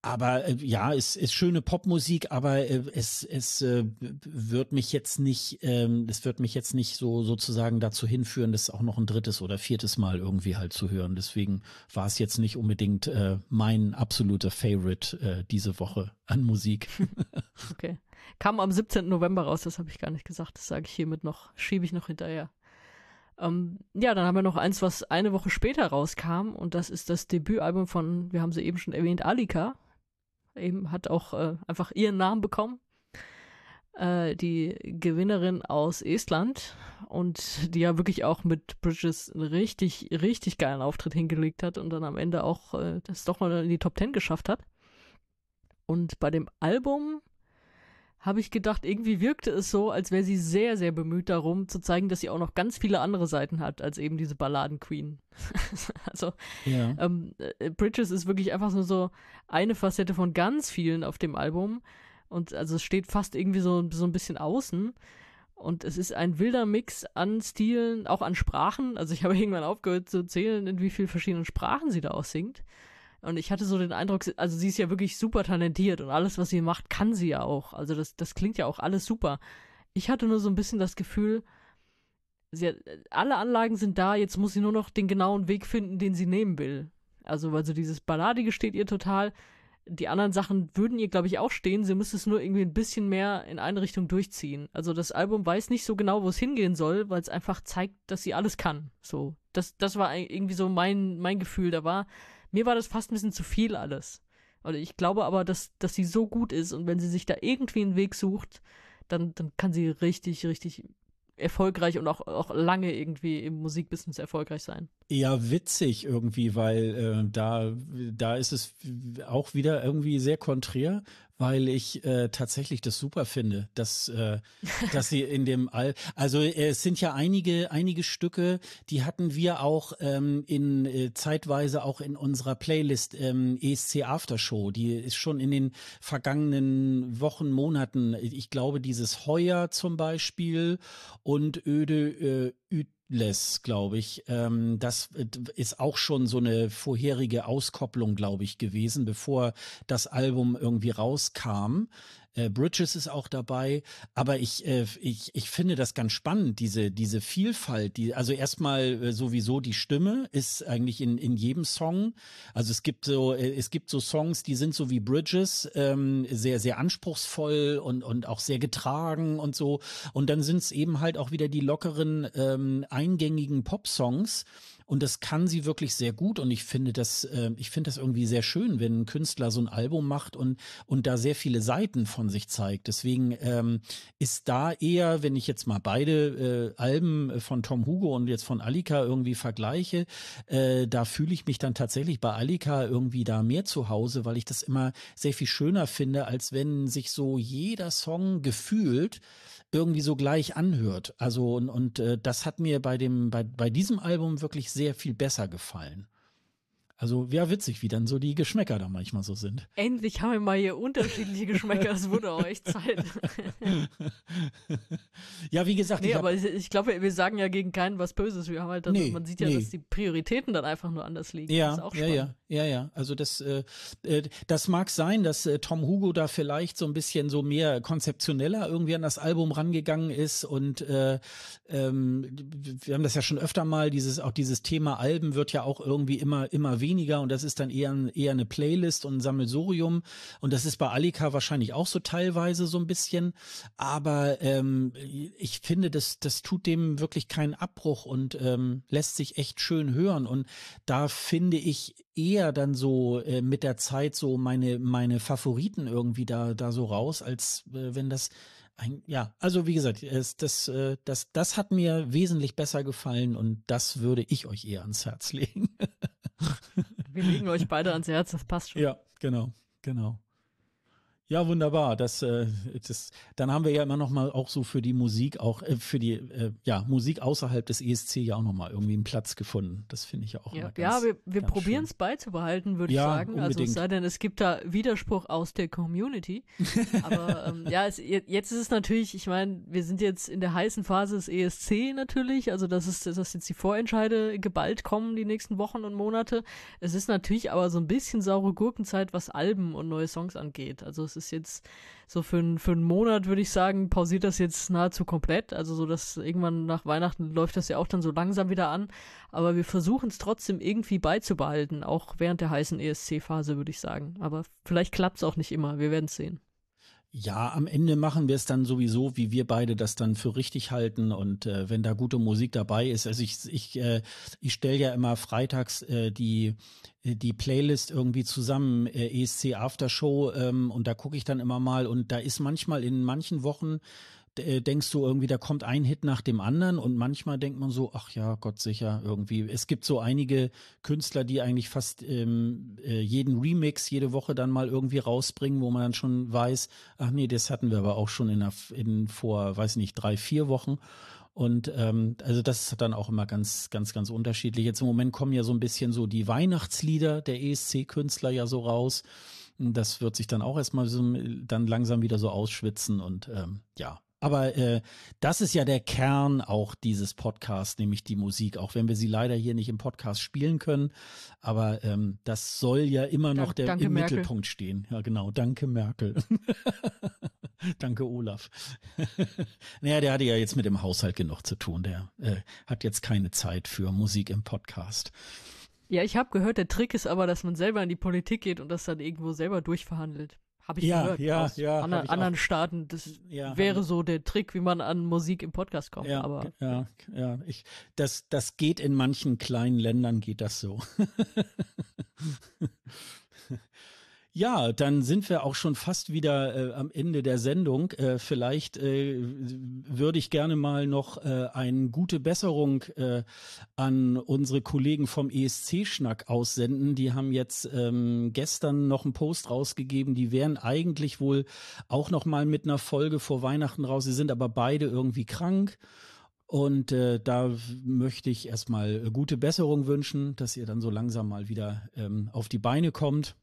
aber äh, ja, es ist schöne Popmusik, aber äh, es, es äh, wird mich jetzt nicht, ähm, es wird mich jetzt nicht so sozusagen dazu hinführen, das auch noch ein drittes oder viertes Mal irgendwie halt zu hören. Deswegen war es jetzt nicht unbedingt äh, mein absoluter Favorite äh, diese Woche an Musik. okay. Kam am 17. November raus, das habe ich gar nicht gesagt. Das sage ich hiermit noch, schiebe ich noch hinterher. Ähm, ja, dann haben wir noch eins, was eine Woche später rauskam und das ist das Debütalbum von, wir haben sie eben schon erwähnt, Alika. Eben hat auch äh, einfach ihren Namen bekommen. Äh, die Gewinnerin aus Estland und die ja wirklich auch mit Bridges einen richtig, richtig geilen Auftritt hingelegt hat und dann am Ende auch äh, das doch mal in die Top Ten geschafft hat. Und bei dem Album habe ich gedacht, irgendwie wirkte es so, als wäre sie sehr, sehr bemüht darum, zu zeigen, dass sie auch noch ganz viele andere Seiten hat, als eben diese Balladen-Queen. also, ja. ähm, äh, Bridges ist wirklich einfach nur so eine Facette von ganz vielen auf dem Album. Und also es steht fast irgendwie so, so ein bisschen außen. Und es ist ein wilder Mix an Stilen, auch an Sprachen. Also ich habe irgendwann aufgehört zu zählen, in wie vielen verschiedenen Sprachen sie da aussingt. Und ich hatte so den Eindruck, also sie ist ja wirklich super talentiert und alles, was sie macht, kann sie ja auch. Also das, das klingt ja auch alles super. Ich hatte nur so ein bisschen das Gefühl, sie hat, alle Anlagen sind da, jetzt muss sie nur noch den genauen Weg finden, den sie nehmen will. Also, weil so dieses Balladige steht ihr total. Die anderen Sachen würden ihr, glaube ich, auch stehen. Sie müsste es nur irgendwie ein bisschen mehr in eine Richtung durchziehen. Also das Album weiß nicht so genau, wo es hingehen soll, weil es einfach zeigt, dass sie alles kann. So, das, das war irgendwie so mein, mein Gefühl. Da war mir war das fast ein bisschen zu viel alles. Und ich glaube aber, dass, dass sie so gut ist und wenn sie sich da irgendwie einen Weg sucht, dann, dann kann sie richtig, richtig erfolgreich und auch, auch lange irgendwie im Musikbusiness erfolgreich sein. Eher witzig irgendwie, weil äh, da, da ist es auch wieder irgendwie sehr konträr, weil ich äh, tatsächlich das super finde, dass, äh, dass sie in dem All, also äh, es sind ja einige, einige Stücke, die hatten wir auch ähm, in äh, zeitweise auch in unserer Playlist ähm, ESC Aftershow. Die ist schon in den vergangenen Wochen, Monaten, ich glaube, dieses Heuer zum Beispiel und Öde äh, Les, glaube ich. Ähm, das äh, ist auch schon so eine vorherige Auskopplung, glaube ich, gewesen, bevor das Album irgendwie rauskam. Äh, Bridges ist auch dabei, aber ich, äh, ich, ich finde das ganz spannend, diese, diese Vielfalt, die, also erstmal äh, sowieso die Stimme ist eigentlich in, in jedem Song. Also es gibt so, äh, es gibt so Songs, die sind so wie Bridges, ähm, sehr, sehr anspruchsvoll und, und auch sehr getragen und so. Und dann sind es eben halt auch wieder die lockeren, ähm, eingängigen Pop-Songs und das kann sie wirklich sehr gut. Und ich finde das, äh, ich finde das irgendwie sehr schön, wenn ein Künstler so ein Album macht und, und da sehr viele Seiten von sich zeigt. Deswegen ähm, ist da eher, wenn ich jetzt mal beide äh, Alben von Tom Hugo und jetzt von Alika irgendwie vergleiche, äh, da fühle ich mich dann tatsächlich bei Alika irgendwie da mehr zu Hause, weil ich das immer sehr viel schöner finde, als wenn sich so jeder Song gefühlt irgendwie so gleich anhört. Also und, und äh, das hat mir bei dem bei, bei diesem Album wirklich sehr viel besser gefallen. Also ja, witzig, wie dann so die Geschmäcker da manchmal so sind. Endlich haben wir mal hier unterschiedliche Geschmäcker, es wurde auch echt Zeit. ja, wie gesagt. Nee, ich aber ich, ich, glaube, wir sagen ja gegen keinen was Böses. Wir haben halt, dann, nee, man sieht ja, nee. dass die Prioritäten dann einfach nur anders liegen. Ja, ja, ja, ja, ja. Also das, äh, äh, das mag sein, dass äh, Tom Hugo da vielleicht so ein bisschen so mehr konzeptioneller irgendwie an das Album rangegangen ist und äh, ähm, wir haben das ja schon öfter mal, dieses, auch dieses Thema Alben wird ja auch irgendwie immer, immer weniger weniger und das ist dann eher, eher eine Playlist und ein Sammelsurium. Und das ist bei Alika wahrscheinlich auch so teilweise so ein bisschen, aber ähm, ich finde, das, das tut dem wirklich keinen Abbruch und ähm, lässt sich echt schön hören. Und da finde ich eher dann so äh, mit der Zeit so meine, meine Favoriten irgendwie da, da so raus, als äh, wenn das ein, ja, also wie gesagt, es, das, äh, das, das hat mir wesentlich besser gefallen und das würde ich euch eher ans Herz legen. Wir legen euch beide ans Herz, das passt schon. Ja, genau, genau. Ja, wunderbar. Das, äh, das, dann haben wir ja immer noch mal auch so für die Musik, auch äh, für die äh, ja, Musik außerhalb des ESC ja auch noch mal irgendwie einen Platz gefunden. Das finde ich ja auch ja, immer ganz Ja, wir, wir probieren es beizubehalten, würde ja, ich sagen. Unbedingt. Also es sei denn, es gibt da Widerspruch aus der Community. Aber ähm, ja, es, jetzt ist es natürlich, ich meine, wir sind jetzt in der heißen Phase des ESC natürlich. Also das ist, dass jetzt die Vorentscheide geballt kommen die nächsten Wochen und Monate. Es ist natürlich aber so ein bisschen saure Gurkenzeit, was Alben und neue Songs angeht. Also es ist jetzt so für, für einen Monat, würde ich sagen, pausiert das jetzt nahezu komplett. Also so, dass irgendwann nach Weihnachten läuft das ja auch dann so langsam wieder an. Aber wir versuchen es trotzdem irgendwie beizubehalten, auch während der heißen ESC-Phase, würde ich sagen. Aber vielleicht klappt es auch nicht immer. Wir werden es sehen. Ja, am Ende machen wir es dann sowieso, wie wir beide das dann für richtig halten. Und äh, wenn da gute Musik dabei ist, also ich, ich, äh, ich stelle ja immer freitags äh, die, die Playlist irgendwie zusammen, äh, ESC Aftershow, ähm, und da gucke ich dann immer mal und da ist manchmal in manchen Wochen äh, denkst du irgendwie, da kommt ein Hit nach dem anderen und manchmal denkt man so, ach ja, Gott sicher irgendwie. Es gibt so einige Künstler, die eigentlich fast ähm, äh, jeden Remix jede Woche dann mal irgendwie rausbringen, wo man dann schon weiß, ach nee, das hatten wir aber auch schon in, der, in vor, weiß nicht, drei, vier Wochen. Und ähm, also das ist dann auch immer ganz, ganz, ganz unterschiedlich. Jetzt im Moment kommen ja so ein bisschen so die Weihnachtslieder der ESC-Künstler ja so raus. Das wird sich dann auch erstmal so dann langsam wieder so ausschwitzen und ähm, ja, aber äh, das ist ja der Kern auch dieses Podcasts, nämlich die Musik, auch wenn wir sie leider hier nicht im Podcast spielen können. Aber ähm, das soll ja immer noch der, im Merkel. Mittelpunkt stehen. Ja, genau. Danke, Merkel. Danke, Olaf. naja, der hatte ja jetzt mit dem Haushalt genug zu tun. Der äh, hat jetzt keine Zeit für Musik im Podcast. Ja, ich habe gehört, der Trick ist aber, dass man selber in die Politik geht und das dann irgendwo selber durchverhandelt. Habe ich ja, gehört ja, aus ja, ander, anderen auch. Staaten. Das ja, wäre so der Trick, wie man an Musik im Podcast kommt. Ja, aber, ja, ja. Ich, das, das geht in manchen kleinen Ländern, geht das so. Ja, dann sind wir auch schon fast wieder äh, am Ende der Sendung. Äh, vielleicht äh, würde ich gerne mal noch äh, eine gute Besserung äh, an unsere Kollegen vom ESC-Schnack aussenden. Die haben jetzt ähm, gestern noch einen Post rausgegeben. Die wären eigentlich wohl auch noch mal mit einer Folge vor Weihnachten raus. Sie sind aber beide irgendwie krank. Und äh, da möchte ich erstmal gute Besserung wünschen, dass ihr dann so langsam mal wieder ähm, auf die Beine kommt.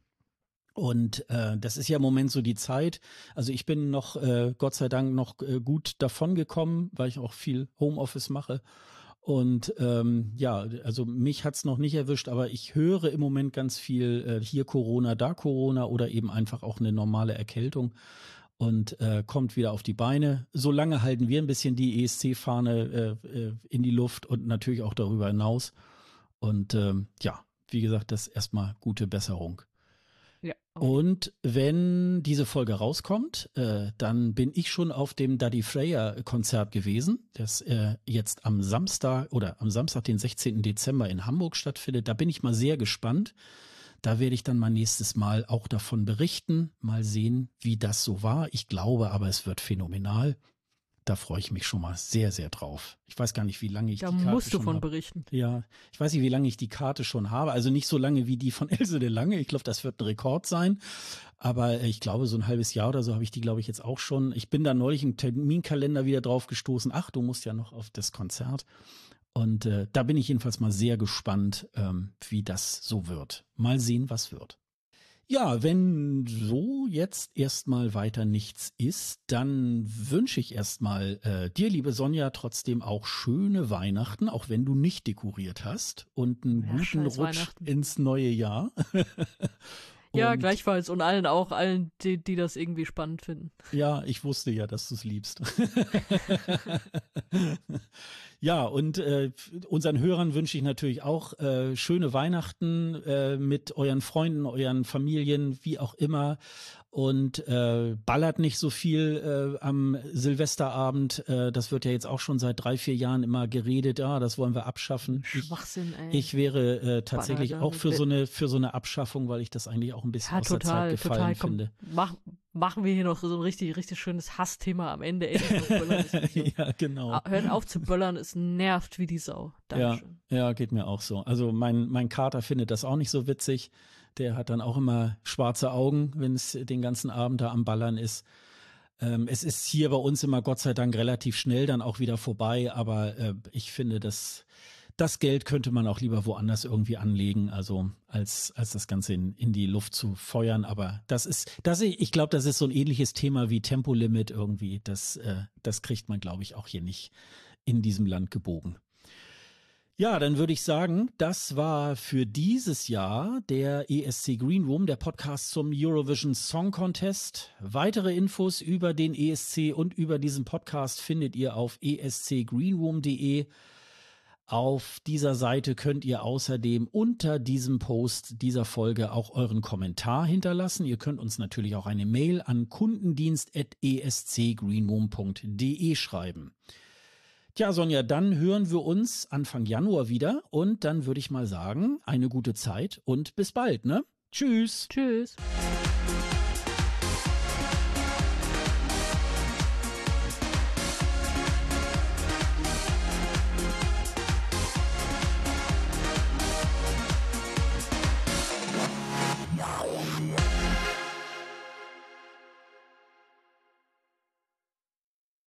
Und äh, das ist ja im Moment so die Zeit. Also ich bin noch, äh, Gott sei Dank, noch äh, gut davon gekommen, weil ich auch viel Homeoffice mache. Und ähm, ja, also mich hat's noch nicht erwischt, aber ich höre im Moment ganz viel äh, hier Corona, da Corona oder eben einfach auch eine normale Erkältung und äh, kommt wieder auf die Beine. Solange halten wir ein bisschen die ESC-Fahne äh, äh, in die Luft und natürlich auch darüber hinaus. Und ähm, ja, wie gesagt, das erstmal gute Besserung. Ja. Und wenn diese Folge rauskommt, äh, dann bin ich schon auf dem Daddy Freya Konzert gewesen, das äh, jetzt am Samstag oder am Samstag, den 16. Dezember in Hamburg stattfindet. Da bin ich mal sehr gespannt. Da werde ich dann mal nächstes Mal auch davon berichten, mal sehen, wie das so war. Ich glaube aber, es wird phänomenal. Da freue ich mich schon mal sehr, sehr drauf. Ich weiß gar nicht, wie lange ich da die Karte musst du von habe. berichten. Ja, ich weiß nicht, wie lange ich die Karte schon habe. Also nicht so lange wie die von Else de Lange. Ich glaube, das wird ein Rekord sein. Aber ich glaube, so ein halbes Jahr oder so habe ich die, glaube ich, jetzt auch schon. Ich bin da neulich im Terminkalender wieder drauf gestoßen. Ach, du musst ja noch auf das Konzert. Und äh, da bin ich jedenfalls mal sehr gespannt, ähm, wie das so wird. Mal sehen, was wird. Ja, wenn so jetzt erstmal weiter nichts ist, dann wünsche ich erstmal äh, dir, liebe Sonja, trotzdem auch schöne Weihnachten, auch wenn du nicht dekoriert hast und einen ja, guten Rutsch ins neue Jahr. ja, gleichfalls und allen auch, allen, die, die das irgendwie spannend finden. Ja, ich wusste ja, dass du es liebst. Ja, und äh, unseren Hörern wünsche ich natürlich auch äh, schöne Weihnachten äh, mit euren Freunden, euren Familien, wie auch immer. Und äh, ballert nicht so viel äh, am Silvesterabend. Äh, das wird ja jetzt auch schon seit drei, vier Jahren immer geredet. Ja, das wollen wir abschaffen. Schwachsinn, ey. Ich wäre äh, tatsächlich auch für so eine für so eine Abschaffung, weil ich das eigentlich auch ein bisschen ja, aus total, der Zeit gefallen total. finde. Mach, machen wir hier noch so ein richtig, richtig schönes Hassthema am Ende. ja, genau. Ah, hört auf zu böllern, es nervt wie die Sau. Dankeschön. Ja, ja, geht mir auch so. Also mein, mein Kater findet das auch nicht so witzig. Der hat dann auch immer schwarze Augen, wenn es den ganzen Abend da am Ballern ist. Ähm, es ist hier bei uns immer Gott sei Dank relativ schnell dann auch wieder vorbei, aber äh, ich finde, dass das Geld könnte man auch lieber woanders irgendwie anlegen, also als, als das Ganze in, in die Luft zu feuern. Aber das ist, das, ich glaube, das ist so ein ähnliches Thema wie Tempolimit irgendwie. Das, äh, das kriegt man, glaube ich, auch hier nicht in diesem Land gebogen. Ja, dann würde ich sagen, das war für dieses Jahr der ESC Green Room, der Podcast zum Eurovision Song Contest. Weitere Infos über den ESC und über diesen Podcast findet ihr auf escgreenroom.de. Auf dieser Seite könnt ihr außerdem unter diesem Post dieser Folge auch euren Kommentar hinterlassen. Ihr könnt uns natürlich auch eine Mail an kundendienst.escgreenroom.de schreiben. Tja, Sonja, dann hören wir uns Anfang Januar wieder und dann würde ich mal sagen, eine gute Zeit und bis bald, ne? Tschüss. Tschüss.